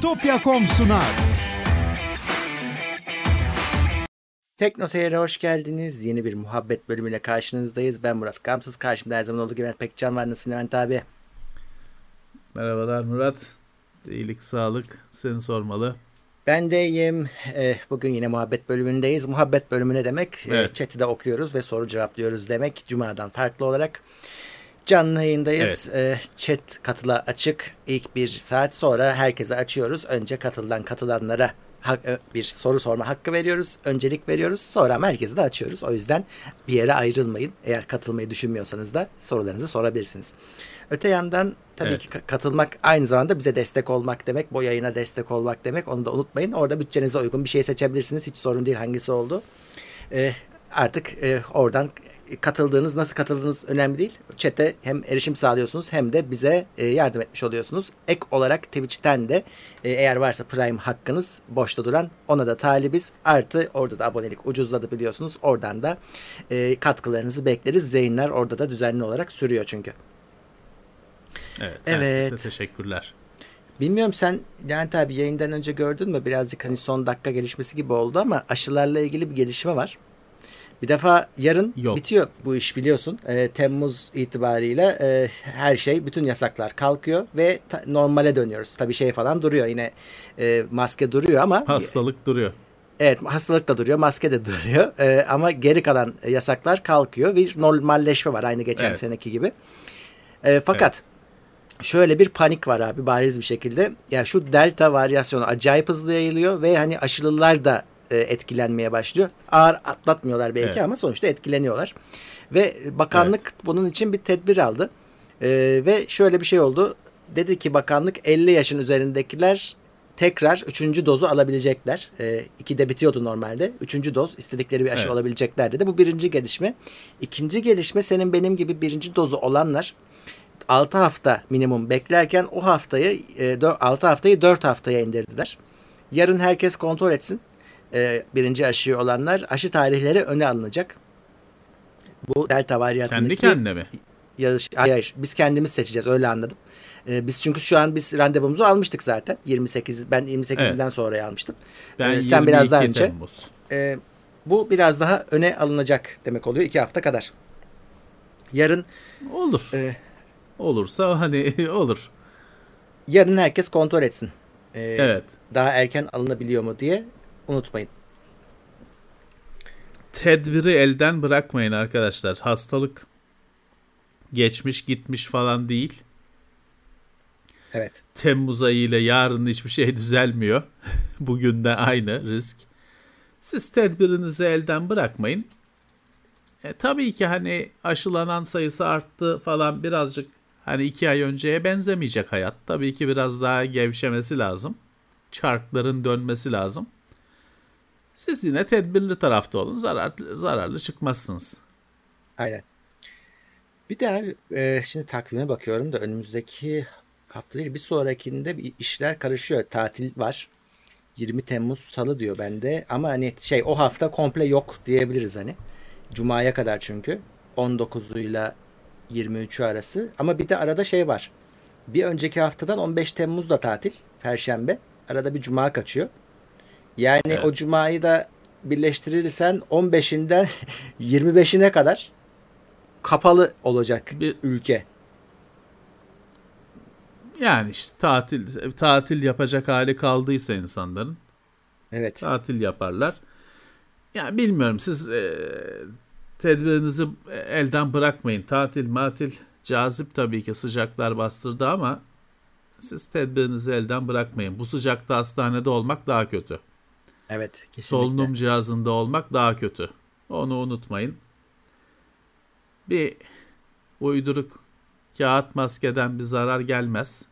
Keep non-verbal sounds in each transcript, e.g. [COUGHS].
Bitopya.com sunar. Tekno Seyir'e hoş geldiniz. Yeni bir muhabbet bölümüyle karşınızdayız. Ben Murat Gamsız. Karşımda her zaman olduğu gibi Levent Pekcan var. Nasılsın Levent abi? Merhabalar Murat. İyilik, sağlık. Seni sormalı. Ben de iyiyim. Eh, Bugün yine muhabbet bölümündeyiz. Muhabbet bölümü ne demek? Eh, Evet. Chat'i de okuyoruz ve soru cevaplıyoruz demek. Cuma'dan farklı olarak. Canlı yayındayız. Eh, Chat katıla açık. İlk bir saat sonra herkese açıyoruz. Önce katılan katılanlara hak- e, bir soru sorma hakkı veriyoruz. Öncelik veriyoruz. Sonra ama herkese de açıyoruz. O yüzden bir yere ayrılmayın. Eğer katılmayı düşünmüyorsanız da sorularınızı sorabilirsiniz. Öte yandan tabii Evet. ki ka- katılmak aynı zamanda bize destek olmak demek. Bu yayına destek olmak demek. Onu da unutmayın. Orada bütçenize uygun bir şey seçebilirsiniz. Hiç sorun değil hangisi oldu. Ee, artık e, oradan katıldığınız, nasıl katıldığınız önemli değil. Chat'e hem erişim sağlıyorsunuz hem de bize e, yardım etmiş oluyorsunuz. Ek olarak Twitch'ten de e, eğer varsa Prime hakkınız boşta duran ona da talibiz. Artı orada da abonelik ucuzladı biliyorsunuz. Oradan da e, katkılarınızı bekleriz. Yayınlar orada da düzenli olarak sürüyor çünkü. Evet. Evet. teşekkürler. Bilmiyorum sen Levent abi yayından önce gördün mü birazcık hani son dakika gelişmesi gibi oldu ama aşılarla ilgili bir gelişme var. Bir defa yarın Yok. bitiyor bu iş biliyorsun. Ee, Temmuz itibariyle e, her şey bütün yasaklar kalkıyor ve ta- normale dönüyoruz. Tabii şey falan duruyor yine e, maske duruyor ama Hastalık duruyor. Evet hastalık da duruyor, maske de duruyor. Ee, [LAUGHS] ama geri kalan yasaklar kalkıyor. Bir normalleşme var aynı geçen Evet. seneki gibi. Ee, fakat şöyle bir panik var abi bariz bir şekilde. Ya şu delta varyasyonu acayip hızlı yayılıyor ve hani aşılılar da e, etkilenmeye başlıyor. Ağır atlatmıyorlar belki Evet. ama sonuçta etkileniyorlar. Ve bakanlık bunun için bir tedbir aldı. Ee, ve şöyle bir şey oldu. Dedi ki bakanlık 50 yaşın üzerindekiler tekrar üçüncü dozu alabilecekler. Ee, iki de bitiyordu normalde. Üçüncü doz istedikleri bir aşı Evet. alabilecekler dedi. Bu birinci gelişme. İkinci gelişme senin benim gibi birinci dozu olanlar 6 hafta minimum beklerken o haftayı 6 haftayı 4 haftaya indirdiler. Yarın herkes kontrol etsin. Ee, birinci aşıyı olanlar aşı tarihleri öne alınacak. Bu delta varyantındaki Kendi kendine mi? yarış, hayır, hayır biz kendimiz seçeceğiz öyle anladım. Ee, biz çünkü şu an biz randevumuzu almıştık zaten. 28 ben 28'inden sonraya almıştım. Ben Ee, sen biraz daha 22 önce. Temmuz. Ee, bu biraz daha öne alınacak demek oluyor 2 hafta kadar. Yarın Olur. e, Olursa hani [LAUGHS] olur. yarın herkes kontrol etsin. Ee, Evet. Daha erken alınabiliyor mu diye unutmayın. Tedbiri elden bırakmayın arkadaşlar. Hastalık geçmiş gitmiş falan değil. Evet. Temmuz ayı ile yarın hiçbir şey [LAUGHS] düzelmiyor. [LAUGHS] Bugün de aynı risk. Siz tedbirinizi elden bırakmayın. E, tabii ki hani aşılanan sayısı arttı falan birazcık hani iki ay önceye benzemeyecek hayat. Tabii ki biraz daha gevşemesi lazım. Çarkların dönmesi lazım. Siz yine tedbirli tarafta olun. Zararlı, zararlı çıkmazsınız. Aynen. Bir de e, şimdi takvime bakıyorum da önümüzdeki hafta değil bir sonrakinde bir işler karışıyor. Tatil var. 20 Temmuz Salı diyor bende ama hani şey o hafta komple yok diyebiliriz hani. Cuma'ya kadar çünkü 19'uyla 23'ü arası ama bir de arada şey var. Bir önceki haftadan 15 Temmuz'da tatil Perşembe. Arada bir cuma kaçıyor. Yani Evet. o cumayı da birleştirirsen 15'inden 25'ine [LAUGHS] kadar kapalı olacak Bir- ülke. Yani işte tatil tatil yapacak hali kaldıysa insanların Evet. tatil yaparlar. Ya bilmiyorum siz e, tedbirinizi elden bırakmayın. Tatil matil cazip tabii ki sıcaklar bastırdı ama siz tedbirinizi elden bırakmayın. Bu sıcakta hastanede olmak daha kötü. Evet. Kesinlikle. Solunum cihazında olmak daha kötü. Onu unutmayın. Bir uyduruk kağıt maskeden bir zarar gelmez.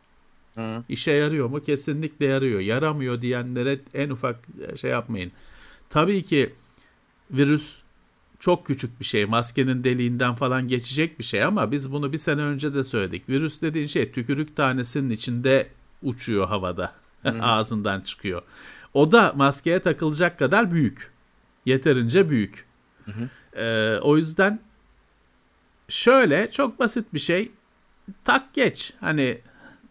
Hı. İşe yarıyor mu? Kesinlikle yarıyor. Yaramıyor diyenlere en ufak şey yapmayın. Tabii ki virüs çok küçük bir şey. Maskenin deliğinden falan geçecek bir şey ama biz bunu bir sene önce de söyledik. Virüs dediğin şey tükürük tanesinin içinde uçuyor havada. [LAUGHS] Ağzından çıkıyor. O da maskeye takılacak kadar büyük. Yeterince büyük. Ee, o yüzden şöyle çok basit bir şey. Tak geç. Hani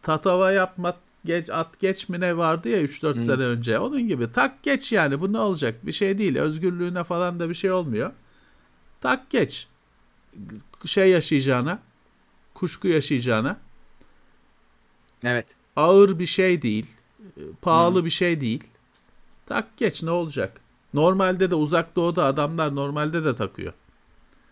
tatava yapma geç at geç mi ne vardı ya 3-4 sene önce. Onun gibi tak geç yani bu ne olacak? Bir şey değil. Özgürlüğüne falan da bir şey olmuyor. Tak geç. Şey yaşayacağına, kuşku yaşayacağına. Evet. Ağır bir şey değil. Pahalı bir şey değil. Tak geç ne olacak? Normalde de uzak doğuda adamlar normalde de takıyor.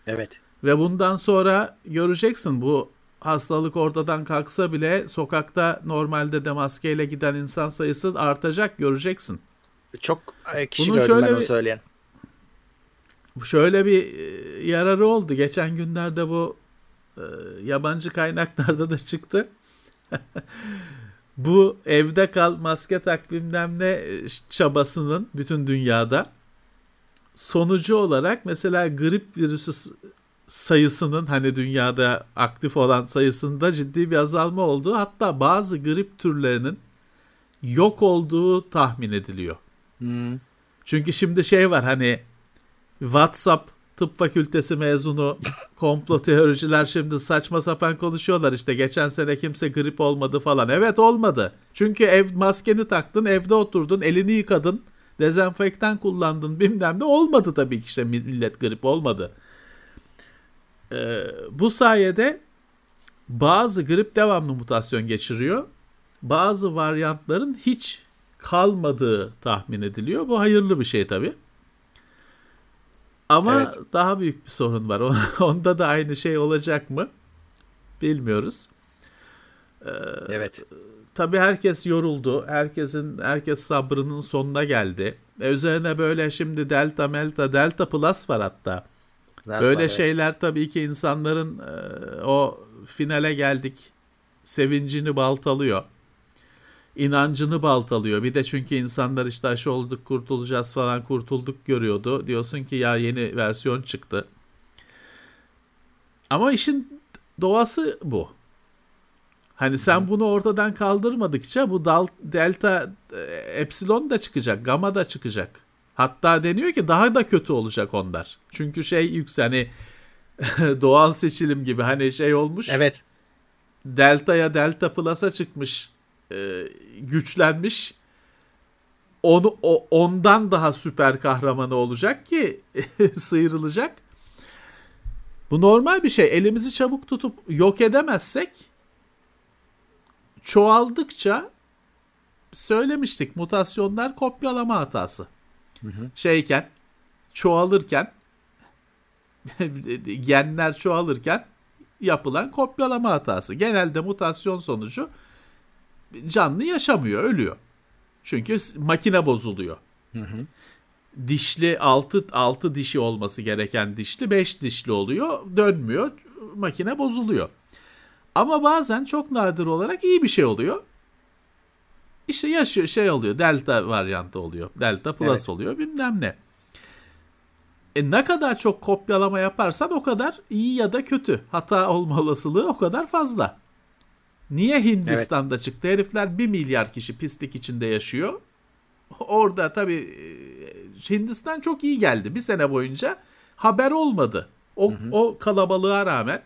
Evet. Ve bundan sonra göreceksin bu hastalık ortadan kalksa bile sokakta normalde de maskeyle giden insan sayısı artacak göreceksin. Çok e, kişi Bunun gördüm şöyle ben onu bir- söyleyen. Şöyle bir e, yararı oldu. Geçen günlerde bu e, yabancı kaynaklarda da çıktı. [LAUGHS] bu evde kal maske tak bilmem ne e, çabasının bütün dünyada sonucu olarak mesela grip virüsü sayısının hani dünyada aktif olan sayısında ciddi bir azalma oldu. Hatta bazı grip türlerinin yok olduğu tahmin ediliyor. Hmm. Çünkü şimdi şey var hani WhatsApp tıp fakültesi mezunu [LAUGHS] komplo teoriciler şimdi saçma sapan konuşuyorlar işte geçen sene kimse grip olmadı falan. Evet olmadı. Çünkü ev maskeni taktın, evde oturdun, elini yıkadın, dezenfektan kullandın bilmem ne olmadı tabii ki işte millet grip olmadı. Ee, bu sayede bazı grip devamlı mutasyon geçiriyor. Bazı varyantların hiç kalmadığı tahmin ediliyor. Bu hayırlı bir şey tabii. Ama Evet. daha büyük bir sorun var. [LAUGHS] Onda da aynı şey olacak mı? Bilmiyoruz. Evet. Tabii herkes yoruldu. Herkesin herkes sabrının sonuna geldi. E üzerine böyle şimdi delta melta delta plus var hatta. Nasıl Böyle var, evet. şeyler tabii ki insanların e, o finale geldik sevincini baltalıyor. İnancını baltalıyor. Bir de çünkü insanlar işte aşı olduk kurtulacağız falan kurtulduk görüyordu. Diyorsun ki ya yeni versiyon çıktı. Ama işin doğası bu. Hani sen bunu ortadan kaldırmadıkça bu dal, delta e, epsilon da çıkacak, gamma da çıkacak. Hatta deniyor ki daha da kötü olacak onlar. Çünkü şey yüksek hani [LAUGHS] doğal seçilim gibi hani şey olmuş. Evet. Delta'ya Delta Plus'a çıkmış, e, güçlenmiş. Onu o, ondan daha süper kahramanı olacak ki [LAUGHS] sıyrılacak. Bu normal bir şey. Elimizi çabuk tutup yok edemezsek çoğaldıkça söylemiştik mutasyonlar kopyalama hatası. Şeyken çoğalırken [LAUGHS] genler çoğalırken yapılan kopyalama hatası. Genelde mutasyon sonucu canlı yaşamıyor, ölüyor. Çünkü makine bozuluyor. Dişli 6 6 dişi olması gereken dişli 5 dişli oluyor, dönmüyor, makine bozuluyor. Ama bazen çok nadir olarak iyi bir şey oluyor. İşte yaşıyor şey oluyor. Delta varyantı oluyor. Delta plus Evet. oluyor bilmem ne. E ne kadar çok kopyalama yaparsan o kadar iyi ya da kötü. Hata olma olasılığı o kadar fazla. Niye Hindistan'da çıktı? Herifler 1 milyar kişi pislik içinde yaşıyor. Orada tabii e, Hindistan çok iyi geldi. Bir sene boyunca haber olmadı. O, o kalabalığa rağmen,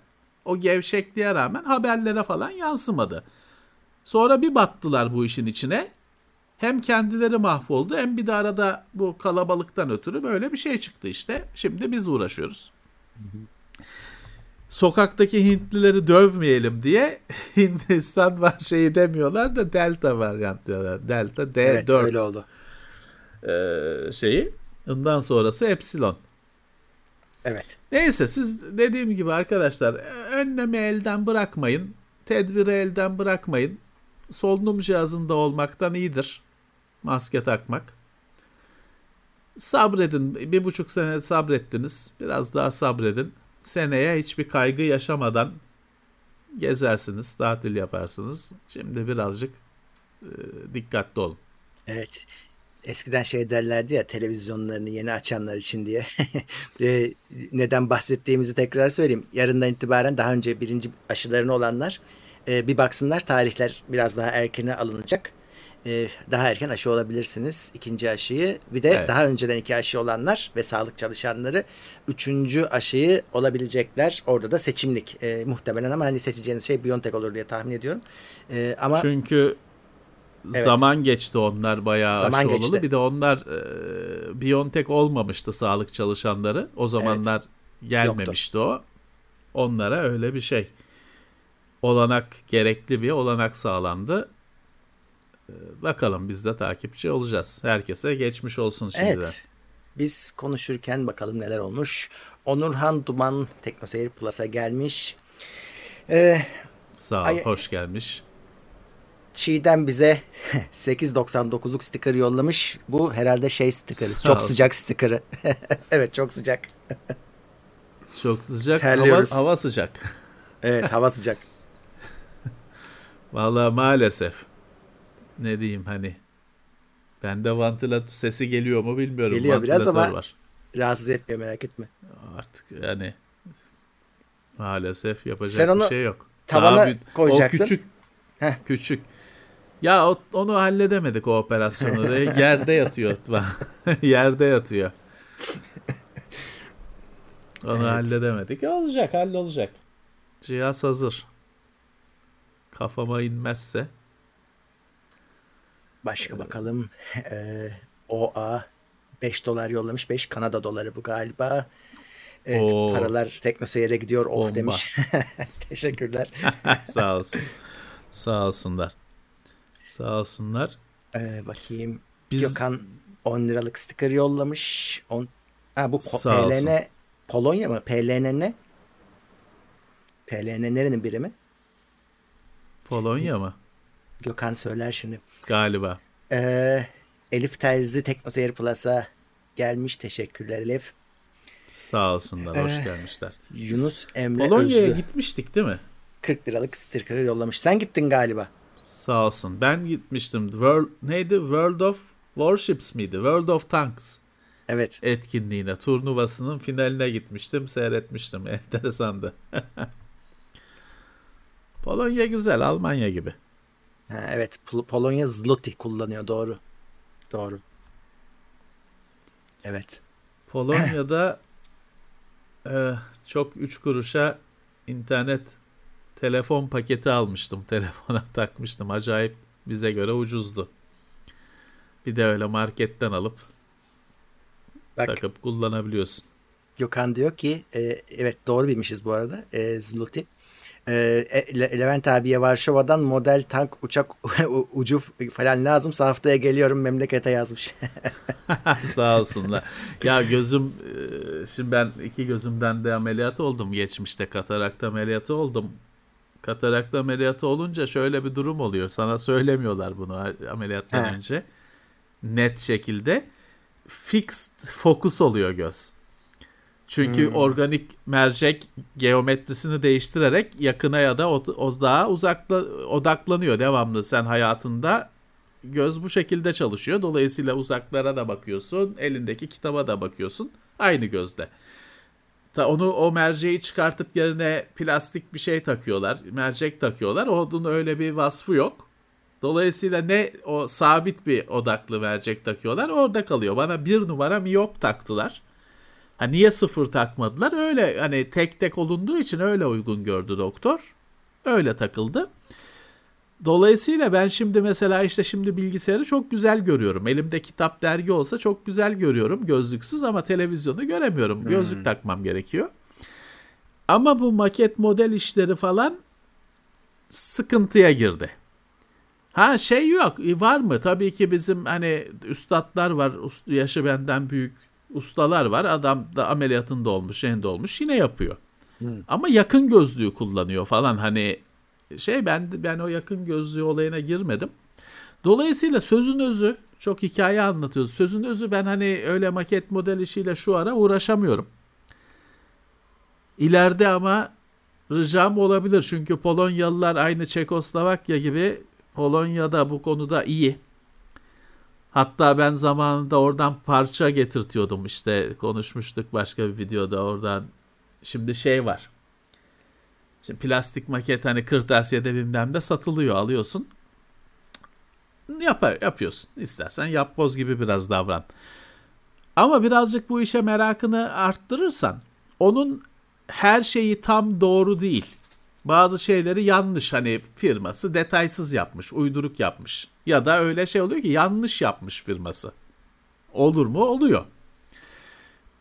o gevşekliğe rağmen haberlere falan yansımadı. Sonra bir battılar bu işin içine. Hem kendileri mahvoldu hem bir de arada bu kalabalıktan ötürü böyle bir şey çıktı işte. Şimdi biz uğraşıyoruz. Sokaktaki Hintlileri dövmeyelim diye [LAUGHS] Hindistan var şeyi demiyorlar da Delta varyant diyorlar. Delta D4 Evet öyle oldu. e, şeyi. Ondan sonrası Epsilon. Evet. Neyse siz dediğim gibi arkadaşlar önlemi elden bırakmayın. Tedbiri elden bırakmayın. Solunum cihazında olmaktan iyidir. Maske takmak. Sabredin. Bir buçuk sene sabrettiniz. Biraz daha sabredin. Seneye hiçbir kaygı yaşamadan gezersiniz, tatil yaparsınız. Şimdi birazcık e, dikkatli olun. Evet. Eskiden şey derlerdi ya televizyonlarını yeni açanlar için diye. [LAUGHS] E, Neden bahsettiğimizi tekrar söyleyeyim. Yarından itibaren daha önce birinci aşılarını olanlar e, bir baksınlar tarihler biraz daha erkene alınacak. E, Daha erken aşı olabilirsiniz ikinci aşıyı. Bir de Evet. daha önceden iki aşı olanlar ve sağlık çalışanları üçüncü aşıyı olabilecekler. Orada da seçimlik e, muhtemelen ama hani seçeceğiniz şey Biontech olur diye tahmin ediyorum. E, ama Çünkü Evet. Zaman geçti onlar bayağı Zaman aşı olalı. geçti. Bir de onlar e, Biontech olmamıştı sağlık çalışanları. O zamanlar gelmemişti o. Onlara öyle bir şey. Olanak gerekli bir olanak sağlandı. E, bakalım biz de takipçi olacağız. Herkese geçmiş olsun şimdiden. Evet. Biz konuşurken bakalım neler olmuş. Onurhan Duman TeknoSeyir Plus'a gelmiş. Ee, Sağ ol, Ay- hoş gelmiş. Çiğdem bize [LAUGHS] 8.99'luk sticker yollamış. Bu herhalde şey stickerı. Sağ Çok olsun. sıcak stickerı. [LAUGHS] evet çok sıcak. Çok sıcak, hava, Terliyoruz. hava sıcak. Evet hava sıcak. [LAUGHS] Vallahi maalesef. Ne diyeyim hani. Bende vantilatör sesi geliyor mu bilmiyorum. Geliyor biraz ama- var. Rahatsız etmiyor merak etme. Artık yani maalesef yapacak Sen onu bir şey yok. tavana Daha bir- koyacaktın. O küçük. Heh. Küçük. Ya o- onu halledemedik o operasyonu. da. [LAUGHS] Yerde yatıyor. [LAUGHS] Yerde yatıyor. Onu Evet. halledemedik. Olacak, hallolacak. Cihaz hazır. Kafama inmezse. Başka bakalım. [LAUGHS] Ee, OA 5 dolar yollamış. 5 Kanada doları bu galiba. Evet Oo. paralar teknoseyire gidiyor. Oh Bomba. demiş. [LAUGHS] Teşekkürler. [LAUGHS] Sağ olsun. Sağ olsunlar. Sağ olsunlar. Ee, bakayım. Biz Gökhan 10 liralık sticker yollamış. 10... Ha bu Sağ olsun. PLN Polonya mı? PLN ne? PLN nerenin birimi? Polonya mı? Gökhan söyler şimdi. Galiba. Ee, Elif Terzi Teknoseyir Plus'a gelmiş. Teşekkürler Elif. Sağ olsunlar. Hoş Ee, gelmişler. Yunus Emre Polonya'ya gitmiştik değil mi? 40 liralık sticker yollamış. Sen gittin galiba. Sağ olsun. Ben gitmiştim. World, neydi? World of Warships miydi? World of Tanks Evet. etkinliğine, turnuvasının finaline gitmiştim. Seyretmiştim. [LAUGHS] Enteresandı. [LAUGHS] Polonya güzel. Almanya gibi. Ha, evet. Pol- Polonya zloty kullanıyor. Doğru. Doğru. Evet. Polonya'da e, çok 3 kuruşa internet telefon paketi almıştım. [LAUGHS] Telefona takmıştım. Acayip bize göre ucuzdu. Bir de öyle marketten alıp Bak takıp kullanabiliyorsun. Gökhan diyor ki e, evet doğru bilmişiz bu arada. E, zloty. E, e, Le- Levent abiye Varşova'dan model tank uçak [LAUGHS] ucu falan lazımsa haftaya geliyorum memlekete yazmış. [LAUGHS] [LAUGHS] Sağ olsunlar. Ya gözüm e, şimdi ben iki gözümden de ameliyat oldum geçmişte katarakt ameliyatı oldum. Katarakt ameliyatı olunca şöyle bir durum oluyor. Sana söylemiyorlar bunu ameliyattan He. önce. Net şekilde fixed fokus oluyor göz. Çünkü organik mercek geometrisini değiştirerek yakına ya da o, o daha uzakla odaklanıyor devamlı sen hayatında göz bu şekilde çalışıyor. Dolayısıyla uzaklara da bakıyorsun, elindeki kitaba da bakıyorsun. Aynı gözde. Ta onu o merceği çıkartıp yerine plastik bir şey takıyorlar. Mercek takıyorlar. Onun öyle bir vasfı yok. Dolayısıyla ne o sabit bir odaklı mercek takıyorlar orada kalıyor. Bana bir numara miyop taktılar. Ha niye sıfır takmadılar? Öyle hani tek tek olunduğu için öyle uygun gördü doktor. Öyle takıldı. Dolayısıyla ben şimdi mesela işte şimdi bilgisayarı çok güzel görüyorum. Elimde kitap dergi olsa çok güzel görüyorum gözlüksüz ama televizyonu göremiyorum. Gözlük takmam gerekiyor. Ama bu maket model işleri falan sıkıntıya girdi. Ha şey yok var mı? Tabii ki bizim hani üstadlar var. Yaşı benden büyük ustalar var. Adam da ameliyatında olmuş, şeyinde olmuş yine yapıyor. Ama yakın gözlüğü kullanıyor falan hani şey ben ben o yakın gözlüğü olayına girmedim. Dolayısıyla sözün özü çok hikaye anlatıyoruz. Sözün özü ben hani öyle maket model işiyle şu ara uğraşamıyorum. İleride ama ricam olabilir. Çünkü Polonyalılar aynı Çekoslovakya gibi Polonya'da bu konuda iyi. Hatta ben zamanında oradan parça getirtiyordum işte konuşmuştuk başka bir videoda oradan. Şimdi şey var. Şimdi plastik maket hani kırtasiyede bilmem de satılıyor alıyorsun. Yapar, yapıyorsun. İstersen yapboz gibi biraz davran. Ama birazcık bu işe merakını arttırırsan onun her şeyi tam doğru değil. Bazı şeyleri yanlış hani firması detaysız yapmış, uyduruk yapmış. Ya da öyle şey oluyor ki yanlış yapmış firması. Olur mu? Oluyor.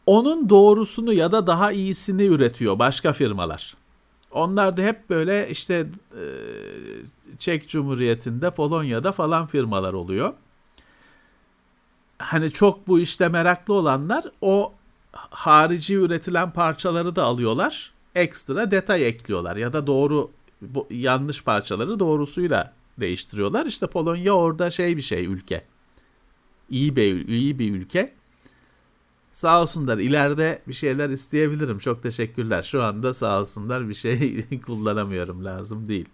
Onun doğrusunu ya da daha iyisini üretiyor başka firmalar. Onlar da hep böyle işte e, Çek Cumhuriyeti'nde, Polonya'da falan firmalar oluyor. Hani çok bu işte meraklı olanlar o harici üretilen parçaları da alıyorlar. Ekstra detay ekliyorlar ya da doğru yanlış parçaları doğrusuyla değiştiriyorlar. İşte Polonya orada şey bir şey ülke. İyi bir iyi bir ülke. Sağ olsunlar. İleride bir şeyler isteyebilirim. Çok teşekkürler. Şu anda sağ olsunlar bir şey [LAUGHS] kullanamıyorum. Lazım değil.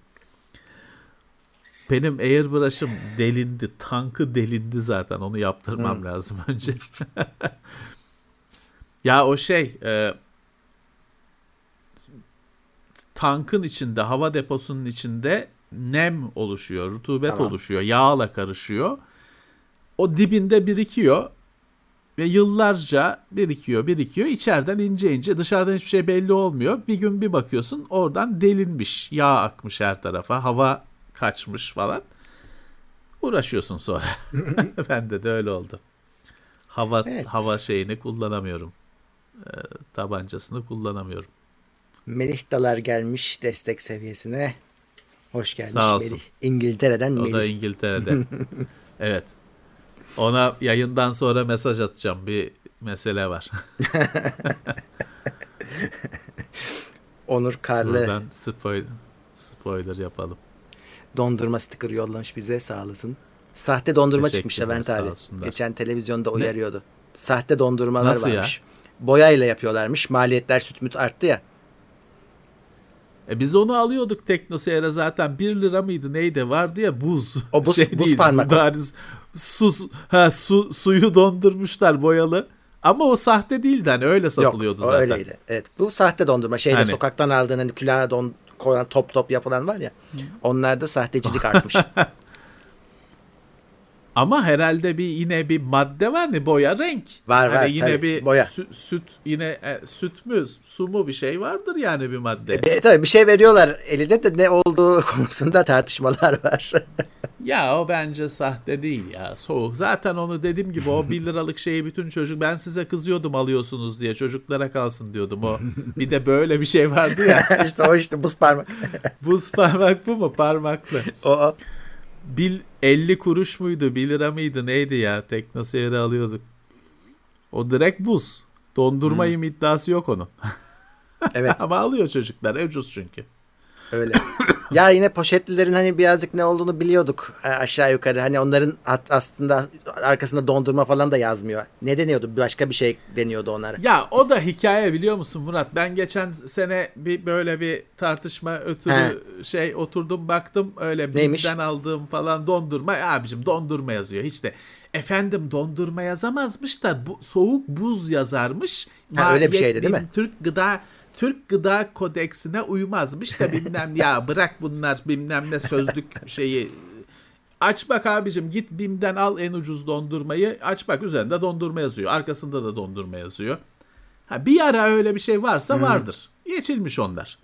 Benim airbrush'ım delindi. Tankı delindi zaten. Onu yaptırmam hmm. lazım önce. [LAUGHS] ya o şey e, tankın içinde, hava deposunun içinde nem oluşuyor, rutubet tamam. oluşuyor, yağla karışıyor. O dibinde birikiyor ve yıllarca birikiyor, birikiyor. İçeriden ince ince, dışarıdan hiçbir şey belli olmuyor. Bir gün bir bakıyorsun oradan delinmiş, yağ akmış her tarafa, hava kaçmış falan. Uğraşıyorsun sonra. [LAUGHS] Bende de öyle oldu. Hava evet. hava şeyini kullanamıyorum. E, tabancasını kullanamıyorum. Melih Dalar gelmiş destek seviyesine. Hoş gelmiş Sağ olsun. Melih. İngiltere'den o Melih. O da İngiltere'de. [LAUGHS] evet. Ona yayından sonra mesaj atacağım. Bir mesele var. [LAUGHS] Onur Karlı. Buradan spoiler, spoiler yapalım. Dondurma sticker yollamış bize sağ olasın. Sahte dondurma çıkmış Levent abi. Geçen televizyonda uyarıyordu. Ne? Sahte dondurmalar Nasıl varmış. Ya? Boyayla yapıyorlarmış. Maliyetler süt müt arttı ya. E biz onu alıyorduk Teknoseyir'e zaten 1 lira mıydı neydi vardı ya buz. O buz, [LAUGHS] şey buz değil, parmak. Bariz, su, ha, su, suyu dondurmuşlar boyalı. Ama o sahte değildi hani öyle satılıyordu Yok, zaten. öyleydi. Evet bu sahte dondurma. Şeyde hani. sokaktan aldığın hani külaha don, koyan top top yapılan var ya. Onlarda sahtecilik artmış. [LAUGHS] Ama herhalde bir yine bir madde var mı boya renk. Var hani var yine tabii, bir boya. Sü, süt yine e, süt mü su mu bir şey vardır yani bir madde. E, tabii bir şey veriyorlar elinde de ne olduğu [LAUGHS] konusunda tartışmalar var. [LAUGHS] ya o bence sahte değil ya soğuk. Zaten onu dediğim gibi o 1 liralık şeyi bütün çocuk ben size kızıyordum alıyorsunuz diye çocuklara kalsın diyordum o. Bir de böyle bir şey vardı ya. [LAUGHS] İşte o işte buz parmak. buz parmak bu mu parmaklı? O. o. Bil 50 kuruş muydu 1 lira mıydı neydi ya teknoseyri alıyorduk. O direkt buz. Dondurmayım hmm. iddiası yok onun. Evet. [LAUGHS] Ama alıyor çocuklar ucuz çünkü. Öyle. [COUGHS] ya yine poşetlilerin hani birazcık ne olduğunu biliyorduk e, aşağı yukarı. Hani onların aslında arkasında dondurma falan da yazmıyor. Ne deniyordu? Başka bir şey deniyordu onlara. Ya o da hikaye biliyor musun Murat? Ben geçen sene bir böyle bir tartışma ötürü He. şey oturdum baktım öyle birden aldığım falan dondurma. Abicim dondurma yazıyor. Hiç de efendim dondurma yazamazmış da bu soğuk buz yazarmış. Ha, öyle bir şeydi değil mi? Türk gıda Türk Gıda Kodeksine uymazmış da bilmem ya [LAUGHS] bırak bunlar bilmem ne sözlük şeyi. Aç bak abicim git BİM'den al en ucuz dondurmayı. Aç bak üzerinde dondurma yazıyor. Arkasında da dondurma yazıyor. Ha, bir ara öyle bir şey varsa hmm. vardır. Geçilmiş onlar.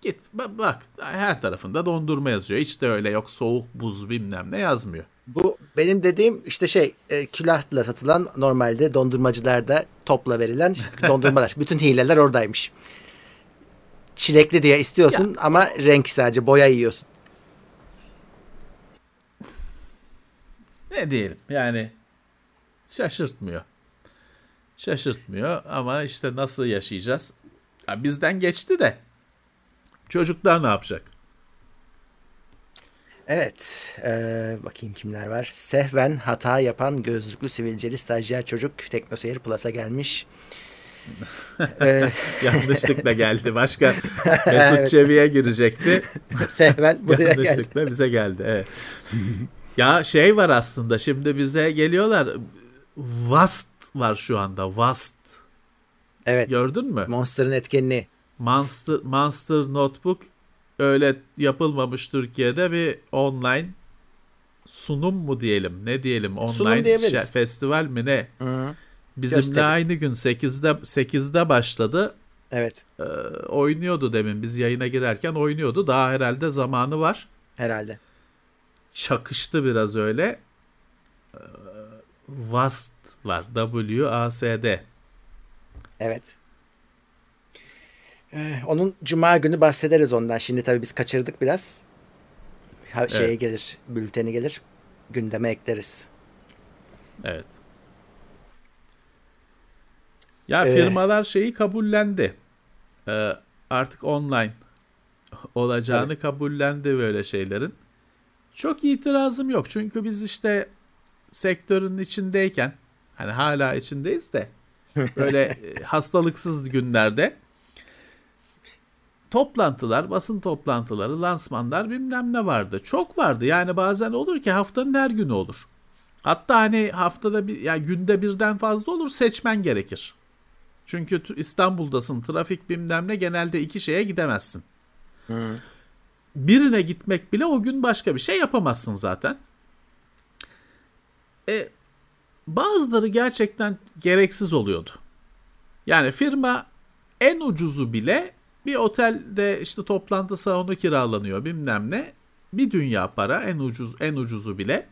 Git bak her tarafında dondurma yazıyor. Hiç de öyle yok soğuk buz bilmem ne yazmıyor. Bu benim dediğim işte şey e, külahla satılan normalde dondurmacılarda topla verilen [LAUGHS] dondurmalar. Bütün hileler oradaymış. Çilekli diye istiyorsun ya. ama renk sadece boya yiyorsun. Ne diyelim yani şaşırtmıyor. Şaşırtmıyor ama işte nasıl yaşayacağız? Ya bizden geçti de çocuklar ne yapacak? Evet. E, bakayım kimler var. Sehven hata yapan gözlüklü sivilceli stajyer çocuk Teknoseyir Plus'a gelmiş. ee, [LAUGHS] Yanlışlıkla geldi. Başka [LAUGHS] Mesut evet. Çevi'ye girecekti. Sehven buraya Yanlışlıkla geldi. bize geldi. Evet. ya şey var aslında şimdi bize geliyorlar. Vast var şu anda. Vast. Evet. Gördün mü? Monster'ın etkinliği. Monster, Monster Notebook öyle yapılmamış Türkiye'de bir online sunum mu diyelim ne diyelim online şey, festival mi ne? Hı-hı. Bizimle Gösterim. aynı gün 8'de 8'de başladı. Evet. E, oynuyordu demin biz yayına girerken oynuyordu. Daha herhalde zamanı var. Herhalde. Çakıştı biraz öyle. E, WASD var. W-A-S-D. Evet. Ee, onun cuma günü bahsederiz ondan. Şimdi tabii biz kaçırdık biraz. Ha, şeye Evet. gelir, bülteni gelir. Gündeme ekleriz. Evet. Ya Ee, firmalar şeyi kabullendi. Ee, artık online [LAUGHS] olacağını kabullendi böyle şeylerin. Çok itirazım yok. Çünkü biz işte sektörün içindeyken hani hala içindeyiz de [LAUGHS] böyle hastalıksız günlerde toplantılar, basın toplantıları, lansmanlar bilmem ne vardı. Çok vardı. Yani bazen olur ki haftanın her günü olur. Hatta hani haftada bir ya günde birden fazla olur seçmen gerekir. Çünkü İstanbul'dasın trafik bilmem ne genelde iki şeye gidemezsin. Birine gitmek bile o gün başka bir şey yapamazsın zaten. E, bazıları gerçekten gereksiz oluyordu. Yani firma en ucuzu bile bir otelde işte toplantı salonu kiralanıyor bilmem ne. Bir dünya para en ucuz en ucuzu bile.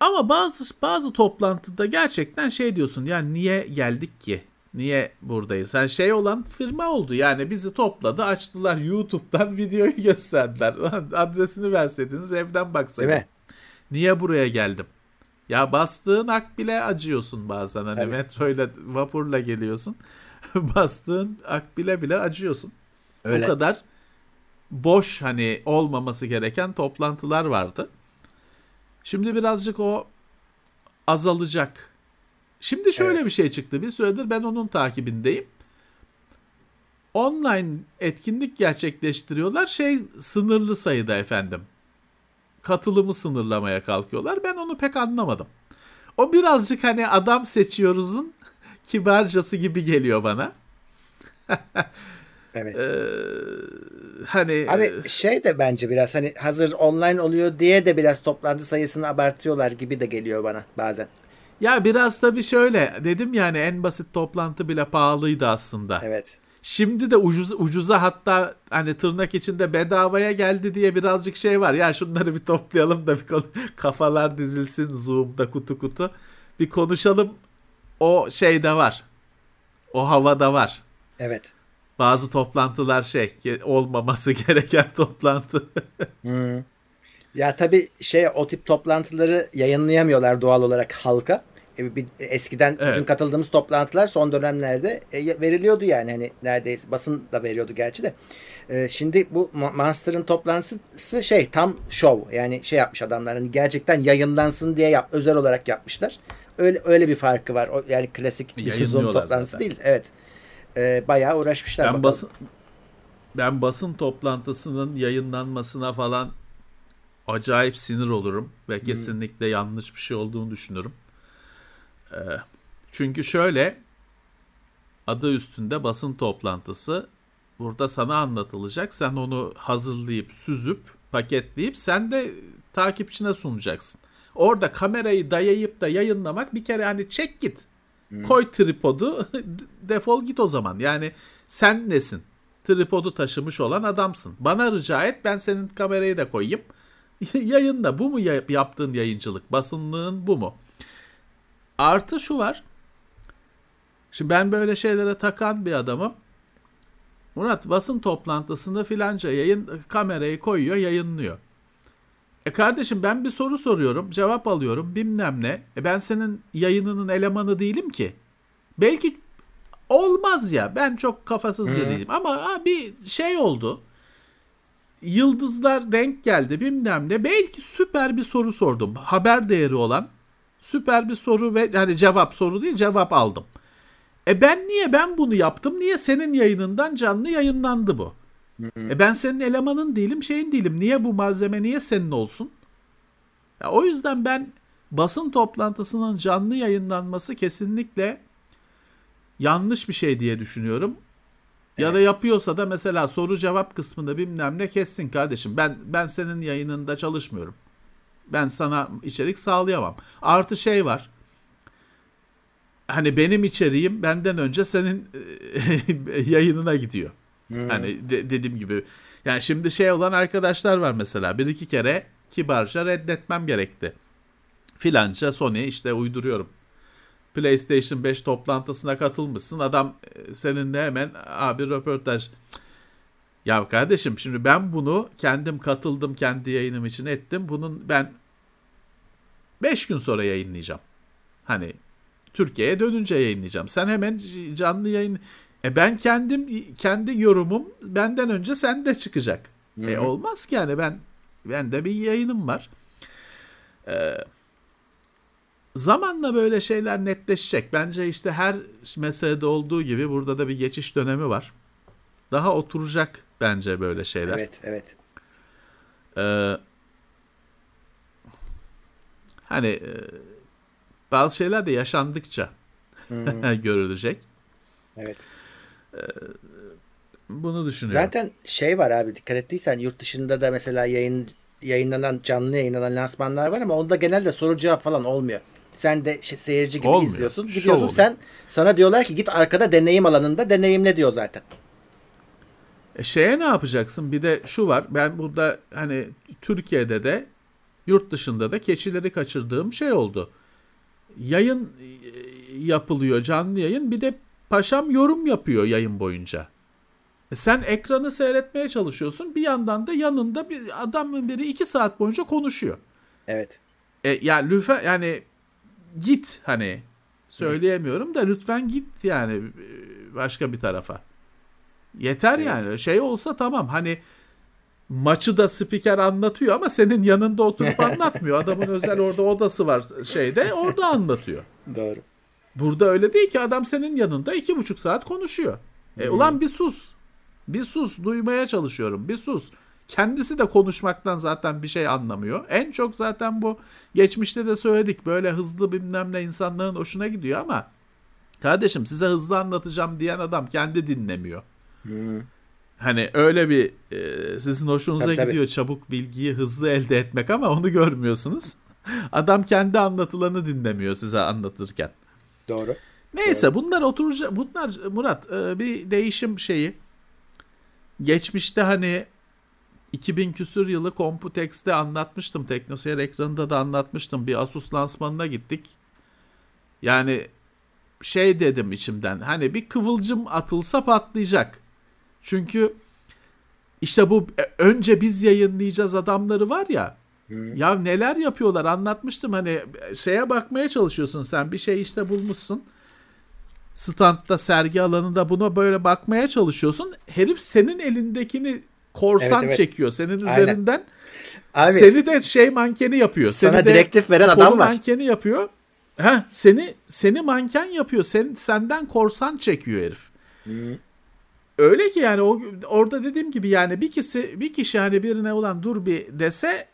Ama bazı bazı toplantıda gerçekten şey diyorsun ya niye geldik ki? Niye buradayız? Yani şey olan firma oldu. Yani bizi topladı, açtılar YouTube'dan [LAUGHS] videoyu gösterdiler. Adresini verseydiniz evden baksaydım. Değil mi? Niye buraya geldim? Ya bastığın ak bile acıyorsun bazen. Hani Evet. metroyla, vapurla geliyorsun. [LAUGHS] bastığın ak bile bile acıyorsun. Öyle. O kadar boş hani olmaması gereken toplantılar vardı. Şimdi birazcık o azalacak. Şimdi şöyle Evet. bir şey çıktı. Bir süredir ben onun takibindeyim. Online etkinlik gerçekleştiriyorlar. Şey sınırlı sayıda efendim. Katılımı sınırlamaya kalkıyorlar. Ben onu pek anlamadım. O birazcık hani adam seçiyoruzun kibarcası gibi geliyor bana. [LAUGHS] Evet. Ee, hani Abi şey de bence biraz hani hazır online oluyor diye de biraz toplantı sayısını abartıyorlar gibi de geliyor bana bazen. ya biraz tabii şöyle dedim yani en basit toplantı bile pahalıydı aslında. Evet. Şimdi de ucuz ucuza hatta hani tırnak içinde bedavaya geldi diye birazcık şey var. Ya şunları bir toplayalım da bir konu- [LAUGHS] kafalar dizilsin Zoom'da kutu kutu. Bir konuşalım. O şeyde var. O havada var. Evet. Bazı toplantılar şey olmaması [LAUGHS] gereken toplantı. Hı. Ya tabii şey o tip toplantıları yayınlayamıyorlar doğal olarak halka. E, bir- eskiden bizim Evet. katıldığımız toplantılar son dönemlerde e, veriliyordu yani hani neredeyse basın da veriyordu gerçi de. E, şimdi bu Monster'ın toplantısı şey tam şov yani şey yapmış adamlar hani gerçekten yayınlansın diye yap, özel olarak yapmışlar. Öyle öyle bir farkı var. O, yani klasik bir Zoom toplantısı zaten. değil. Evet. E, bayağı uğraşmışlar. Ben bakalım. basın ben basın toplantısının yayınlanmasına falan acayip sinir olurum ve kesinlikle yanlış bir şey olduğunu düşünürüm. Ee, çünkü şöyle adı üstünde basın toplantısı burada sana anlatılacak. Sen onu hazırlayıp süzüp paketleyip sen de takipçine sunacaksın. Orada kamerayı dayayıp da yayınlamak bir kere hani çek git. Koy tripodu [LAUGHS] defol git o zaman. Yani sen nesin? Tripodu taşımış olan adamsın. Bana rica et ben senin kamerayı da koyayım. [LAUGHS] Yayında bu mu ya- yaptığın yayıncılık? Basınlığın bu mu? Artı şu var. Şimdi ben böyle şeylere takan bir adamım. Murat basın toplantısında filanca yayın kamerayı koyuyor yayınlıyor. E kardeşim ben bir soru soruyorum cevap alıyorum bilmem ne. E ben senin yayınının elemanı değilim ki. Belki olmaz ya ben çok kafasız biriyim ama ha, bir şey oldu. Yıldızlar denk geldi bilmem ne. Belki süper bir soru sordum. Haber değeri olan süper bir soru ve hani cevap soru değil cevap aldım. E ben niye ben bunu yaptım? Niye senin yayınından canlı yayınlandı bu? E ben senin elemanın değilim, şeyin değilim. Niye bu malzeme niye senin olsun? Ya o yüzden ben basın toplantısının canlı yayınlanması kesinlikle yanlış bir şey diye düşünüyorum. Ya da yapıyorsa da mesela soru cevap kısmında bilmem ne kessin kardeşim. Ben ben senin yayınında çalışmıyorum. Ben sana içerik sağlayamam. Artı şey var. hani benim içeriğim benden önce senin [LAUGHS] yayınına gidiyor. Hmm. Hani de, dediğim gibi yani şimdi şey olan arkadaşlar var mesela bir iki kere kibarca reddetmem gerekti. Filanca Sony işte uyduruyorum. PlayStation 5 toplantısına katılmışsın. Adam e, seninle hemen abi röportaj. Ya kardeşim şimdi ben bunu kendim katıldım kendi yayınım için ettim. Bunun ben 5 gün sonra yayınlayacağım. Hani Türkiye'ye dönünce yayınlayacağım. Sen hemen canlı yayın e ben kendim kendi yorumum benden önce sende çıkacak. Hı-hı. E olmaz ki yani ben ben de bir yayınım var. Ee, zamanla böyle şeyler netleşecek. Bence işte her meselede olduğu gibi burada da bir geçiş dönemi var. Daha oturacak bence böyle şeyler. Evet, evet. Ee, hani e, bazı şeyler de yaşandıkça [LAUGHS] görülecek. Evet. Ee, bunu düşünüyorum. Zaten şey var abi dikkat ettiysen yurt dışında da mesela yayın yayınlanan canlı yayınlanan lansmanlar var ama onda genelde soru cevap falan olmuyor. Sen de şey, seyirci gibi olmuyor. izliyorsun. Gidiyorsun sen sana diyorlar ki git arkada deneyim alanında deneyimle diyor zaten. E şeye ne yapacaksın? Bir de şu var. Ben burada hani Türkiye'de de yurt dışında da keçileri kaçırdığım şey oldu. Yayın e, yapılıyor canlı yayın. Bir de paşam yorum yapıyor yayın boyunca. E sen ekranı seyretmeye çalışıyorsun. Bir yandan da yanında bir adamın biri iki saat boyunca konuşuyor. Evet. E, ya lütfen yani git hani söyleyemiyorum da lütfen git yani e, başka bir tarafa. Yeter evet. yani. Şey olsa tamam hani maçı da spiker anlatıyor ama senin yanında oturup [LAUGHS] anlatmıyor. Adamın özel evet. orada odası var şeyde orada anlatıyor. Doğru. Burada öyle değil ki adam senin yanında iki buçuk saat konuşuyor. E, hmm. Ulan bir sus. Bir sus duymaya çalışıyorum. Bir sus. Kendisi de konuşmaktan zaten bir şey anlamıyor. En çok zaten bu geçmişte de söyledik. Böyle hızlı bilmem ne insanların hoşuna gidiyor ama kardeşim size hızlı anlatacağım diyen adam kendi dinlemiyor. Hmm. Hani öyle bir e, sizin hoşunuza tabii, gidiyor tabii. çabuk bilgiyi hızlı elde etmek ama onu görmüyorsunuz. [LAUGHS] Adam kendi anlatılanı dinlemiyor size anlatırken. Doğru. Neyse Doğru. bunlar oturacak bunlar Murat e, bir değişim şeyi. Geçmişte hani 2000 küsür yılı Computex'te anlatmıştım. Teknoseyir ekranında da anlatmıştım. Bir Asus lansmanına gittik. Yani şey dedim içimden. Hani bir kıvılcım atılsa patlayacak. Çünkü işte bu e, önce biz yayınlayacağız adamları var ya. Hı. Ya neler yapıyorlar anlatmıştım hani şeye bakmaya çalışıyorsun sen bir şey işte bulmuşsun. Standta sergi alanında buna böyle bakmaya çalışıyorsun. Herif senin elindekini korsan evet, evet. çekiyor senin Aynen. üzerinden. Abi, seni de şey mankeni yapıyor. Sana seni direktif veren adam var. mankeni yapıyor. Ha seni seni manken yapıyor. Sen senden korsan çekiyor herif. Hı. Öyle ki yani o orada dediğim gibi yani bir kişi bir kişi hani birine olan dur bir dese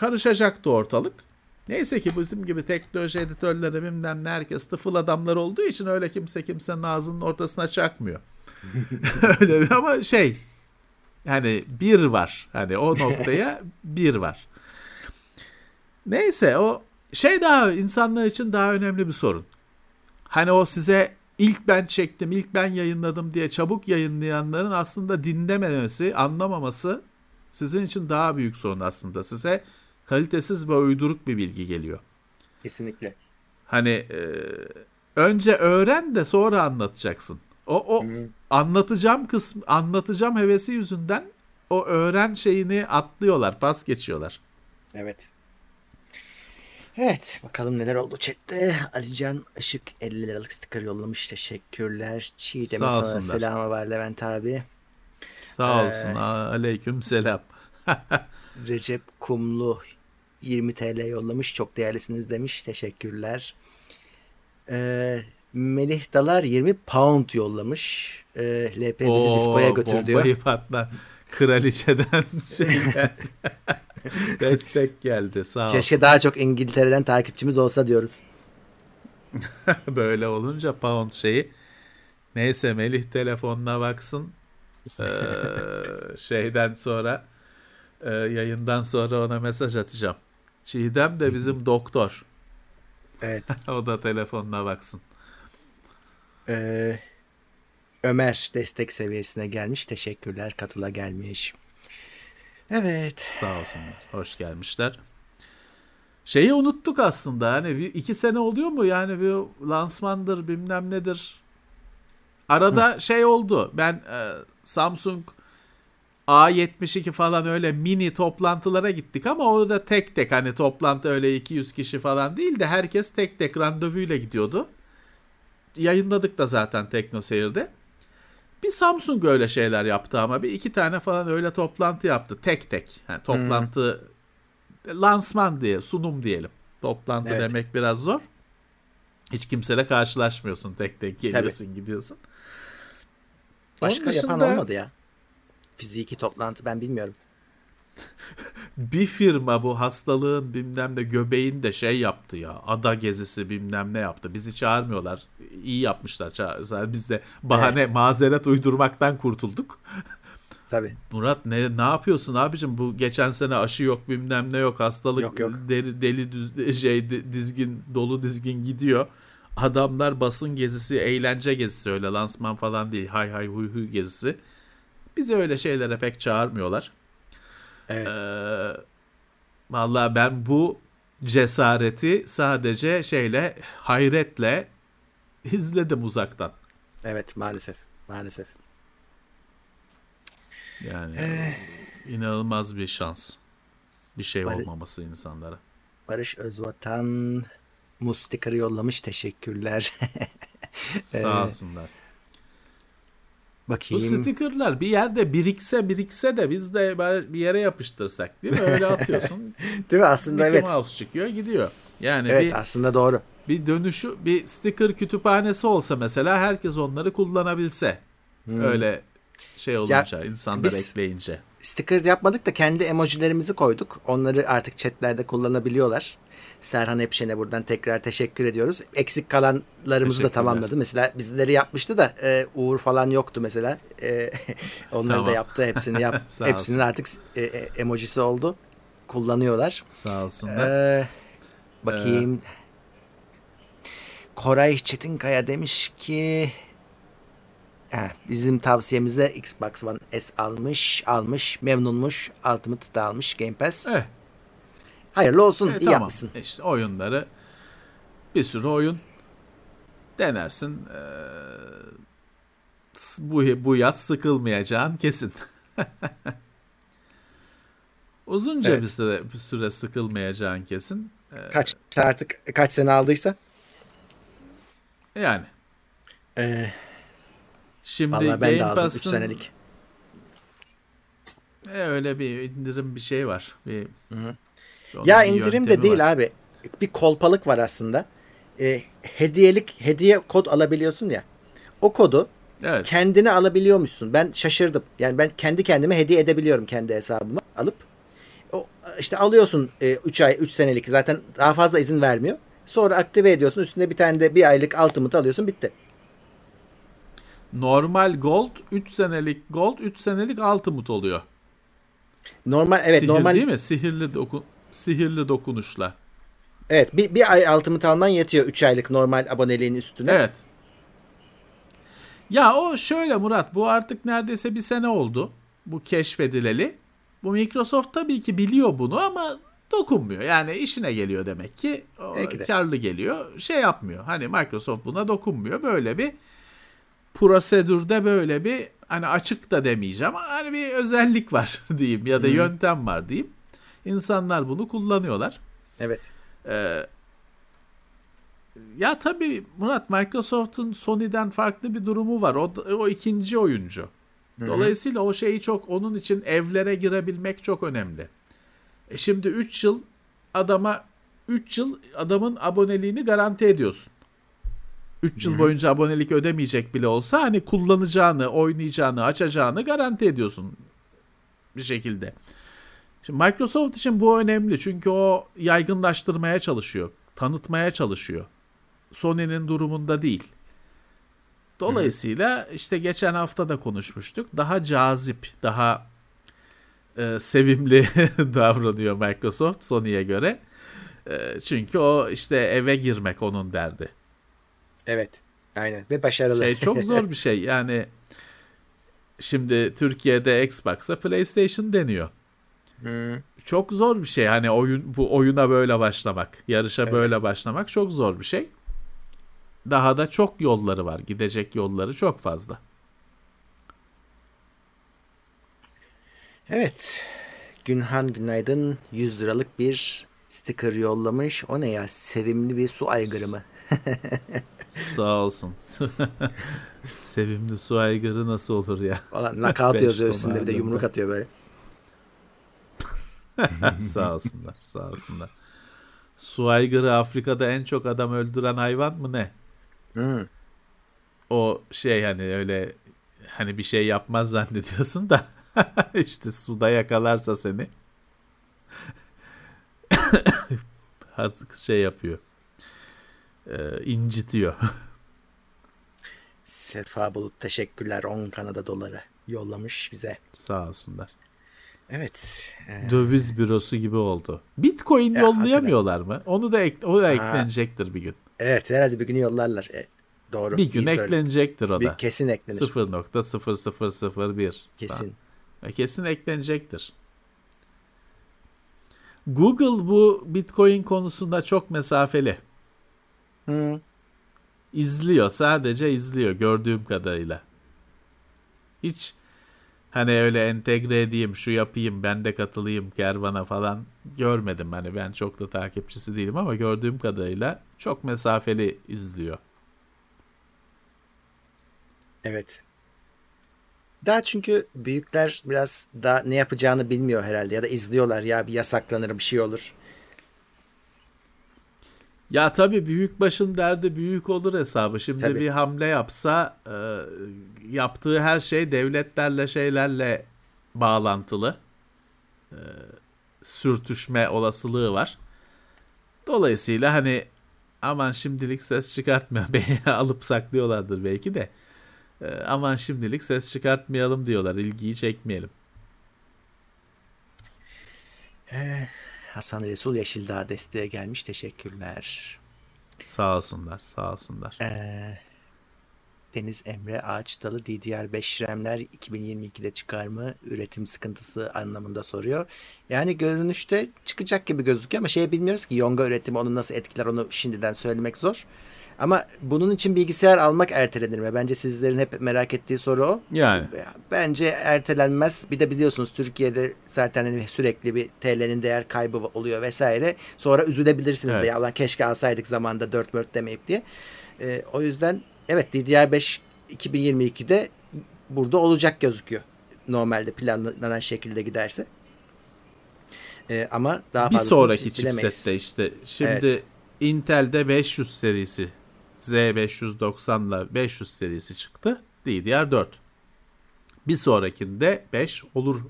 karışacaktı ortalık. Neyse ki bizim gibi teknoloji editörleri bilmem ne herkes tıfıl adamlar olduğu için öyle kimse kimsenin ağzının ortasına çakmıyor. [LAUGHS] öyle ama şey yani bir var. Hani o noktaya [LAUGHS] bir var. Neyse o şey daha insanlar için daha önemli bir sorun. Hani o size ilk ben çektim, ilk ben yayınladım diye çabuk yayınlayanların aslında dinlememesi, anlamaması sizin için daha büyük sorun aslında. Size kalitesiz ve uyduruk bir bilgi geliyor. Kesinlikle. Hani e, önce öğren de sonra anlatacaksın. O o hmm. anlatacağım kısmı anlatacağım hevesi yüzünden o öğren şeyini atlıyorlar, pas geçiyorlar. Evet. Evet bakalım neler oldu chatte. Alican Işık 50 liralık sticker yollamış. Teşekkürler. Çiğdem'e sana selamı var Levent abi. Sağ olsun. Ee, Aleyküm selam. [LAUGHS] Recep Kumlu 20 TL yollamış. Çok değerlisiniz demiş. Teşekkürler. Ee, Melih Dalar 20 pound yollamış. Ee, LP bizi Oo, diskoya götür diyor. Bombayı patla. Kraliçeden şeyden [LAUGHS] destek geldi. Sağ olsun. Keşke daha çok İngiltere'den takipçimiz olsa diyoruz. [LAUGHS] Böyle olunca pound şeyi. Neyse Melih telefonuna baksın. Ee, [LAUGHS] şeyden sonra e, yayından sonra ona mesaj atacağım. Çiğdem de bizim doktor. Evet. [LAUGHS] o da telefonuna baksın. Ee, Ömer destek seviyesine gelmiş. Teşekkürler katıla gelmiş. Evet. Sağ olsunlar. Hoş gelmişler. Şeyi unuttuk aslında hani bir iki sene oluyor mu yani bir lansmandır bilmem nedir. Arada Hı. şey oldu ben e, Samsung A72 falan öyle mini toplantılara gittik ama orada tek tek hani toplantı öyle 200 kişi falan değil de herkes tek tek randevuyla gidiyordu. Yayınladık da zaten Tekno Seyir'de. Bir Samsung öyle şeyler yaptı ama bir iki tane falan öyle toplantı yaptı tek tek. Yani toplantı hmm. lansman diye sunum diyelim. Toplantı evet. demek biraz zor. Hiç kimseyle karşılaşmıyorsun tek tek geliyorsun Tabii. gidiyorsun. Başka dışında, yapan olmadı ya. Fiziki toplantı ben bilmiyorum. [LAUGHS] bir firma bu hastalığın bilmem ne göbeğin de şey yaptı ya. Ada gezisi bilmem ne yaptı. Bizi çağırmıyorlar. İyi yapmışlar çağırırlar. Biz de bahane evet. mazeret uydurmaktan kurtulduk. [LAUGHS] Tabii. Murat ne ne yapıyorsun abicim? Bu geçen sene aşı yok bilmem ne yok hastalık yok, yok. deli deli düz, şey dizgin dolu dizgin gidiyor. Adamlar basın gezisi, eğlence gezisi öyle lansman falan değil. Hay hay huy huy gezisi. Bizi öyle şeylere pek çağırmıyorlar. Evet. Ee, vallahi ben bu cesareti sadece şeyle hayretle izledim uzaktan. Evet maalesef. Maalesef. Yani ee, inanılmaz bir şans. Bir şey Bar- olmaması insanlara. Barış Özvatan Mustika'yı yollamış. Teşekkürler. [LAUGHS] Sağ olsunlar. Bakayım. Bu stickerlar bir yerde birikse birikse de biz de bir yere yapıştırsak değil mi? Öyle atıyorsun. [LAUGHS] değil mi? Aslında Mickey evet. Mouse çıkıyor gidiyor. Yani evet bir, aslında doğru. Bir dönüşü bir sticker kütüphanesi olsa mesela herkes onları kullanabilse. Hmm. Öyle şey olunca ya, insanlar ekleyince. Sticker yapmadık da kendi emojilerimizi koyduk. Onları artık chatlerde kullanabiliyorlar. Serhan Epşen'e buradan tekrar teşekkür ediyoruz. Eksik kalanlarımızı da tamamladı. Mesela bizleri yapmıştı da e, Uğur falan yoktu mesela. E, [LAUGHS] onları tamam. da yaptı. Hepsini [LAUGHS] yap. hepsinin artık e, e, emojisi oldu. Kullanıyorlar. Sağ olsunlar. Ee, bakayım. Ee... Koray Çetinkaya demiş ki He, bizim tavsiyemizde Xbox One S almış, almış, memnunmuş, Ultimate da almış, Game Pass. Eh, Hayırlı olsun. E, iyi tamam. yapmışsın. İşte oyunları bir sürü oyun denersin. Ee, bu, bu yaz sıkılmayacağın kesin. [LAUGHS] Uzunca evet. bir süre bir süre sıkılmayacağın kesin. Ee, kaç artık kaç sene aldıysa? Yani. Ee, Şimdi Vallahi ben Game de aldım 3 senelik. E, öyle bir indirim bir şey var. Bir Hı-hı. Ya indirim de değil var. abi. Bir kolpalık var aslında. E, hediyelik hediye kod alabiliyorsun ya. O kodu evet. kendine alabiliyormuşsun. Ben şaşırdım. Yani ben kendi kendime hediye edebiliyorum kendi hesabıma alıp. O işte alıyorsun 3 e, ay 3 senelik zaten daha fazla izin vermiyor. Sonra aktive ediyorsun. Üstünde bir tane de bir aylık ultimate alıyorsun bitti. Normal gold 3 senelik gold 3 senelik ultimate oluyor. Normal evet Sihir normal değil mi? Sihirli dokun sihirli dokunuşla. Evet bir, bir ay altımı alman yetiyor 3 aylık normal aboneliğin üstüne. Evet. Ya o şöyle Murat bu artık neredeyse bir sene oldu bu keşfedileli. Bu Microsoft tabii ki biliyor bunu ama dokunmuyor. Yani işine geliyor demek ki. O karlı geliyor. Şey yapmıyor. Hani Microsoft buna dokunmuyor. Böyle bir prosedürde böyle bir hani açık da demeyeceğim ama hani bir özellik var [LAUGHS] diyeyim ya da hmm. yöntem var diyeyim. İnsanlar bunu kullanıyorlar. Evet. Ee, ya tabii Murat Microsoft'un Sony'den farklı bir durumu var. O, o ikinci oyuncu. Dolayısıyla o şeyi çok onun için evlere girebilmek çok önemli. E şimdi 3 yıl adama 3 yıl adamın aboneliğini garanti ediyorsun. 3 yıl boyunca abonelik ödemeyecek bile olsa hani kullanacağını, oynayacağını, açacağını garanti ediyorsun bir şekilde. Şimdi Microsoft için bu önemli çünkü o yaygınlaştırmaya çalışıyor, tanıtmaya çalışıyor. Sony'nin durumunda değil. Dolayısıyla işte geçen hafta da konuşmuştuk. Daha cazip, daha e, sevimli [LAUGHS] davranıyor Microsoft Sony'ye göre. E, çünkü o işte eve girmek onun derdi. Evet. Aynen ve başarılı. Şey çok zor [LAUGHS] bir şey. Yani şimdi Türkiye'de Xbox'a PlayStation deniyor. Çok zor bir şey. Hani oyun bu oyuna böyle başlamak, yarışa evet. böyle başlamak çok zor bir şey. Daha da çok yolları var. Gidecek yolları çok fazla. Evet. Günhan Günaydın 100 liralık bir sticker yollamış. O ne ya? Sevimli bir su aygırı mı? [LAUGHS] Sağ olsun. [LAUGHS] Sevimli su aygırı nasıl olur ya? Valla nakavt yazıyor üstünde bir de yumruk atıyor böyle. [LAUGHS] sağ olsunlar, sağ olsunlar. Su aygırı Afrika'da en çok adam öldüren hayvan mı ne? Hmm. O şey hani öyle hani bir şey yapmaz zannediyorsun da [LAUGHS] işte suda yakalarsa seni [LAUGHS] şey yapıyor. Ee, incitiyor. Sefa Bulut teşekkürler 10 Kanada doları yollamış bize. Sağ olsunlar. Evet. E... Döviz bürosu gibi oldu. Bitcoin ya, yollayamıyorlar hakikaten. mı? Onu da ek, o da eklenecektir bir gün. Evet herhalde bir gün yollarlar. E, doğru. Bir gün eklenecektir o da. Bir, kesin eklenir. 0.0001. Kesin. Falan. Kesin eklenecektir. Google bu Bitcoin konusunda çok mesafeli. Hı. İzliyor. Sadece izliyor gördüğüm kadarıyla. Hiç hani öyle entegre edeyim, şu yapayım, ben de katılayım kervana falan görmedim. Hani ben çok da takipçisi değilim ama gördüğüm kadarıyla çok mesafeli izliyor. Evet. Daha çünkü büyükler biraz daha ne yapacağını bilmiyor herhalde ya da izliyorlar ya bir yasaklanır bir şey olur. Ya tabii büyük başın derdi büyük olur hesabı. Şimdi tabii. bir hamle yapsa e, yaptığı her şey devletlerle şeylerle bağlantılı. E, sürtüşme olasılığı var. Dolayısıyla hani aman şimdilik ses çıkartmıyor. [LAUGHS] Beni alıp saklıyorlardır belki de. E, aman şimdilik ses çıkartmayalım diyorlar. İlgiyi çekmeyelim. Hasan Resul Yeşildağ desteğe gelmiş. Teşekkürler. Sağ olsunlar, sağ olsunlar. Ee, Deniz Emre Ağaçtalı DDR5 RAM'ler 2022'de çıkar mı? Üretim sıkıntısı anlamında soruyor. Yani görünüşte çıkacak gibi gözüküyor ama şey bilmiyoruz ki Yonga üretimi onu nasıl etkiler onu şimdiden söylemek zor. Ama bunun için bilgisayar almak ertelenir mi? Bence sizlerin hep merak ettiği soru o. Yani. Bence ertelenmez. Bir de biliyorsunuz Türkiye'de zaten hani sürekli bir TL'nin değer kaybı oluyor vesaire. Sonra üzülebilirsiniz evet. de ya Allah keşke alsaydık zamanda 4 4 demeyip diye. Ee, o yüzden evet DDR5 2022'de burada olacak gözüküyor. Normalde planlanan şekilde giderse. Ee, ama daha bir sonraki chipsette işte şimdi evet. Intel'de 500 serisi Z590 ile 500 serisi çıktı. DDR4. Bir sonrakinde 5 olur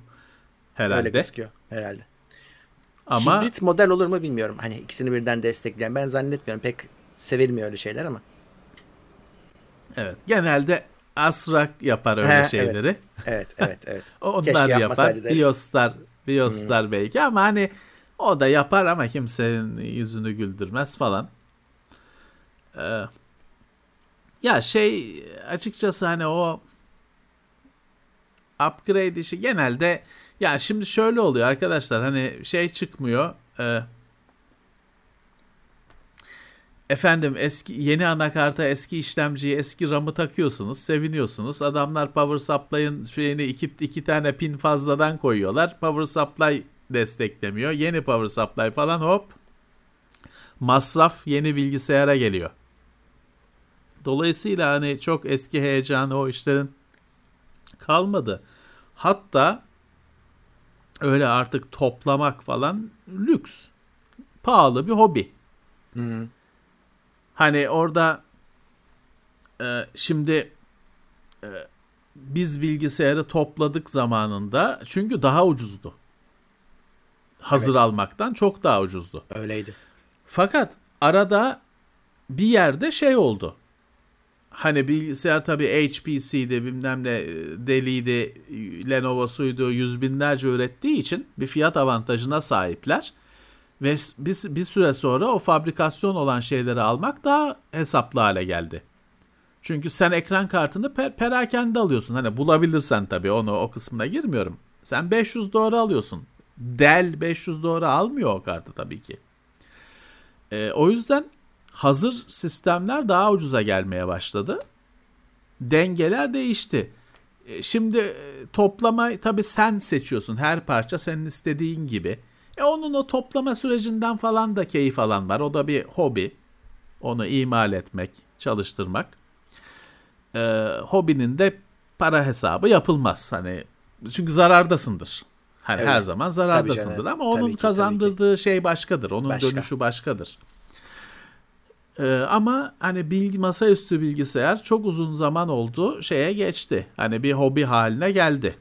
herhalde. Öyle gözüküyor herhalde. Ama hibrit model olur mu bilmiyorum. Hani ikisini birden destekleyen ben zannetmiyorum. Pek sevilmiyor öyle şeyler ama. Evet. Genelde Asrak yapar öyle He, şeyleri. Evet, evet, evet. evet. [LAUGHS] Onlar yapar. Biostar, Biostar hmm. belki ama hani o da yapar ama kimsenin yüzünü güldürmez falan. Ee, ya şey açıkçası hani o upgrade işi genelde ya şimdi şöyle oluyor arkadaşlar hani şey çıkmıyor e, efendim eski yeni anakarta eski işlemciye eski RAM'ı takıyorsunuz seviniyorsunuz. Adamlar power supply'ın şeyini iki, iki tane pin fazladan koyuyorlar. Power supply desteklemiyor. Yeni power supply falan hop. Masraf yeni bilgisayara geliyor Dolayısıyla hani çok eski heyecanı o işlerin kalmadı. Hatta öyle artık toplamak falan lüks. Pahalı bir hobi. Hı. Hani orada e, şimdi e, biz bilgisayarı topladık zamanında çünkü daha ucuzdu. Hazır evet. almaktan çok daha ucuzdu. Öyleydi. Fakat arada bir yerde şey oldu hani bilgisayar tabii HPC'de bilmem ne deliydi, Lenovo'suydu yüz binlerce ürettiği için bir fiyat avantajına sahipler. Ve bir, bir süre sonra o fabrikasyon olan şeyleri almak daha hesaplı hale geldi. Çünkü sen ekran kartını per perakende alıyorsun. Hani bulabilirsen tabii onu o kısmına girmiyorum. Sen 500 dolar alıyorsun. Dell 500 dolar almıyor o kartı tabii ki. E, o yüzden hazır sistemler daha ucuza gelmeye başladı. Dengeler değişti. E, şimdi e, toplama tabii sen seçiyorsun. Her parça senin istediğin gibi. E onun o toplama sürecinden falan da keyif alan var. O da bir hobi. Onu imal etmek, çalıştırmak. E, hobinin de para hesabı yapılmaz. Hani çünkü zarardasındır. Hani evet. her zaman zarardasındır ama onun ki, kazandırdığı şey başkadır. Onun Başka. dönüşü başkadır. Ee, ama hani bilgi masaüstü bilgisayar çok uzun zaman oldu şeye geçti. Hani bir hobi haline geldi.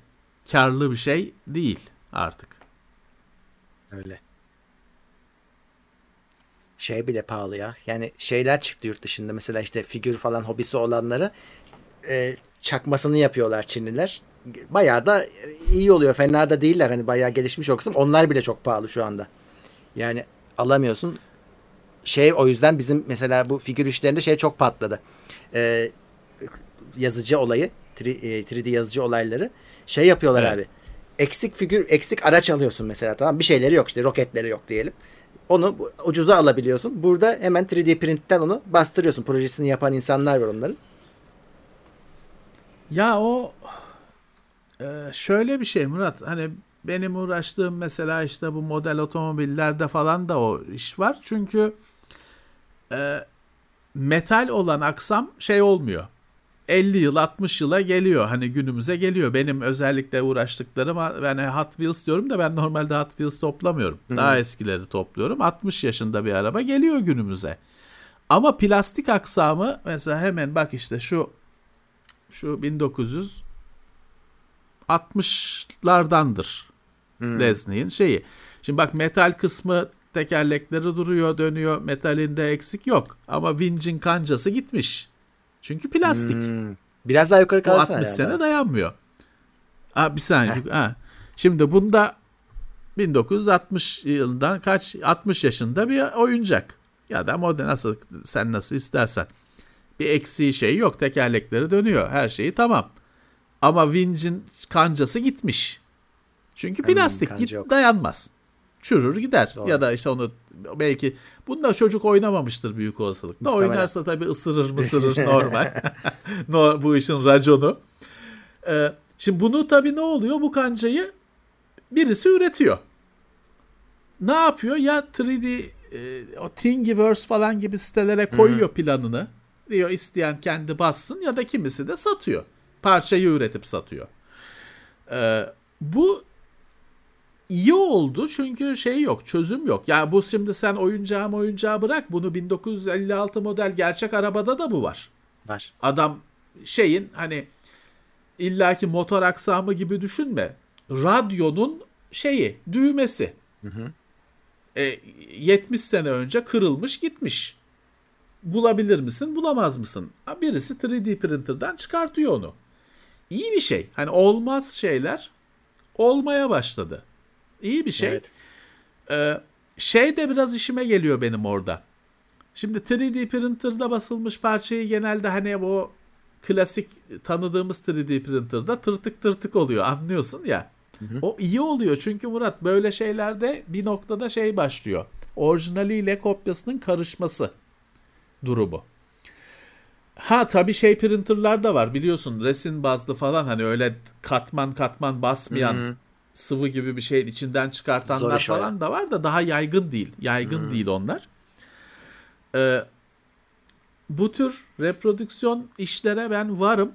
Karlı bir şey değil artık. Öyle. Şey bile pahalı ya. Yani şeyler çıktı yurt dışında. Mesela işte figür falan hobisi olanları e, çakmasını yapıyorlar Çinliler. Bayağı da iyi oluyor. Fena da değiller. Hani bayağı gelişmiş o kısım. Onlar bile çok pahalı şu anda. Yani alamıyorsun şey o yüzden bizim mesela bu figür işlerinde şey çok patladı. Ee, yazıcı olayı 3D e, yazıcı olayları şey yapıyorlar evet. abi. Eksik figür, eksik araç alıyorsun mesela tamam bir şeyleri yok işte roketleri yok diyelim. Onu ucuza alabiliyorsun. Burada hemen 3D printten onu bastırıyorsun. Projesini yapan insanlar var onların. Ya o e, şöyle bir şey Murat. Hani benim uğraştığım mesela işte bu model otomobillerde falan da o iş var. Çünkü e, metal olan aksam şey olmuyor. 50 yıl 60 yıla geliyor. Hani günümüze geliyor. Benim özellikle uğraştıklarım ben Hot Wheels diyorum da ben normalde Hot Wheels toplamıyorum. Hmm. Daha eskileri topluyorum. 60 yaşında bir araba geliyor günümüze. Ama plastik aksamı mesela hemen bak işte şu şu 1960'lardandır hmm. Disney'in şeyi. Şimdi bak metal kısmı tekerlekleri duruyor, dönüyor. Metalinde eksik yok. Ama vincin kancası gitmiş. Çünkü plastik. Hmm. Biraz daha yukarı kalırsa. 60 sene dayanmıyor. Ha, bir saniye. Ha. Şimdi bunda 1960 yılından kaç 60 yaşında bir oyuncak. Ya da model nasıl sen nasıl istersen. Bir eksiği şey yok. Tekerlekleri dönüyor. Her şeyi tamam. Ama vincin kancası gitmiş. Çünkü plastik git yok. dayanmaz çürür gider. Doğru. Ya da işte onu belki bunda çocuk oynamamıştır büyük olasılıkla. Muhtemelen. Oynarsa tabii ısırır mısırır [LAUGHS] normal. [LAUGHS] no, bu işin raconu. Ee, şimdi bunu tabii ne oluyor? Bu kancayı birisi üretiyor. Ne yapıyor? Ya 3D e, o Thingiverse falan gibi sitelere koyuyor Hı-hı. planını. Diyor isteyen kendi bassın ya da kimisi de satıyor. Parçayı üretip satıyor. Ee, bu iyi oldu çünkü şey yok çözüm yok. Yani bu şimdi sen oyuncağı oyuncağı bırak bunu 1956 model gerçek arabada da bu var. Var. Adam şeyin hani illaki motor aksamı gibi düşünme. Radyonun şeyi düğmesi. Hı hı. E, 70 sene önce kırılmış gitmiş. Bulabilir misin bulamaz mısın? Birisi 3D printer'dan çıkartıyor onu. İyi bir şey. Hani olmaz şeyler olmaya başladı. İyi bir şey. Evet. Ee, şey de biraz işime geliyor benim orada. Şimdi 3D printer'da basılmış parçayı genelde hani o klasik tanıdığımız 3D printer'da tırtık tırtık oluyor anlıyorsun ya. Hı hı. O iyi oluyor çünkü Murat böyle şeylerde bir noktada şey başlıyor. Orijinaliyle kopyasının karışması durumu. Ha tabii şey printerlar da var biliyorsun resin bazlı falan hani öyle katman katman basmayan hı hı sıvı gibi bir şeyin içinden çıkartanlar falan ya. da var da daha yaygın değil. Yaygın hmm. değil onlar. Ee, bu tür reprodüksiyon işlere ben varım.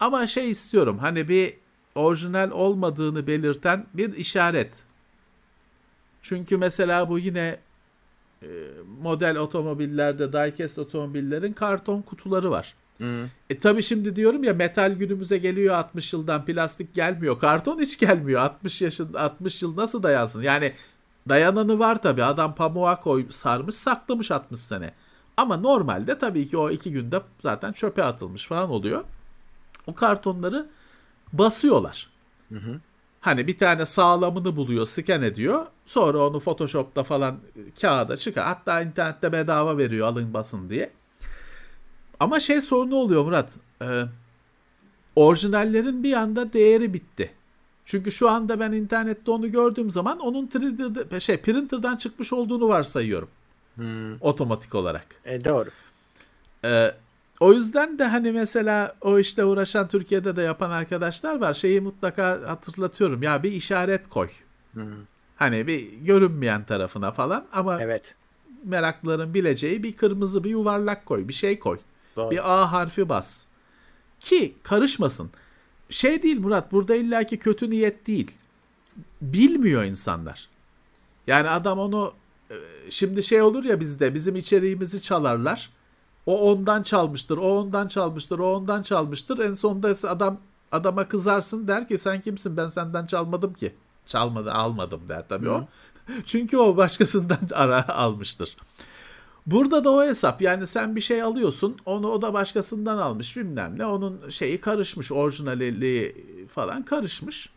Ama şey istiyorum hani bir orijinal olmadığını belirten bir işaret. Çünkü mesela bu yine e, model otomobillerde, diecast otomobillerin karton kutuları var. Hı. E tabi şimdi diyorum ya metal günümüze geliyor 60 yıldan plastik gelmiyor. Karton hiç gelmiyor. 60 yaşında 60 yıl nasıl dayansın? Yani dayananı var tabi. Adam pamuğa koy sarmış saklamış 60 sene. Ama normalde tabii ki o iki günde zaten çöpe atılmış falan oluyor. O kartonları basıyorlar. Hı hı. Hani bir tane sağlamını buluyor, scan ediyor. Sonra onu Photoshop'ta falan kağıda çıkar. Hatta internette bedava veriyor alın basın diye. Ama şey sorunu oluyor Murat. E, orijinallerin bir anda değeri bitti. Çünkü şu anda ben internette onu gördüğüm zaman onun 3D şey printer'dan çıkmış olduğunu varsayıyorum. Hmm. Otomatik olarak. E, doğru. Ee, o yüzden de hani mesela o işte uğraşan Türkiye'de de yapan arkadaşlar var. Şeyi mutlaka hatırlatıyorum. Ya bir işaret koy. Hmm. Hani bir görünmeyen tarafına falan ama evet. merakların bileceği bir kırmızı bir yuvarlak koy. Bir şey koy. Doğru. Bir A harfi bas. Ki karışmasın. Şey değil Murat burada illaki kötü niyet değil. Bilmiyor insanlar. Yani adam onu e, şimdi şey olur ya bizde bizim içeriğimizi çalarlar. O ondan çalmıştır, o ondan çalmıştır, o ondan çalmıştır. En sonunda adam adama kızarsın der ki sen kimsin ben senden çalmadım ki. Çalmadı almadım der tabii Hı. o. [LAUGHS] Çünkü o başkasından [LAUGHS] ara almıştır. Burada da o hesap yani sen bir şey alıyorsun onu o da başkasından almış bilmem ne onun şeyi karışmış orijinalliği falan karışmış.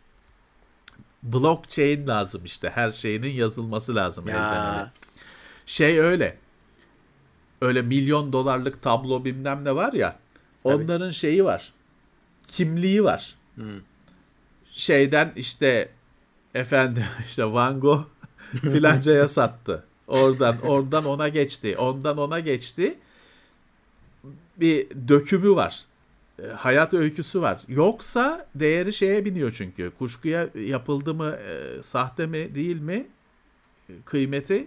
Blockchain lazım işte her şeyinin yazılması lazım ya. Şey öyle öyle milyon dolarlık tablo bilmem ne var ya Tabii. onların şeyi var kimliği var. Hmm. Şeyden işte efendim [LAUGHS] işte Van Gogh [LAUGHS] filancaya sattı. Oradan oradan ona geçti. Ondan ona geçti. Bir dökümü var. E, hayat öyküsü var. Yoksa değeri şeye biniyor çünkü. Kuşkuya yapıldı mı, e, sahte mi, değil mi? E, kıymeti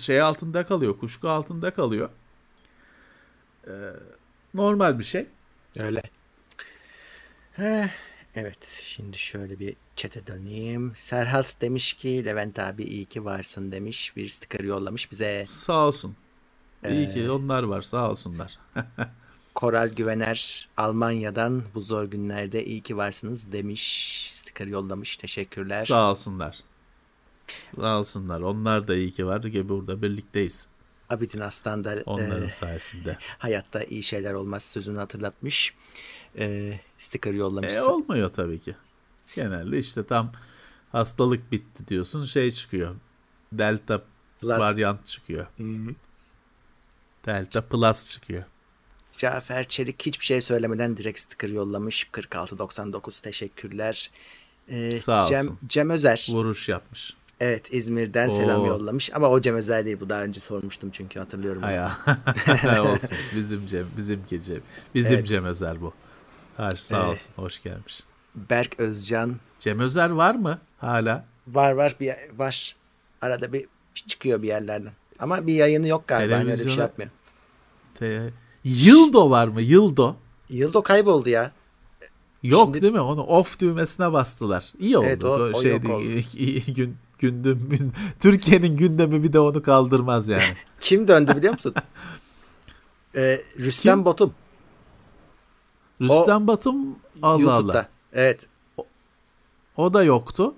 şey altında kalıyor, kuşku altında kalıyor. E, normal bir şey. Öyle. Heh, Evet şimdi şöyle bir çete döneyim. Serhat demiş ki Levent abi iyi ki varsın demiş. Bir sticker yollamış bize. Sağ olsun. İyi ee, ki onlar var sağ olsunlar. [LAUGHS] Koral Güvener Almanya'dan bu zor günlerde iyi ki varsınız demiş. Sticker yollamış. Teşekkürler. Sağ olsunlar. Sağ olsunlar. Onlar da iyi ki var ki burada birlikteyiz. Abidin Aslan da onların e, sayesinde. [LAUGHS] Hayatta iyi şeyler olmaz sözünü hatırlatmış e, sticker yollamışsın. E, olmuyor tabii ki. Genelde işte tam hastalık bitti diyorsun şey çıkıyor. Delta Plus. varyant çıkıyor. Hı-hı. Delta Plus çıkıyor. Cafer Çelik hiçbir şey söylemeden direkt sticker yollamış. 4699 teşekkürler. Ee, Sağ Cem, olsun. Cem Özer. Vuruş yapmış. Evet İzmir'den Oo. selam yollamış. Ama o Cem Özer değil bu daha önce sormuştum çünkü hatırlıyorum. Haya. [LAUGHS] [LAUGHS] olsun bizim Cem bizimki Cem. Bizim evet. Cem Özer bu. Her sağ ee, olsun. Hoş gelmiş. Berk Özcan. Cem Özer var mı hala? Var var bir var. Arada bir çıkıyor bir yerlerden. Ama bir yayını yok galiba. Hani öyle bir şey yapmıyor. Te... Yıldo var mı? Yıldo. Yıldo kayboldu ya. Yok Şimdi... değil mi? Onu off düğmesine bastılar. İyi oldu. Evet, o, o şey yok oldu. [LAUGHS] Gün, gündem, Türkiye'nin gündemi bir de onu kaldırmaz yani. [LAUGHS] Kim döndü biliyor musun? [LAUGHS] ee, Rüstem Kim? Batum. Rüstem o, Batum Allah YouTube'da. Allah. Evet. O, o da yoktu.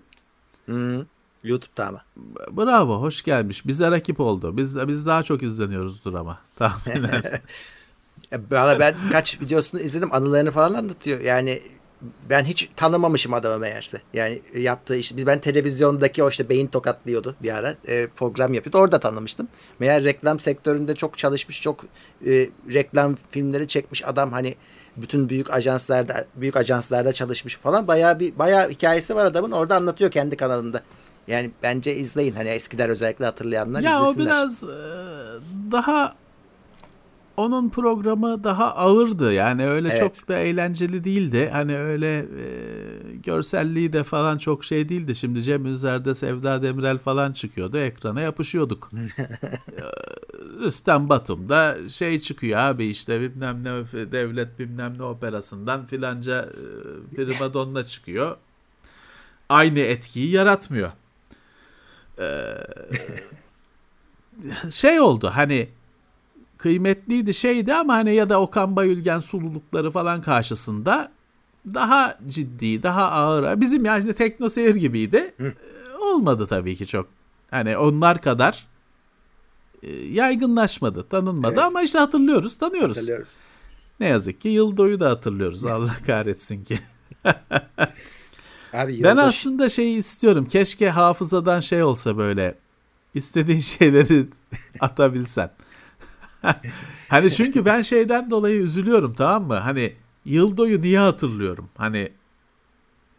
Hı, YouTube'da ama. Bravo, hoş gelmiş. Bize rakip oldu. Biz biz daha çok izleniyoruzdur ama. [LAUGHS] Tahminen. Valla ben kaç videosunu izledim. Anılarını falan anlatıyor. Yani ben hiç tanımamışım adamı meğerse. Yani yaptığı iş. Biz ben televizyondaki o işte beyin tokatlıyordu bir ara. E, program yapıyordu. Orada tanımıştım. Meğer reklam sektöründe çok çalışmış, çok e, reklam filmleri çekmiş adam hani bütün büyük ajanslarda büyük ajanslarda çalışmış falan. Bayağı bir bayağı hikayesi var adamın. Orada anlatıyor kendi kanalında. Yani bence izleyin. Hani eskiler özellikle hatırlayanlar ya izlesinler. Ya o biraz e, daha onun programı daha ağırdı. Yani öyle evet. çok da eğlenceli değildi. Hani öyle e, görselliği de falan çok şey değildi. Şimdi Cem Üzer'de Sevda Demirel falan çıkıyordu. Ekrana yapışıyorduk. [LAUGHS] Rüstem Batum'da şey çıkıyor abi işte bilmem ne devlet bilmem ne operasından filanca e, primadonna çıkıyor. Aynı etkiyi yaratmıyor. Ee, [LAUGHS] şey oldu hani kıymetliydi şeydi ama hani ya da Okan Bayülgen sululukları falan karşısında daha ciddi, daha ağır. Bizim yani tekno seyir gibiydi. Hı. Ee, olmadı tabii ki çok. Hani onlar kadar e, yaygınlaşmadı, tanınmadı evet. ama işte hatırlıyoruz, tanıyoruz. Hatırlıyoruz. Ne yazık ki Yıldo'yu da hatırlıyoruz. [LAUGHS] Allah kahretsin ki. Abi. Ben aslında şeyi istiyorum. Keşke hafızadan şey olsa böyle. istediğin [LAUGHS] şeyleri atabilsen. [LAUGHS] hani çünkü ben şeyden dolayı üzülüyorum tamam mı? Hani Yıldo'yu niye hatırlıyorum? Hani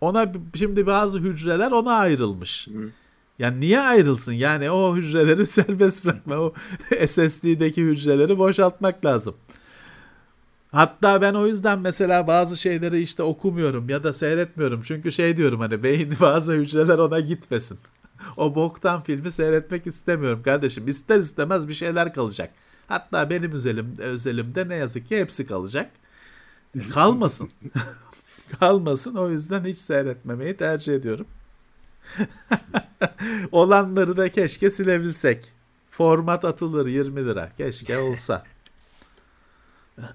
ona şimdi bazı hücreler ona ayrılmış. Hı. Yani niye ayrılsın? Yani o hücreleri [LAUGHS] serbest bırakma. O SSD'deki hücreleri boşaltmak lazım. Hatta ben o yüzden mesela bazı şeyleri işte okumuyorum ya da seyretmiyorum. Çünkü şey diyorum hani beyin [LAUGHS] bazı hücreler ona gitmesin. o boktan filmi seyretmek istemiyorum kardeşim. İster istemez bir şeyler kalacak. Hatta benim özelim, özelimde ne yazık ki hepsi kalacak. Kalmasın. [LAUGHS] Kalmasın o yüzden hiç seyretmemeyi tercih ediyorum. [LAUGHS] Olanları da keşke silebilsek. Format atılır 20 lira. Keşke olsa. [COUGHS]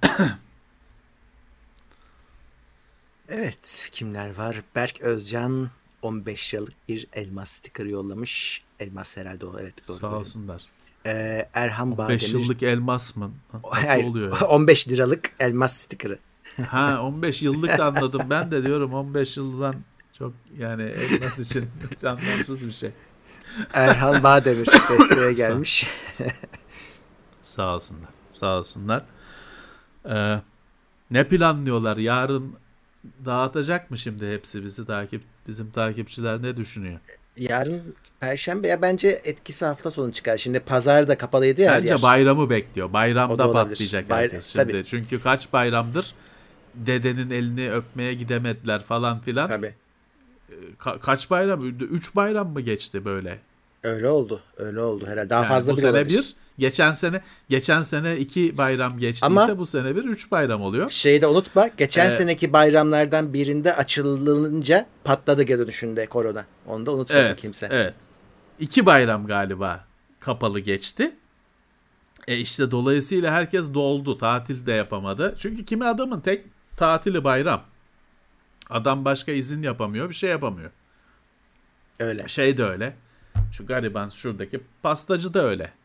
evet kimler var? Berk Özcan 15 yıllık bir elmas sticker yollamış. Elmas herhalde o evet doğru. Sağ olsunlar. Ee, Erhan 15 Bağdemir. yıllık elmas mı? Nasıl Hayır, oluyor? 15 [LAUGHS] liralık elmas sticker'ı. [LAUGHS] ha 15 yıllık anladım. Ben de diyorum 15 yıldan çok yani elmas için [LAUGHS] anlamsız bir şey. Erhan Bağdemir desteğe gelmiş. Sağ olsunlar. Sağ olsunlar. Ee, ne planlıyorlar? Yarın dağıtacak mı şimdi hepsi bizi takip bizim takipçiler ne düşünüyor? Yarın Perşembe ya bence etkisi hafta sonu çıkar. Şimdi pazar da kapalıydı ya. Bence bayramı bekliyor. Bayramda patlayacak Bayram, herkes şimdi. Tabii. Çünkü kaç bayramdır dedenin elini öpmeye gidemediler falan filan. Tabii. Ka- kaç bayram? Üç bayram mı geçti böyle? Öyle oldu. Öyle oldu herhalde. Daha yani fazla bu sene olabilir. bir. Geçen sene geçen sene iki bayram geçtiyse Ama bu sene bir üç bayram oluyor. Şeyi de unutma. Geçen ee, seneki bayramlardan birinde açılınca patladı geri dönüşünde korona. Onu da unutmasın evet, kimse. Evet. İki bayram galiba kapalı geçti. E işte dolayısıyla herkes doldu. Tatil de yapamadı. Çünkü kimi adamın tek tatili bayram. Adam başka izin yapamıyor, bir şey yapamıyor. Öyle. Şey de öyle. Şu gariban şuradaki pastacı da öyle.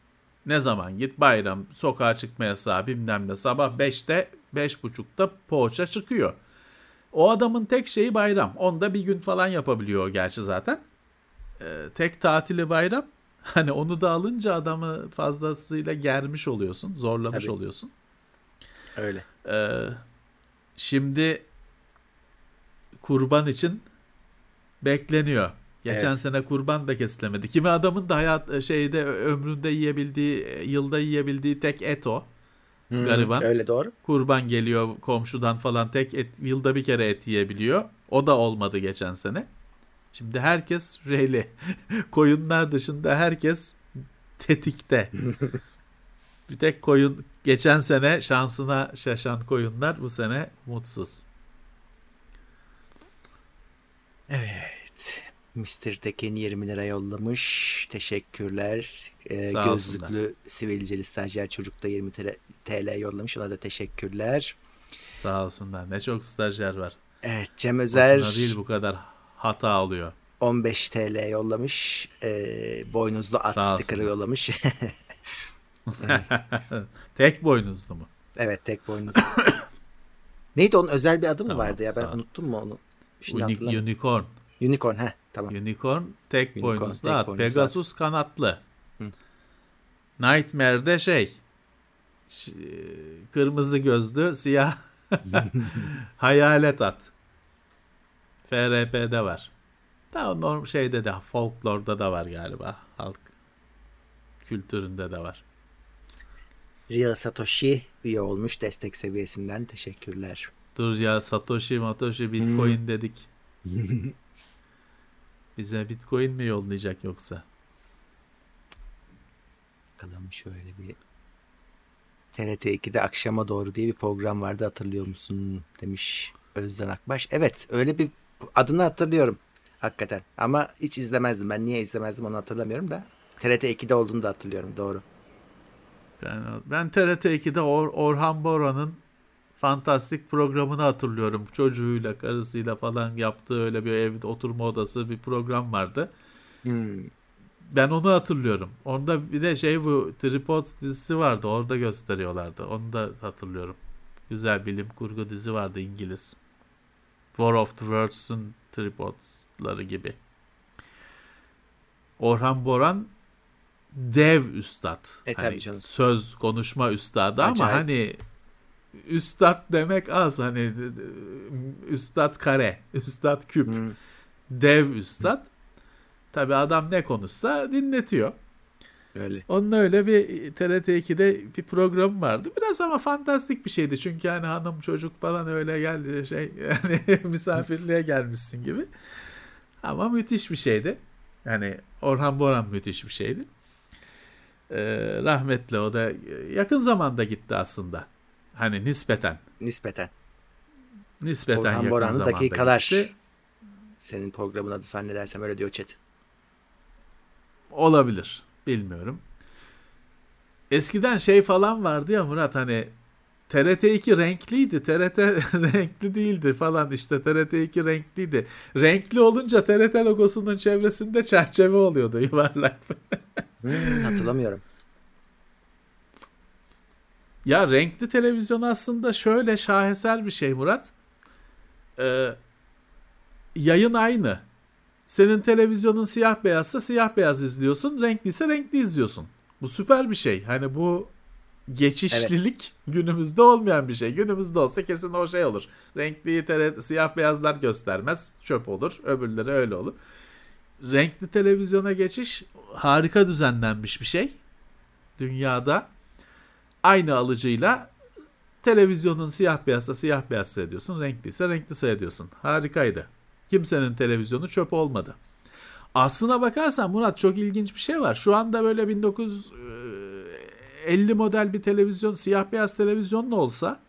Ne zaman git bayram sokağa çıkma yasağı bilmem ne sabah 5'te 5.30'da poğaça çıkıyor. O adamın tek şeyi bayram. Onda bir gün falan yapabiliyor gerçi zaten. Ee, tek tatili bayram. [LAUGHS] Hani onu da alınca adamı fazlasıyla germiş oluyorsun. Zorlamış Tabii. oluyorsun. Öyle. Ee, şimdi kurban için bekleniyor. Geçen evet. sene kurban da kesilemedi. Kimi adamın da hayat e, şeyde ömründe yiyebildiği, e, yılda yiyebildiği tek et o. Hmm, Gariban. Öyle doğru. Kurban geliyor komşudan falan tek et yılda bir kere et yiyebiliyor. O da olmadı geçen sene. Şimdi herkes reyli. [LAUGHS] Koyunlar dışında herkes tetikte. [LAUGHS] bir tek koyun geçen sene şansına şaşan koyunlar bu sene mutsuz. Evet. Mr. Teken 20 lira yollamış. Teşekkürler. Ee, gözlüklü olsunlar. sivilceli stajyer çocuk da 20 TL yollamış. Ona da teşekkürler. Sağ olsunlar. Ne çok stajyer var. Evet Cem Özer. Boşuna değil bu kadar hata oluyor. 15 TL yollamış. Ee, boynuzlu at sticker'ı yollamış. [LAUGHS] [LAUGHS] tek boynuzlu mu? Evet tek boynuzlu. [COUGHS] Neydi onun özel bir adı mı tamam, vardı ya ben unuttum mu onu? Şimdi Uni- unicorn. Unicorn ha tamam. Unicorn tek Unicorn, boynuzlu tek at. Boynuzlu Pegasus at. kanatlı. Hı. Nightmare'de şey kırmızı gözlü siyah [LAUGHS] hayalet at. FRP'de var. Daha norm şeyde de folklorda da var galiba. Halk kültüründe de var. Real Satoshi üye olmuş destek seviyesinden teşekkürler. Dur ya Satoshi Matoshi Bitcoin hmm. dedik. [LAUGHS] Bize Bitcoin mi yollayacak yoksa? Bakalım şöyle bir TRT 2'de akşama doğru diye bir program vardı hatırlıyor musun demiş Özden Akbaş. Evet öyle bir adını hatırlıyorum hakikaten ama hiç izlemezdim ben niye izlemezdim onu hatırlamıyorum da TRT 2'de olduğunu da hatırlıyorum doğru. Ben, ben TRT 2'de Or, Orhan Bora'nın fantastik programını hatırlıyorum. Çocuğuyla, karısıyla falan yaptığı öyle bir evde oturma odası bir program vardı. Hmm. Ben onu hatırlıyorum. Onda bir de şey bu Tripods dizisi vardı. Orada gösteriyorlardı. Onu da hatırlıyorum. Güzel bilim kurgu dizi vardı İngiliz. War of the Worlds'un Tripods'ları gibi. Orhan Boran dev üstad. E, hani tabii canım. söz konuşma üstadı Acayip. ama hani üstad demek az hani üstad kare, üstad küp, Hmm. dev üstad. Tabi adam ne konuşsa dinletiyor. Öyle. Onun öyle bir TRT 2'de bir program vardı. Biraz ama fantastik bir şeydi. Çünkü hani hanım çocuk falan öyle geldi şey [LAUGHS] yani misafirliğe gelmişsin gibi. Ama müthiş bir şeydi. Yani Orhan Boran müthiş bir şeydi. Ee, rahmetli o da yakın zamanda gitti aslında. Hani nispeten. Nispeten. Nispeten Orhan yakın Boran'ın zamanda dakikalar. gitti. Senin programın adı zannedersem öyle diyor chat. Olabilir. Bilmiyorum. Eskiden şey falan vardı ya Murat hani TRT2 renkliydi. TRT [LAUGHS] renkli değildi falan işte TRT2 renkliydi. Renkli olunca TRT logosunun çevresinde çerçeve oluyordu [LAUGHS] yuvarlak. Hmm, hatırlamıyorum. Ya renkli televizyon aslında şöyle şaheser bir şey Murat. Ee, yayın aynı. Senin televizyonun siyah beyazsa siyah beyaz izliyorsun. Renkliyse renkli izliyorsun. Bu süper bir şey. Hani bu geçişlilik günümüzde olmayan bir şey. Günümüzde olsa kesin o şey olur. Renkli tele, siyah beyazlar göstermez. Çöp olur. Öbürleri öyle olur. Renkli televizyona geçiş harika düzenlenmiş bir şey. Dünyada aynı alıcıyla televizyonun siyah beyazsa siyah beyaz seyrediyorsun. Renkliyse renkli seyrediyorsun. Harikaydı. Kimsenin televizyonu çöp olmadı. Aslına bakarsan Murat çok ilginç bir şey var. Şu anda böyle 1950 model bir televizyon, siyah beyaz televizyon da olsa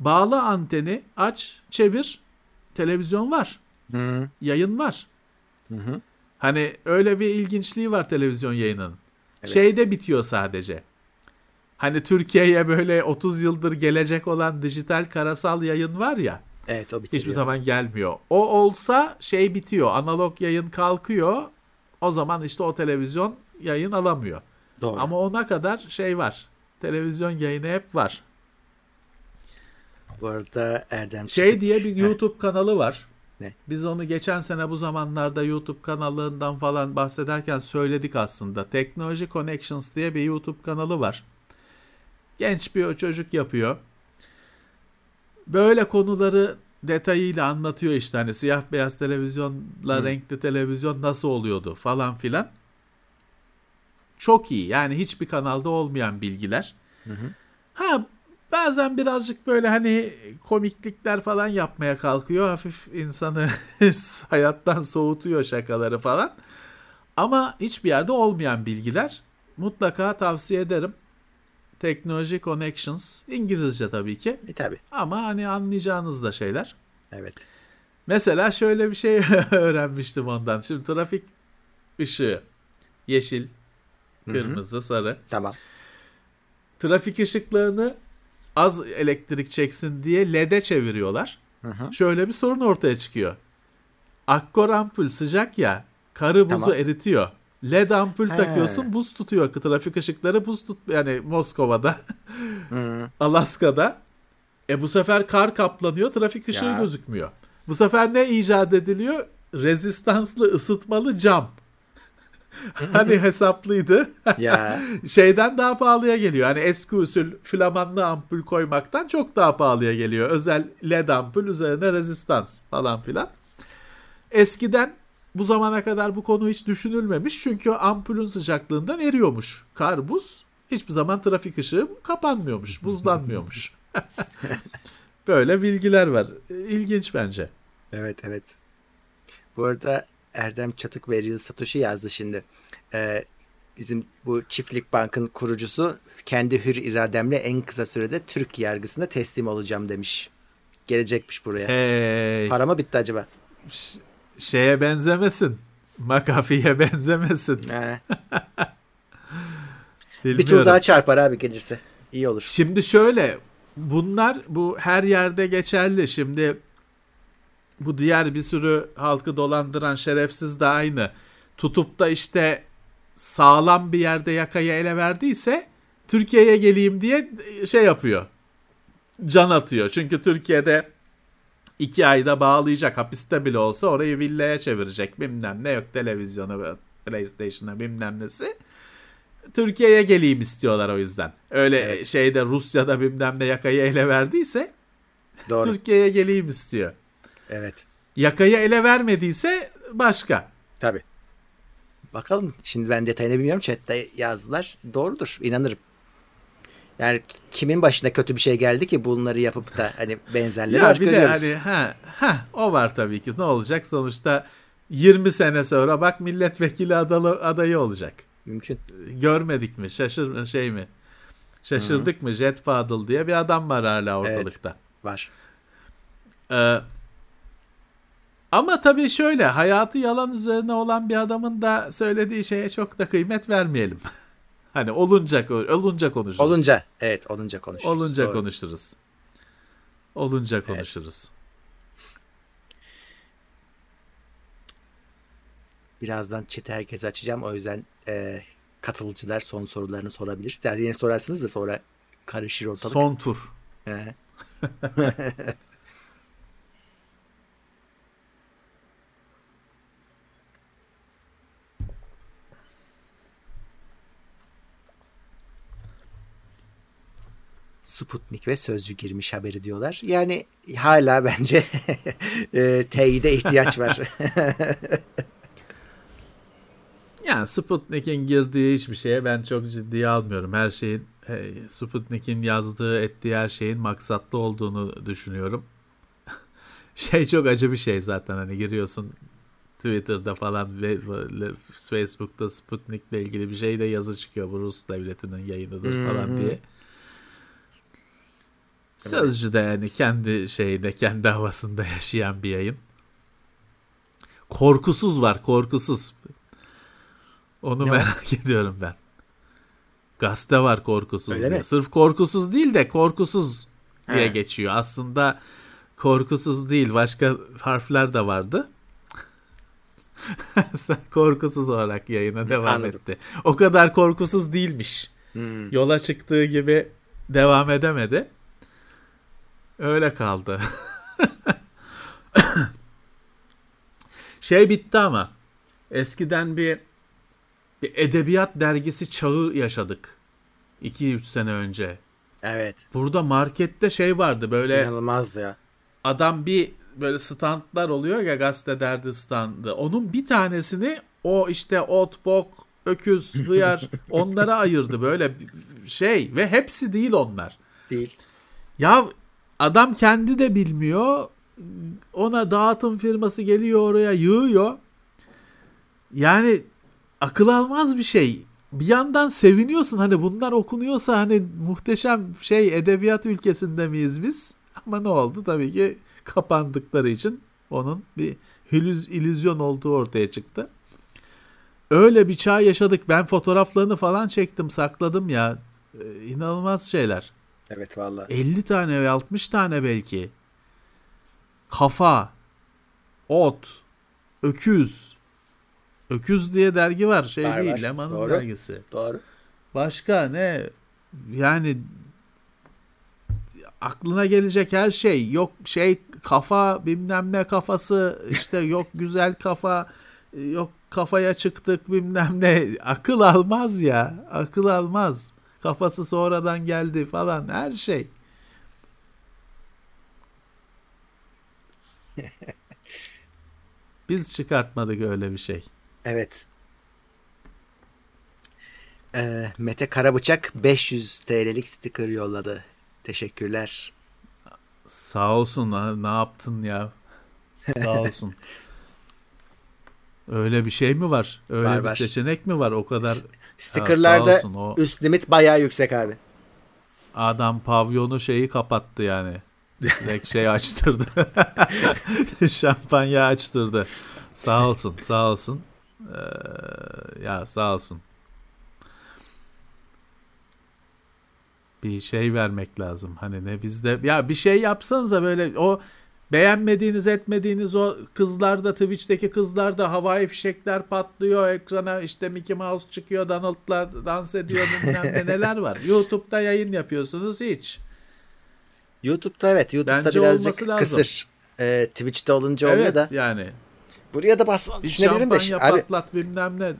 bağla anteni, aç, çevir, televizyon var. Hı Yayın var. hı. hı. Hani öyle bir ilginçliği var televizyon yayının. Evet. Şeyde bitiyor sadece. Hani Türkiye'ye böyle 30 yıldır gelecek olan dijital karasal yayın var ya. Evet o bitiriyor. Hiçbir zaman gelmiyor. O olsa şey bitiyor. Analog yayın kalkıyor. O zaman işte o televizyon yayın alamıyor. Doğru. Ama ona kadar şey var. Televizyon yayını hep var. Bu arada Erdem Şey Çıtık- diye bir YouTube kanalı var. Ne? Biz onu geçen sene bu zamanlarda YouTube kanalından falan bahsederken söyledik aslında. Technology Connections diye bir YouTube kanalı var. Genç bir çocuk yapıyor. Böyle konuları detayıyla anlatıyor işte hani siyah beyaz televizyonla Hı. renkli televizyon nasıl oluyordu falan filan. Çok iyi yani hiçbir kanalda olmayan bilgiler. Hı hı. Ha bazen birazcık böyle hani komiklikler falan yapmaya kalkıyor. Hafif insanı [LAUGHS] hayattan soğutuyor şakaları falan. Ama hiçbir yerde olmayan bilgiler. Mutlaka tavsiye ederim. Technology Connections. İngilizce tabii ki. E tabi. Ama hani anlayacağınız da şeyler. Evet. Mesela şöyle bir şey [LAUGHS] öğrenmiştim ondan. Şimdi trafik ışığı yeşil, kırmızı, sarı. Tamam. Trafik ışıklarını az elektrik çeksin diye LED'e çeviriyorlar. Hı hı. Şöyle bir sorun ortaya çıkıyor. Akkor ampul sıcak ya, karı buzu Tamam. eritiyor. LED ampul He. takıyorsun, buz tutuyor. Trafik ışıkları buz tut yani Moskova'da, Hı. [LAUGHS] Alaska'da. E bu sefer kar kaplanıyor, trafik ışığı Ya. gözükmüyor. Bu sefer ne icat ediliyor? Rezistanslı ısıtmalı cam. [LAUGHS] hani hesaplıydı. Ya [LAUGHS] şeyden daha pahalıya geliyor. Hani eski usul flamanlı ampul koymaktan çok daha pahalıya geliyor. Özel led ampul üzerine rezistans falan filan. Eskiden bu zamana kadar bu konu hiç düşünülmemiş. Çünkü ampulün sıcaklığından eriyormuş. Kar, buz hiçbir zaman trafik ışığı kapanmıyormuş, [LAUGHS] buzlanmıyormuş. [LAUGHS] Böyle bilgiler var. İlginç bence. evet evet. Bu arada Erdem Çatık ve Real Satoshi yazdı şimdi. Ee, bizim bu Çiftlik Bank'ın kurucusu kendi hür irademle en kısa sürede Türk yargısına teslim olacağım demiş. Gelecekmiş buraya. Hey, Para mı bitti acaba? Şeye benzemesin. McAfee'ye [LAUGHS] benzemesin. [LAUGHS] Bir tur daha çarpar abi gelirse. İyi olur. Şimdi şöyle bunlar bu her yerde geçerli. Şimdi bu diğer bir sürü halkı dolandıran şerefsiz de aynı. Tutup da işte sağlam bir yerde yakayı ele verdiyse Türkiye'ye geleyim diye şey yapıyor. Can atıyor. Çünkü Türkiye'de iki ayda bağlayacak hapiste bile olsa orayı villaya çevirecek bilmem ne yok televizyonu PlayStation'a bilmem nesi. Türkiye'ye geleyim istiyorlar o yüzden. Öyle evet. şeyde Rusya'da bilmem ne yakayı ele verdiyse Doğru. Türkiye'ye geleyim istiyor. Evet. Yakayı ele vermediyse başka. Tabii. Bakalım. Şimdi ben detayını bilmiyorum. Chat'te yazdılar. Doğrudur. İnanırım. Yani kimin başına kötü bir şey geldi ki bunları yapıp da hani benzerleri ya bir görüyoruz. de hani ha, ha o var tabii ki. Ne olacak sonuçta 20 sene sonra bak milletvekili adalı, adayı olacak. Mümkün. Görmedik mi? Şaşır şey mi? Şaşırdık Hı-hı. mı? Jet Fadıl diye bir adam var hala ortalıkta. Evet, var. Ee, ama tabii şöyle hayatı yalan üzerine olan bir adamın da söylediği şeye çok da kıymet vermeyelim. [LAUGHS] hani olunca olunca konuşuruz. Olunca evet olunca konuşuruz. Olunca Doğru. konuşuruz. Olunca konuşuruz. Evet. Birazdan chat'i herkese açacağım. O yüzden e, katılıcılar son sorularını sorabilir. Yani yine sorarsınız da sonra karışır ortalık. Son tur. [LAUGHS] Sputnik ve Sözcü girmiş haberi diyorlar. Yani hala bence [LAUGHS] e, teyide ihtiyaç var. [LAUGHS] yani Sputnik'in girdiği hiçbir şeye ben çok ciddiye almıyorum. Her şeyin Sputnik'in yazdığı ettiği her şeyin maksatlı olduğunu düşünüyorum. [LAUGHS] şey çok acı bir şey zaten hani giriyorsun Twitter'da falan ve Facebook'ta Sputnik'le ilgili bir şey de yazı çıkıyor bu Rus devletinin yayınıdır falan diye. Sözcü de yani kendi şeyinde, kendi havasında yaşayan bir yayın. Korkusuz var, korkusuz. Onu ne merak var? [LAUGHS] ediyorum ben. Gazete var korkusuz Öyle diye. Mi? Sırf korkusuz değil de korkusuz diye He. geçiyor. Aslında korkusuz değil, başka harfler de vardı. [LAUGHS] korkusuz olarak yayına devam Anladım. etti. O kadar korkusuz değilmiş. Hmm. Yola çıktığı gibi devam edemedi. Öyle kaldı. [LAUGHS] şey bitti ama eskiden bir bir edebiyat dergisi çağı yaşadık. 2-3 sene önce. Evet. Burada markette şey vardı böyle. İnanılmazdı ya. Adam bir böyle standlar oluyor ya gazete derdi standı. Onun bir tanesini o işte ot, bok, öküz, hıyar [LAUGHS] onlara ayırdı böyle şey ve hepsi değil onlar. Değil. Ya Adam kendi de bilmiyor. Ona dağıtım firması geliyor oraya yığıyor. Yani akıl almaz bir şey. Bir yandan seviniyorsun hani bunlar okunuyorsa hani muhteşem şey edebiyat ülkesinde miyiz biz? Ama ne oldu? Tabii ki kapandıkları için onun bir hülüz illüzyon olduğu ortaya çıktı. Öyle bir çağ yaşadık. Ben fotoğraflarını falan çektim, sakladım ya. Ee, inanılmaz şeyler. Evet valla. 50 tane ve 60 tane belki. Kafa, ot, öküz. Öküz diye dergi var. Şey var, değil, var. Leman'ın Doğru. dergisi. Doğru. Başka ne? Yani aklına gelecek her şey. Yok şey kafa bilmem ne kafası işte yok [LAUGHS] güzel kafa yok kafaya çıktık bilmem ne akıl almaz ya akıl almaz. Kafası sonradan geldi falan her şey. Biz çıkartmadık öyle bir şey. Evet. Ee, Mete Karabıçak 500 TL'lik sticker yolladı. Teşekkürler. Sağ olsun. Ne yaptın ya? Sağ [LAUGHS] olsun. Öyle bir şey mi var? Öyle var, bir var. seçenek mi var? O kadar Stickerlarda o... üst limit bayağı yüksek abi. Adam pavyonu şeyi kapattı yani. Direkt şey açtırdı. [LAUGHS] Şampanya açtırdı. Sağ olsun, sağ olsun. Ee, ya sağ olsun. Bir şey vermek lazım. Hani ne bizde ya bir şey yapsanıza böyle o Beğenmediğiniz etmediğiniz o kızlarda Twitch'teki kızlarda havai fişekler patlıyor ekrana işte Mickey Mouse çıkıyor Donald'lar dans ediyor bilmem ne [LAUGHS] neler var. YouTube'da yayın yapıyorsunuz hiç. YouTube'da evet YouTube'da Bence birazcık kısır. Ee, Twitch'te olunca evet, oluyor da. yani. Buraya da bas düşünebilirim de. Abi, patlat bilmem ne.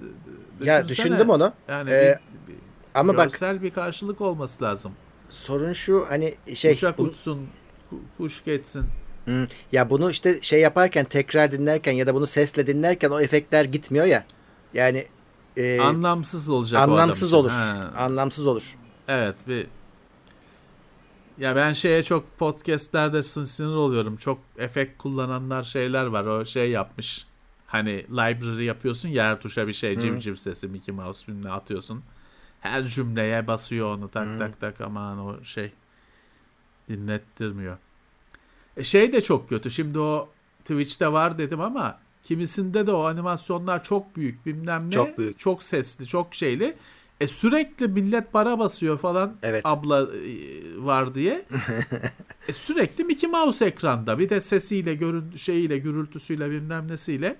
Düşünsene. Ya düşündüm onu. Yani ee, bir, Ama bak Görsel bir karşılık olması lazım. sorun şu hani şey Uçak bunu- uçsun, ku- kuş geçsin. Hı, ya bunu işte şey yaparken tekrar dinlerken ya da bunu sesle dinlerken o efektler gitmiyor ya. Yani e, anlamsız olacak anlamsız olur. Ha. Anlamsız olur. Evet bir ya ben şeye çok podcastlerde sin- sinir oluyorum. Çok efekt kullananlar şeyler var. O şey yapmış. Hani library yapıyorsun ya her tuşa bir şey civciv sesi Mickey Mouse bilmem atıyorsun. Her cümleye basıyor onu tak tak tak aman o şey dinlettirmiyor. E şey de çok kötü. Şimdi o Twitch'te var dedim ama kimisinde de o animasyonlar çok büyük bilmem ne. Çok büyük. Çok sesli, çok şeyli. E sürekli millet para basıyor falan Evet. abla e, var diye. [LAUGHS] e sürekli Mickey Mouse ekranda. Bir de sesiyle, görüntü şeyiyle, gürültüsüyle bilmem nesiyle.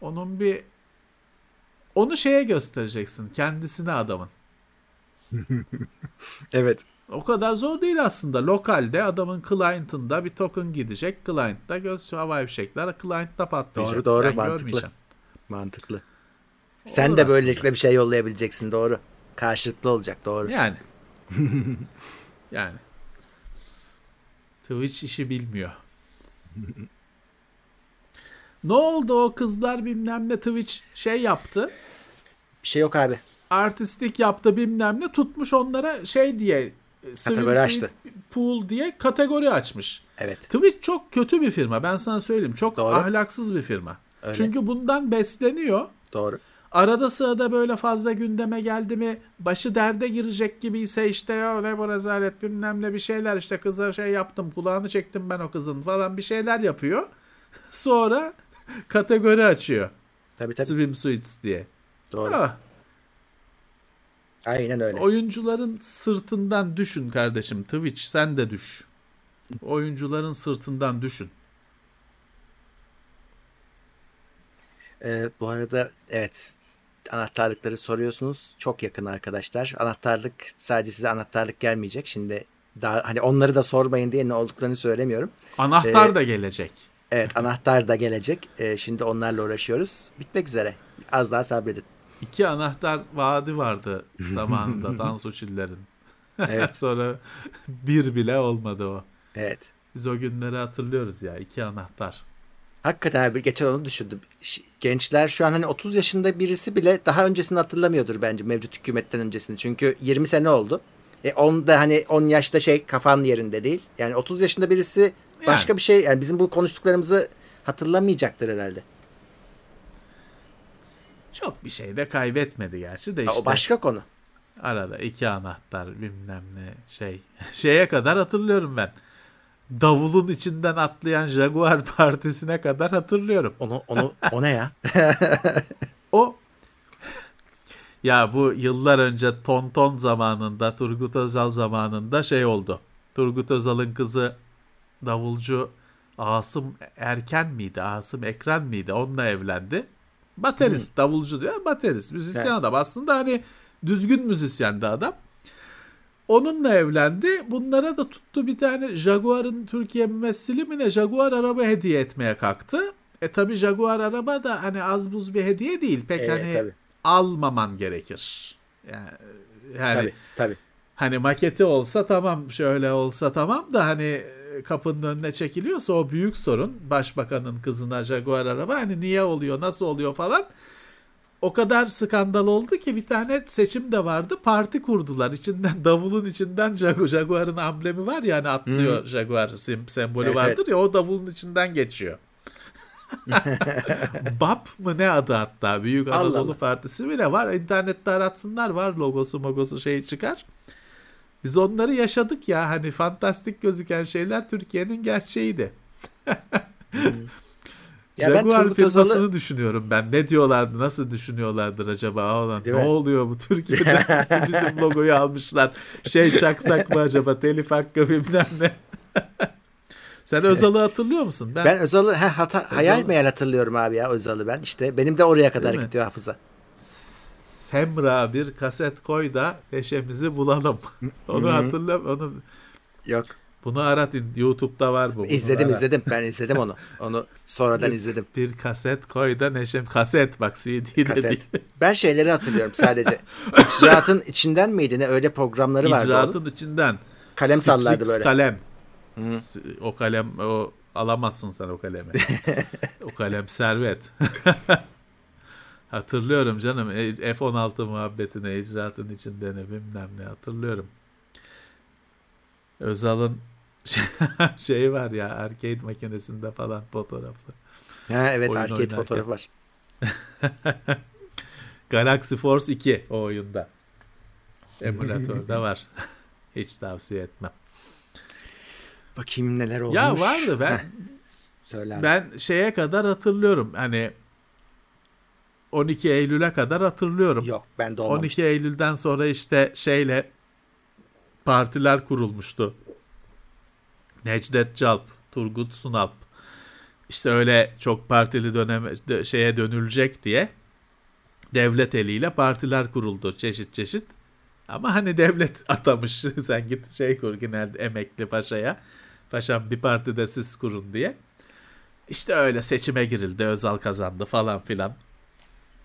Onun bir onu şeye göstereceksin. Kendisine adamın. [LAUGHS] Evet. O kadar zor değil aslında. Lokalde adamın client'ında bir token gidecek. Client'ta göz havai fişekler client'ta patlayacak. Doğru, doğru, Ben mantıklı. Mantıklı. Sen Olur de aslında. böylelikle bir şey yollayabileceksin doğru. Karşılıklı olacak doğru. Yani. [LAUGHS] yani. Twitch işi bilmiyor. [LAUGHS] ne oldu o kızlar bilmem ne Twitch şey yaptı. Bir şey yok abi. Artistik yaptı bilmem ne tutmuş onlara şey diye Kategori açtı. Pool diye kategori açmış. Evet. Twitch çok kötü bir firma ben sana söyleyeyim. Çok Doğru. ahlaksız bir firma. Öyle. Çünkü bundan besleniyor. Doğru. Arada sırada böyle fazla gündeme geldi mi başı derde girecek gibiyse işte ya ne bu rezalet bilmem ne bir şeyler işte kıza şey yaptım kulağını çektim ben o kızın falan bir şeyler yapıyor. [LAUGHS] Sonra kategori açıyor. Tabii tabii. Swimsuits diye. Doğru. Ah, Aynen öyle. oyuncuların sırtından düşün kardeşim. Twitch sen de düş. Oyuncuların sırtından düşün. Ee, bu arada evet anahtarlıkları soruyorsunuz. Çok yakın arkadaşlar. Anahtarlık sadece size anahtarlık gelmeyecek. Şimdi daha hani onları da sormayın diye ne olduklarını söylemiyorum. Anahtar Ee, da gelecek. Evet anahtar da gelecek. Ee, şimdi onlarla uğraşıyoruz. Bitmek üzere. Az daha sabredin. İki anahtar vaadi vardı zamanında [LAUGHS] Tansu Çiller'in. Evet. [LAUGHS] Sonra bir bile olmadı o. Evet. Biz o günleri hatırlıyoruz ya. iki anahtar. Hakikaten abi geçen onu düşündüm. Gençler şu an hani 30 yaşında birisi bile daha öncesini hatırlamıyordur bence mevcut hükümetten öncesini. Çünkü 20 sene oldu. E 10 da hani 10 yaşta şey kafan yerinde değil. Yani 30 yaşında birisi başka Yani. bir şey yani bizim bu konuştuklarımızı hatırlamayacaktır herhalde. Çok bir şey de kaybetmedi gerçi de işte. O başka konu. Arada iki anahtar bilmem ne şey. [LAUGHS] Şeye kadar hatırlıyorum ben. Davulun içinden atlayan Jaguar [LAUGHS] Partisi'ne kadar hatırlıyorum. Onu onu o ne ya? [LAUGHS] O ya bu yıllar önce Tonton zamanında Turgut Özal zamanında şey oldu. Turgut Özal'ın kızı davulcu Asım Erken miydi? Asım Ekren miydi? Onunla evlendi. Baterist, davulcu diyor. Baterist, müzisyen Evet. adam. Aslında hani düzgün müzisyendi adam. Onunla evlendi. Bunlara da tuttu bir tane Jaguar'ın Türkiye mümessili mi ne Jaguar araba hediye etmeye kalktı. E tabi Jaguar araba da hani az buz bir hediye değil. Pek Evet, hani tabii. almaman gerekir. Yani, yani Tabii tabii. hani maketi olsa tamam şöyle olsa tamam da hani e, kapının önüne çekiliyorsa o büyük sorun. Başbakanın kızına Jaguar araba hani niye oluyor nasıl oluyor falan. O kadar skandal oldu ki bir tane seçim de vardı. Parti kurdular. İçinden davulun içinden Jagu- Jaguar'ın amblemi var ya hani atlıyor Jaguar sim, sembolü Evet, vardır ya o davulun içinden geçiyor. [LAUGHS] BAP mı ne adı hatta Büyük Anadolu Allah. Partisi mi ne var internette aratsınlar var logosu mogosu şey çıkar. Biz onları yaşadık ya hani fantastik gözüken şeyler Türkiye'nin gerçeğiydi. [LAUGHS] Ya ben Jaguar Turgut firmasını Özal'ı düşünüyorum ben. Ne diyorlardı, nasıl düşünüyorlardır acaba? Olan, ne mi? oluyor bu Türkiye'de? [LAUGHS] Bizim logoyu almışlar. Şey çaksak mı acaba? Telif hakkı bilmem ne. [LAUGHS] Sen Özal'ı hatırlıyor musun? Ben, ben Özal'ı he, hata, hayal Özal- meyal hatırlıyorum abi ya Özal'ı ben. İşte benim de oraya kadar Değil mi? gidiyor hafıza. Semra bir kaset koy da peşemizi bulalım. [LAUGHS] onu hatırla onu Yok. Bunu arat YouTube'da var bu. Bunu izledim arat. izledim. Ben izledim onu. Onu sonradan izledim. Bir kaset koy da neşem. Kaset bak CD Kaset. Ben şeyleri hatırlıyorum sadece. [LAUGHS] İcraatın içinden miydi ne öyle programları vardı İcraatın içinden. Kalem sallardı Strix böyle. kalem. Hı. O kalem o alamazsın sen o kalemi. [LAUGHS] o kalem servet. Hatırlıyorum canım E- F-16 muhabbetine icraatın içinde ne bilmem ne hatırlıyorum. Özal'ın [LAUGHS] şey var ya arcade makinesinde falan fotoğrafı. Ha, evet Oyun arcade oynarken. fotoğrafı var. [LAUGHS] Galaxy Force 2 o oyunda. Emülatörde var. [LAUGHS] Hiç tavsiye etmem. Bakayım neler olmuş. Ya vardı ben Heh, söyle abi. Ben şeye kadar hatırlıyorum. Hani 12 Eylül'e kadar hatırlıyorum. Yok ben de olmamıştım. 12 Eylül'den sonra işte şeyle partiler kurulmuştu. Necdet Calp, Turgut Sunalp. İşte öyle çok partili döneme dö- şeye dönülecek diye devlet eliyle partiler kuruldu çeşit çeşit. Ama hani devlet [LAUGHS] atamış sen git şey kur genelde emekli paşaya. Paşam bir partide siz kurun diye. İşte öyle seçime girildi. Özal kazandı falan filan.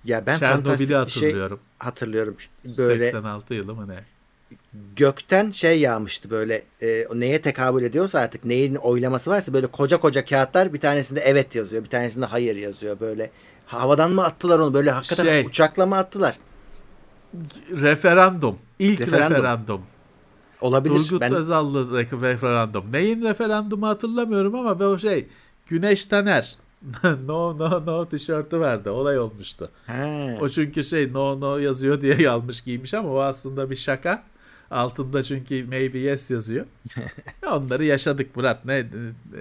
Ya ben Çernobil'i bir şey hatırlıyorum. hatırlıyorum. Böyle 86 yılı mı ne? gökten şey yağmıştı böyle e, neye tekabül ediyorsa artık neyin oylaması varsa böyle koca koca kağıtlar bir tanesinde evet yazıyor bir tanesinde hayır yazıyor böyle havadan mı attılar onu böyle hakikaten Şey. uçakla mı attılar Referandum. İlk Referandum. referandum. olabilir Turgut ben Özal'lı re- referandum. Neyin referandumu hatırlamıyorum ama o şey Güneş Taner. [LAUGHS] no no no tişörtü vardı. Olay olmuştu. ha, O çünkü şey no no yazıyor diye [LAUGHS] almış giymiş ama o aslında bir şaka. Altında çünkü maybe yes yazıyor. [LAUGHS] Onları yaşadık Murat. Ne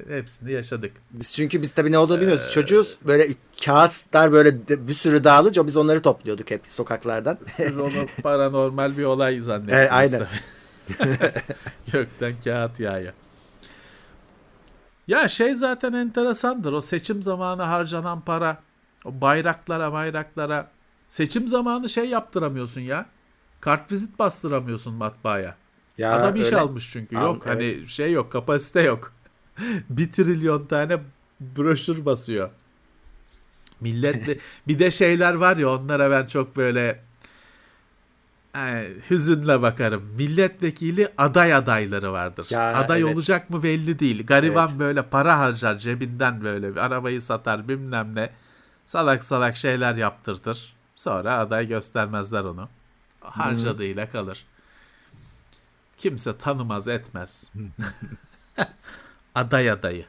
hepsini yaşadık. biz çünkü biz tabii ne olduğunu bilmiyoruz Ee, çocuğuz böyle kağıtlar böyle bir sürü dağılınca biz onları topluyorduk hep sokaklardan Siz onu paranormal bir olay zannettiniz. Evet, aynen. Gökten kağıt yağıyor. Ya şey zaten enteresandır. O seçim zamanı harcanan para. O bayraklara bayraklara. Seçim zamanı şey yaptıramıyorsun ya. Kartvizit bastıramıyorsun matbaaya. ya Adam iş öyle. almış çünkü. Yok hani şey yok kapasite yok. [LAUGHS] bir trilyon tane broşür basıyor. Millet de, bir de şeyler var ya onlara ben çok böyle e, hüzünle bakarım. Milletvekili aday adayları vardır. Ya, aday evet. olacak mı belli değil. Gariban Evet. böyle para harcar cebinden böyle bir arabayı satar bilmem ne. Salak salak şeyler yaptırtır. Sonra aday göstermezler onu. Harcadığıyla kalır. Kimse tanımaz etmez. [LAUGHS] aday adayı.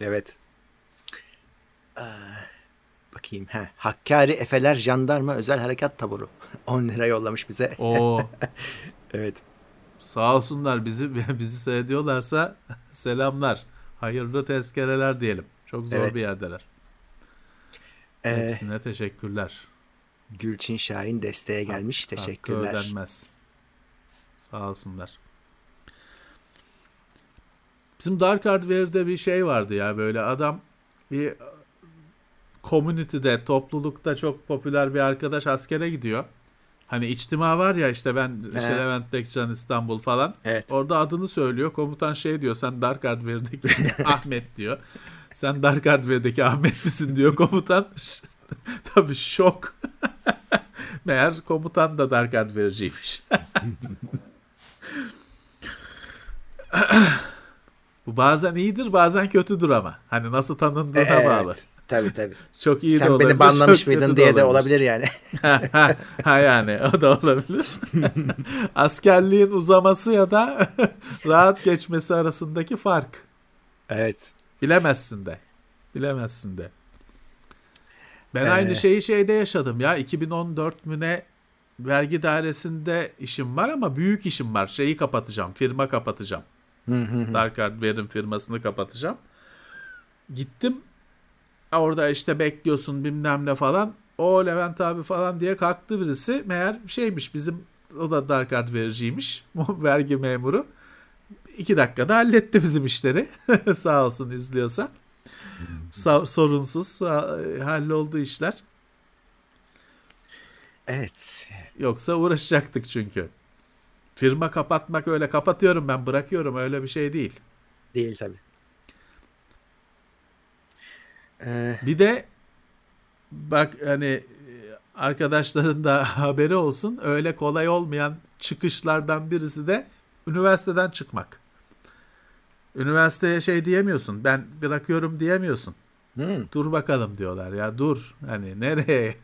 Evet. Aa, bakayım. He. Hakkari Efeler Jandarma Özel Harekat Taburu. [LAUGHS] 10 lira yollamış bize. O [LAUGHS] Evet. sağ olsunlar bizi [LAUGHS] bizi seyrediyorlarsa selamlar. Hayırlı tezkereler diyelim. Çok zor Evet. bir yerdeler. Ee, Hepsine teşekkürler. Gülçin Şahin desteğe gelmiş. Hakkı Teşekkürler. ödenmez. Sağ olsunlar. Bizim Dark Hardware'de bir şey vardı ya böyle adam bir community'de, toplulukta çok popüler bir arkadaş askere gidiyor. Hani içtima var ya işte ben işte He. Levent Tekcan İstanbul falan. Evet. Orada adını söylüyor. Komutan şey diyor. Sen Dark Hardware'deki [LAUGHS] Ahmet diyor. Sen Dark Hardware'deki Ahmet misin diyor komutan. [LAUGHS] Tabii şok. [LAUGHS] Meğer komutan da Dark Hardware'ciymiş. Bu bazen iyidir bazen kötüdür ama. Hani nasıl tanındığına Evet. bağlı. Tabii tabii. Çok iyi de Sen olabilir. beni banlamış çok mıydın diye de olabilir yani. [LAUGHS] ha, ha yani o da olabilir. [LAUGHS] Askerliğin uzaması ya da [LAUGHS] rahat geçmesi arasındaki fark. evet. Bilemezsin de. Bilemezsin de. Ben Ee, aynı şeyi şeyde yaşadım ya. 2014 müne vergi dairesinde işim var ama büyük işim var. Şeyi kapatacağım. Firma kapatacağım. Dark Hardware'in firmasını kapatacağım. Gittim. Orada işte bekliyorsun bilmem ne falan. O Levent abi falan diye kalktı birisi. Meğer şeymiş bizim o da Dark Hardware'ciymiş. [LAUGHS] Vergi memuru. İki dakikada halletti bizim işleri. [LAUGHS] Sağ olsun izliyorsa. Sa- sorunsuz halloldu işler. Evet. Yoksa uğraşacaktık çünkü. Firma kapatmak öyle kapatıyorum ben bırakıyorum öyle bir şey değil. Değil tabii. Ee... Bir de bak hani arkadaşların da [LAUGHS] haberi olsun öyle kolay olmayan çıkışlardan birisi de üniversiteden çıkmak. Üniversiteye şey diyemiyorsun ben bırakıyorum diyemiyorsun. Hmm. Dur bakalım diyorlar ya dur hani nereye?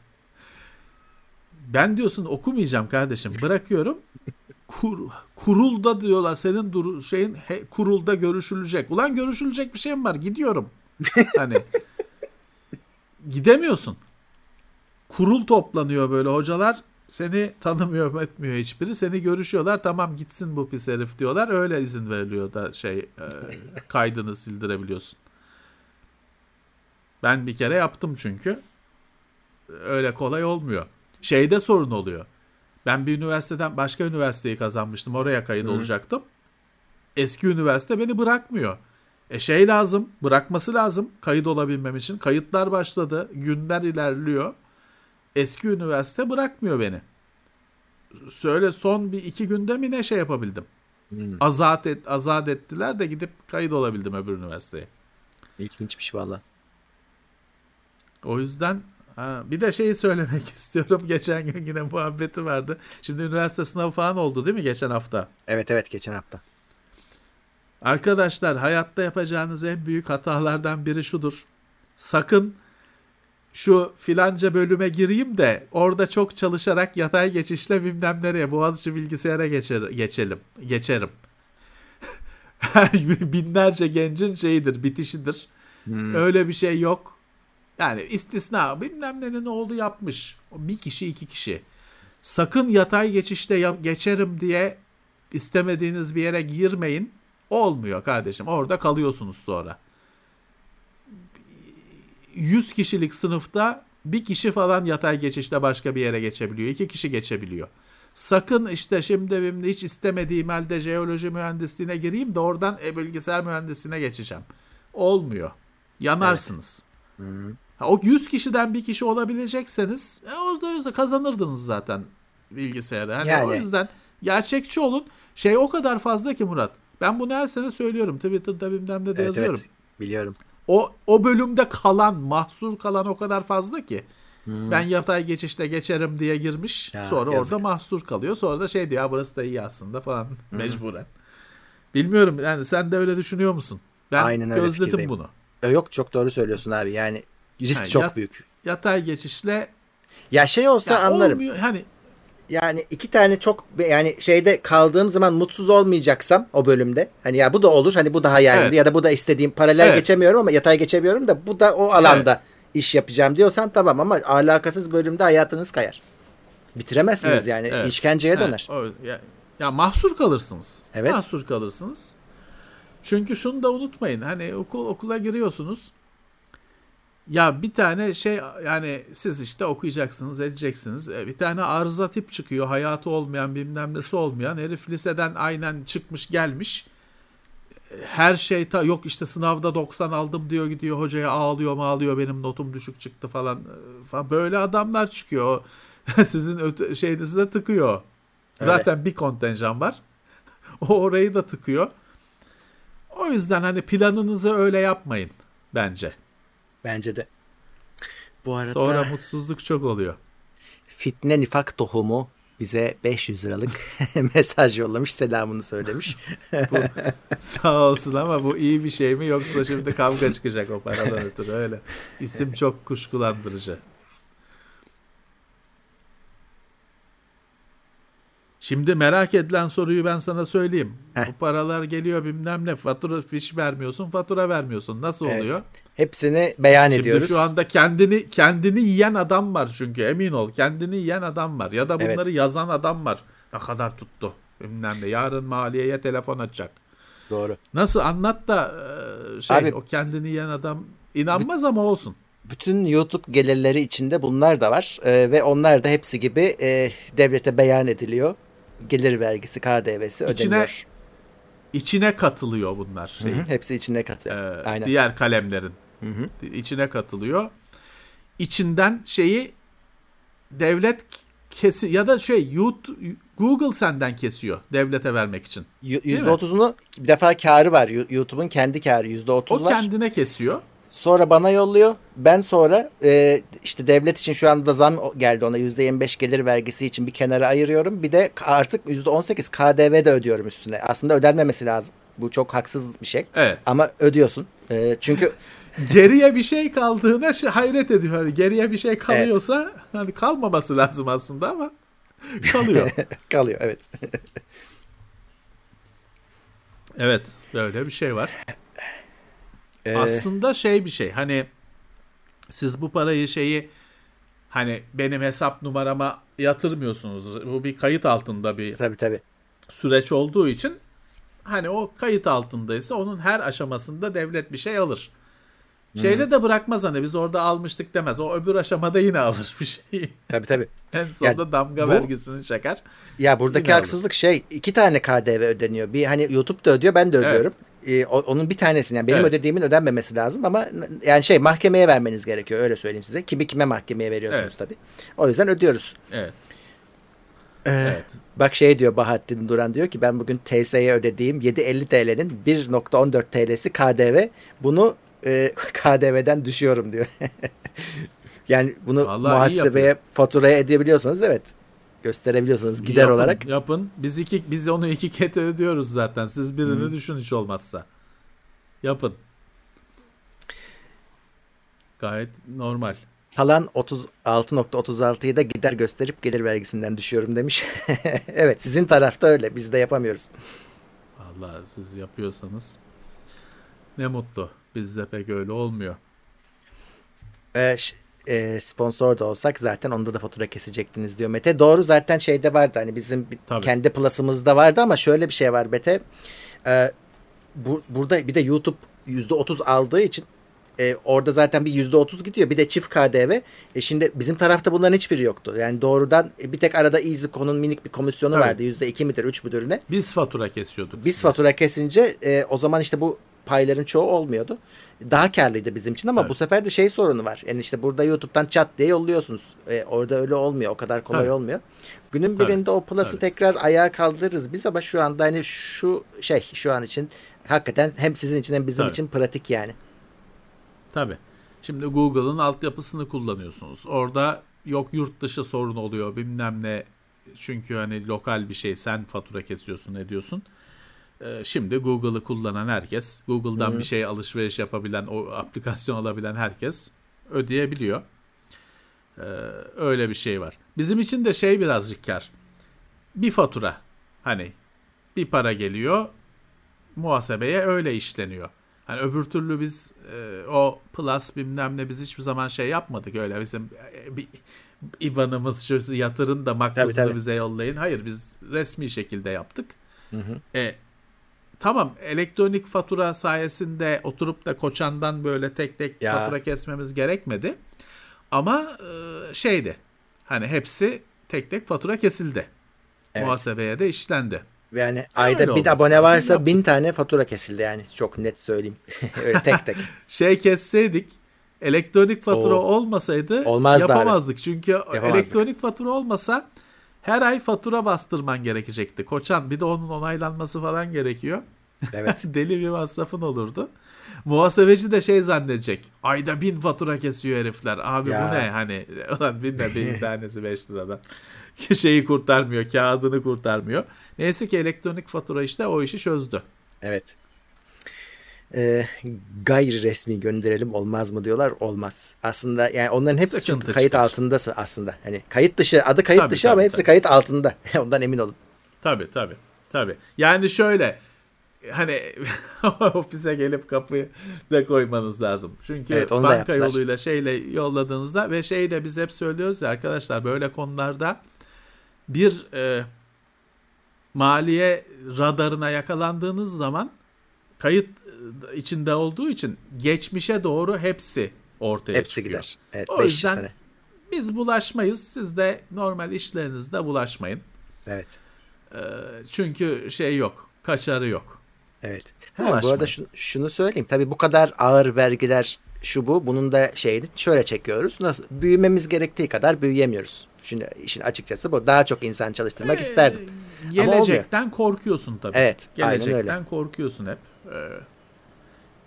Ben diyorsun okumayacağım kardeşim bırakıyorum. [LAUGHS] Kur, kurulda diyorlar senin dur, şeyin he, kurulda görüşülecek. Ulan görüşülecek bir şey mi var? Gidiyorum. [LAUGHS] hani gidemiyorsun. Kurul toplanıyor böyle hocalar seni tanımıyor etmiyor hiçbiri. Seni görüşüyorlar. Tamam gitsin bu pis herif diyorlar. Öyle izin veriliyor da şey e, [LAUGHS] kaydını sildirebiliyorsun. Ben bir kere yaptım çünkü. Öyle kolay olmuyor. Şeyde sorun oluyor. Ben bir üniversiteden başka üniversiteyi kazanmıştım. Oraya kayıt Hı. olacaktım. Eski üniversite beni bırakmıyor. E şey lazım, bırakması lazım kayıt olabilmem için. Kayıtlar başladı, günler ilerliyor. Eski üniversite bırakmıyor beni. Söyle son bir iki günde mi ne şey yapabildim. Hmm. Azat, et, azat ettiler de gidip kayıt olabildim öbür üniversiteye. İlginçmiş valla. O yüzden ha, bir de şeyi söylemek [LAUGHS] istiyorum. Geçen gün yine muhabbeti vardı. Şimdi üniversite sınavı falan oldu değil mi geçen hafta? Evet evet geçen hafta. Arkadaşlar hayatta yapacağınız en büyük hatalardan biri şudur. Sakın şu filanca bölüme gireyim de orada çok çalışarak yatay geçişle bilmem nereye Boğaziçi bilgisayara geçer, geçelim. Geçerim. [LAUGHS] Binlerce gencin şeyidir, bitişidir. Hmm. Öyle bir şey yok. Yani istisna bilmem ne ne oldu yapmış. Bir kişi iki kişi. Sakın yatay geçişte geçerim diye istemediğiniz bir yere girmeyin. Olmuyor kardeşim. Orada kalıyorsunuz sonra. 100 kişilik sınıfta bir kişi falan yatay geçişte başka bir yere geçebiliyor. iki kişi geçebiliyor. Sakın işte şimdi benim hiç istemediğim halde jeoloji mühendisliğine gireyim de oradan e, bilgisayar mühendisliğine geçeceğim. Olmuyor. Yanarsınız. Evet. Ha, o 100 kişiden bir kişi olabilecekseniz e, orada kazanırdınız zaten bilgisayarı. Hani yani. O yüzden gerçekçi olun. Şey o kadar fazla ki Murat. Ben bunu her sene söylüyorum. Twitter'da bilmem ne de evet, yazıyorum. Evet, biliyorum. O o bölümde kalan, mahsur kalan o kadar fazla ki. Hmm. Ben yatay geçişte geçerim diye girmiş. Ya, sonra yazık. orada mahsur kalıyor. Sonra da şey diyor burası da iyi aslında falan hmm. mecburen. Bilmiyorum yani sen de öyle düşünüyor musun? Ben Aynen öyle gözledim fikirdeyim. bunu. E, yok çok doğru söylüyorsun abi. Yani risk yani çok yat, büyük. Yatay geçişle ya şey olsa ya anlarım. Olmuyor. Hani yani iki tane çok yani şeyde kaldığım zaman mutsuz olmayacaksam o bölümde hani ya bu da olur hani bu daha yani evet. ya da bu da istediğim paralel evet. geçemiyorum ama yatay geçemiyorum da bu da o alanda evet. iş yapacağım diyorsan tamam ama alakasız bölümde hayatınız kayar. Bitiremezsiniz evet, yani evet. işkenceye evet, döner. O, ya, ya mahsur kalırsınız. Evet. Mahsur kalırsınız. Çünkü şunu da unutmayın hani okul okula giriyorsunuz ya bir tane şey yani siz işte okuyacaksınız edeceksiniz. E, bir tane arıza tip çıkıyor. Hayatı olmayan bilmem nesi olmayan. Herif liseden aynen çıkmış gelmiş. Her şey ta yok işte sınavda 90 aldım diyor gidiyor hocaya ağlıyor ağlıyor benim notum düşük çıktı falan. E, falan. Böyle adamlar çıkıyor. [LAUGHS] Sizin öte, şeyinizi de tıkıyor. Zaten Öyle. bir kontenjan var. [LAUGHS] o orayı da tıkıyor. O yüzden hani planınızı öyle yapmayın bence. Bence de. Bu arada Sonra mutsuzluk çok oluyor. Fitne nifak tohumu bize 500 liralık [LAUGHS] mesaj yollamış. Selamını söylemiş. [LAUGHS] bu, sağ olsun ama bu iyi bir şey mi yoksa şimdi kavga çıkacak o paradan ötürü öyle. İsim çok kuşkulandırıcı. Şimdi merak edilen soruyu ben sana söyleyeyim. Heh. Bu paralar geliyor bilmem ne fatura fiş vermiyorsun fatura vermiyorsun nasıl evet. oluyor? Hepsini beyan Şimdi ediyoruz. Şu anda kendini kendini yiyen adam var çünkü emin ol kendini yiyen adam var ya da bunları evet. yazan adam var. Ne kadar tuttu bilmem ne yarın maliyeye telefon açacak. Doğru. Nasıl anlat da e, şey Abi, o kendini yiyen adam inanmaz ama olsun. Bütün YouTube gelirleri içinde bunlar da var ee, ve onlar da hepsi gibi e, devlete beyan ediliyor gelir vergisi KDV'si ödeniyor. İçine, içine katılıyor bunlar. Şey. Hı hı, hepsi içine katılıyor. Ee, Aynen. Diğer kalemlerin hı hı. içine katılıyor. İçinden şeyi devlet kesi ya da şey YouTube, Google senden kesiyor devlete vermek için. Yüzde otuzunu bir defa karı var. YouTube'un kendi karı yüzde otuz var. O kendine kesiyor. Sonra bana yolluyor. Ben sonra e, işte devlet için şu anda zam geldi ona yüzde yirmi beş gelir vergisi için bir kenara ayırıyorum. Bir de artık yüzde on sekiz KDV de ödüyorum üstüne. Aslında ödenmemesi lazım. Bu çok haksız bir şey. Evet. Ama ödüyorsun. E, çünkü [LAUGHS] geriye bir şey kaldığına hayret ediyor. Hani geriye bir şey kalıyorsa evet. hani kalmaması lazım aslında ama [LAUGHS] kalıyor. kalıyor evet. evet böyle bir şey var. Ee... Aslında şey bir şey hani siz bu parayı şeyi hani benim hesap numarama yatırmıyorsunuz. Bu bir kayıt altında bir tabii, tabii. süreç olduğu için hani o kayıt altındaysa onun her aşamasında devlet bir şey alır. Şeyde hmm. de bırakmaz hani biz orada almıştık demez. O öbür aşamada yine alır bir şeyi. Tabii tabii. [LAUGHS] en sonunda ya, damga bu, vergisini çeker. Ya buradaki haksızlık alır. şey iki tane KDV ödeniyor. Bir hani YouTube da ödüyor ben de ödüyorum. Ee, onun bir tanesini yani benim evet. ödediğimin ödenmemesi lazım ama yani şey mahkemeye vermeniz gerekiyor öyle söyleyeyim size. Kimi kime mahkemeye veriyorsunuz evet. tabii. O yüzden ödüyoruz. Evet. Ee, evet. Bak şey diyor Bahattin Duran diyor ki ben bugün TSE'ye ödediğim 7.50 TL'nin 1.14 TL'si KDV. Bunu e, [LAUGHS] KDV'den düşüyorum diyor. [LAUGHS] yani bunu Vallahi muhasebeye faturaya edebiliyorsanız evet gösterebiliyorsanız gider yapın, olarak. Yapın. Biz iki biz onu iki kete ödüyoruz zaten. Siz birini hmm. düşün hiç olmazsa. Yapın. Gayet normal. Kalan 36.36'yı da gider gösterip gelir vergisinden düşüyorum demiş. [LAUGHS] evet sizin tarafta öyle. Biz de yapamıyoruz. Allah siz yapıyorsanız ne mutlu. Bizde pek öyle olmuyor. Ee, e, sponsor da olsak zaten onda da fatura kesecektiniz diyor Mete. Doğru zaten şeyde vardı hani bizim Tabii. kendi plus'ımızda vardı ama şöyle bir şey var Mete. Ee, bu, burada bir de YouTube %30 aldığı için e, orada zaten bir yüzde otuz gidiyor. Bir de çift KDV. E şimdi bizim tarafta bunların hiçbiri yoktu. Yani doğrudan e, bir tek arada EasyCo'nun minik bir komisyonu Tabii. vardı. Yüzde iki midir, üç müdür ne? Biz fatura kesiyorduk. Biz fatura kesince e, o zaman işte bu payların çoğu olmuyordu. Daha karlıydı bizim için ama evet. bu sefer de şey sorunu var. Yani işte burada YouTube'dan chat diye yolluyorsunuz. E, orada öyle olmuyor. O kadar kolay Tabii. olmuyor. Günün Tabii. birinde o plus'ı tekrar ayağa kaldırırız biz ama şu anda hani şu şey şu an için hakikaten hem sizin için hem bizim Tabii. için pratik yani. Tabii. Şimdi Google'ın altyapısını kullanıyorsunuz. Orada yok yurt dışı sorun oluyor bilmem ne. Çünkü hani lokal bir şey sen fatura kesiyorsun ne diyorsun. Ee, şimdi Google'ı kullanan herkes, Google'dan Hı-hı. bir şey alışveriş yapabilen, o aplikasyon alabilen herkes ödeyebiliyor. Ee, öyle bir şey var. Bizim için de şey birazcık kar. Bir fatura. Hani bir para geliyor, muhasebeye öyle işleniyor. Hani öbür türlü biz e, o plus bilmem ne biz hiçbir zaman şey yapmadık öyle bizim e, bir IBAN'ımız şu yatırın da makbuzunu bize yollayın. Hayır biz resmi şekilde yaptık. Hı hı. E, tamam elektronik fatura sayesinde oturup da koçandan böyle tek tek ya. fatura kesmemiz gerekmedi. Ama e, şeydi hani hepsi tek tek fatura kesildi. Evet. Muhasebeye de işlendi. Yani Öyle ayda bin abone varsa bin tane fatura kesildi yani çok net söyleyeyim. [LAUGHS] Öyle tek tek. [LAUGHS] şey kesseydik elektronik fatura Oo. olmasaydı Olmazdı yapamazdık. Abi. Çünkü Yapamazdık. elektronik fatura olmasa her ay fatura bastırman gerekecekti. Koçan bir de onun onaylanması falan gerekiyor. Evet. [LAUGHS] Deli bir masrafın olurdu. Muhasebeci de şey zannedecek. Ayda bin fatura kesiyor herifler. Abi ya. bu ne? Hani [LAUGHS] ulan bin de bin [LAUGHS] tanesi beş liradan. Şeyi kurtarmıyor. Kağıdını kurtarmıyor. Neyse ki elektronik fatura işte o işi çözdü. Evet. Ee, gayri resmi gönderelim olmaz mı diyorlar olmaz. Aslında yani onların hepsi Sıkıntı çünkü kayıt çıkar. altındası aslında. Hani kayıt dışı adı kayıt tabii, dışı tabii, ama hepsi tabii. kayıt altında. [LAUGHS] Ondan emin olun. Tabii tabii. Tabii. Yani şöyle hani [LAUGHS] ofise gelip kapıyı da koymanız lazım. Çünkü evet, banka yoluyla şeyle yolladığınızda ve şey de biz hep söylüyoruz ya arkadaşlar böyle konularda bir e, maliye radarına yakalandığınız zaman kayıt içinde olduğu için geçmişe doğru hepsi ortaya hepsi çıkıyor. gider. Evet, o yüzden sene. biz bulaşmayız. Siz de normal işlerinizde bulaşmayın. Evet. E, çünkü şey yok. Kaçarı yok. Evet. Ha, bu arada şunu, şunu söyleyeyim. Tabii bu kadar ağır vergiler şu bu. Bunun da şeyini şöyle çekiyoruz. Nasıl büyümemiz gerektiği kadar büyüyemiyoruz. Şimdi işin açıkçası bu. Daha çok insan çalıştırmak Ee, isterdim. Gelecekten korkuyorsun tabii. Evet, aynen Gelecekten öyle. korkuyorsun hep. Ee,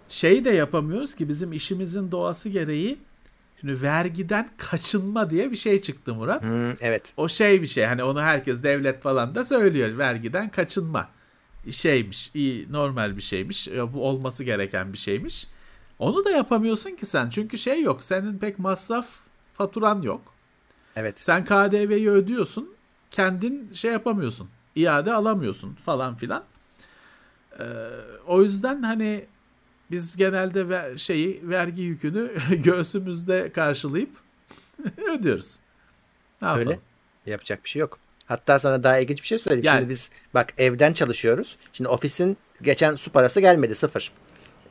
şey de yapamıyoruz ki bizim işimizin doğası gereği şimdi vergiden kaçınma diye bir şey çıktı Murat. Hı, evet. O şey bir şey hani onu herkes devlet falan da söylüyor vergiden kaçınma şeymiş iyi normal bir şeymiş bu olması gereken bir şeymiş. Onu da yapamıyorsun ki sen çünkü şey yok senin pek masraf faturan yok. Evet. Sen KDV'yi ödüyorsun kendin şey yapamıyorsun iade alamıyorsun falan filan. Ee, o yüzden hani biz genelde ver, şeyi vergi yükünü [LAUGHS] göğsümüzde karşılayıp [LAUGHS] ödüyoruz. Ne yapalım? Öyle. Yapacak bir şey yok. Hatta sana daha ilginç bir şey söyleyeyim. Yani- Şimdi biz bak evden çalışıyoruz. Şimdi ofisin geçen su parası gelmedi sıfır.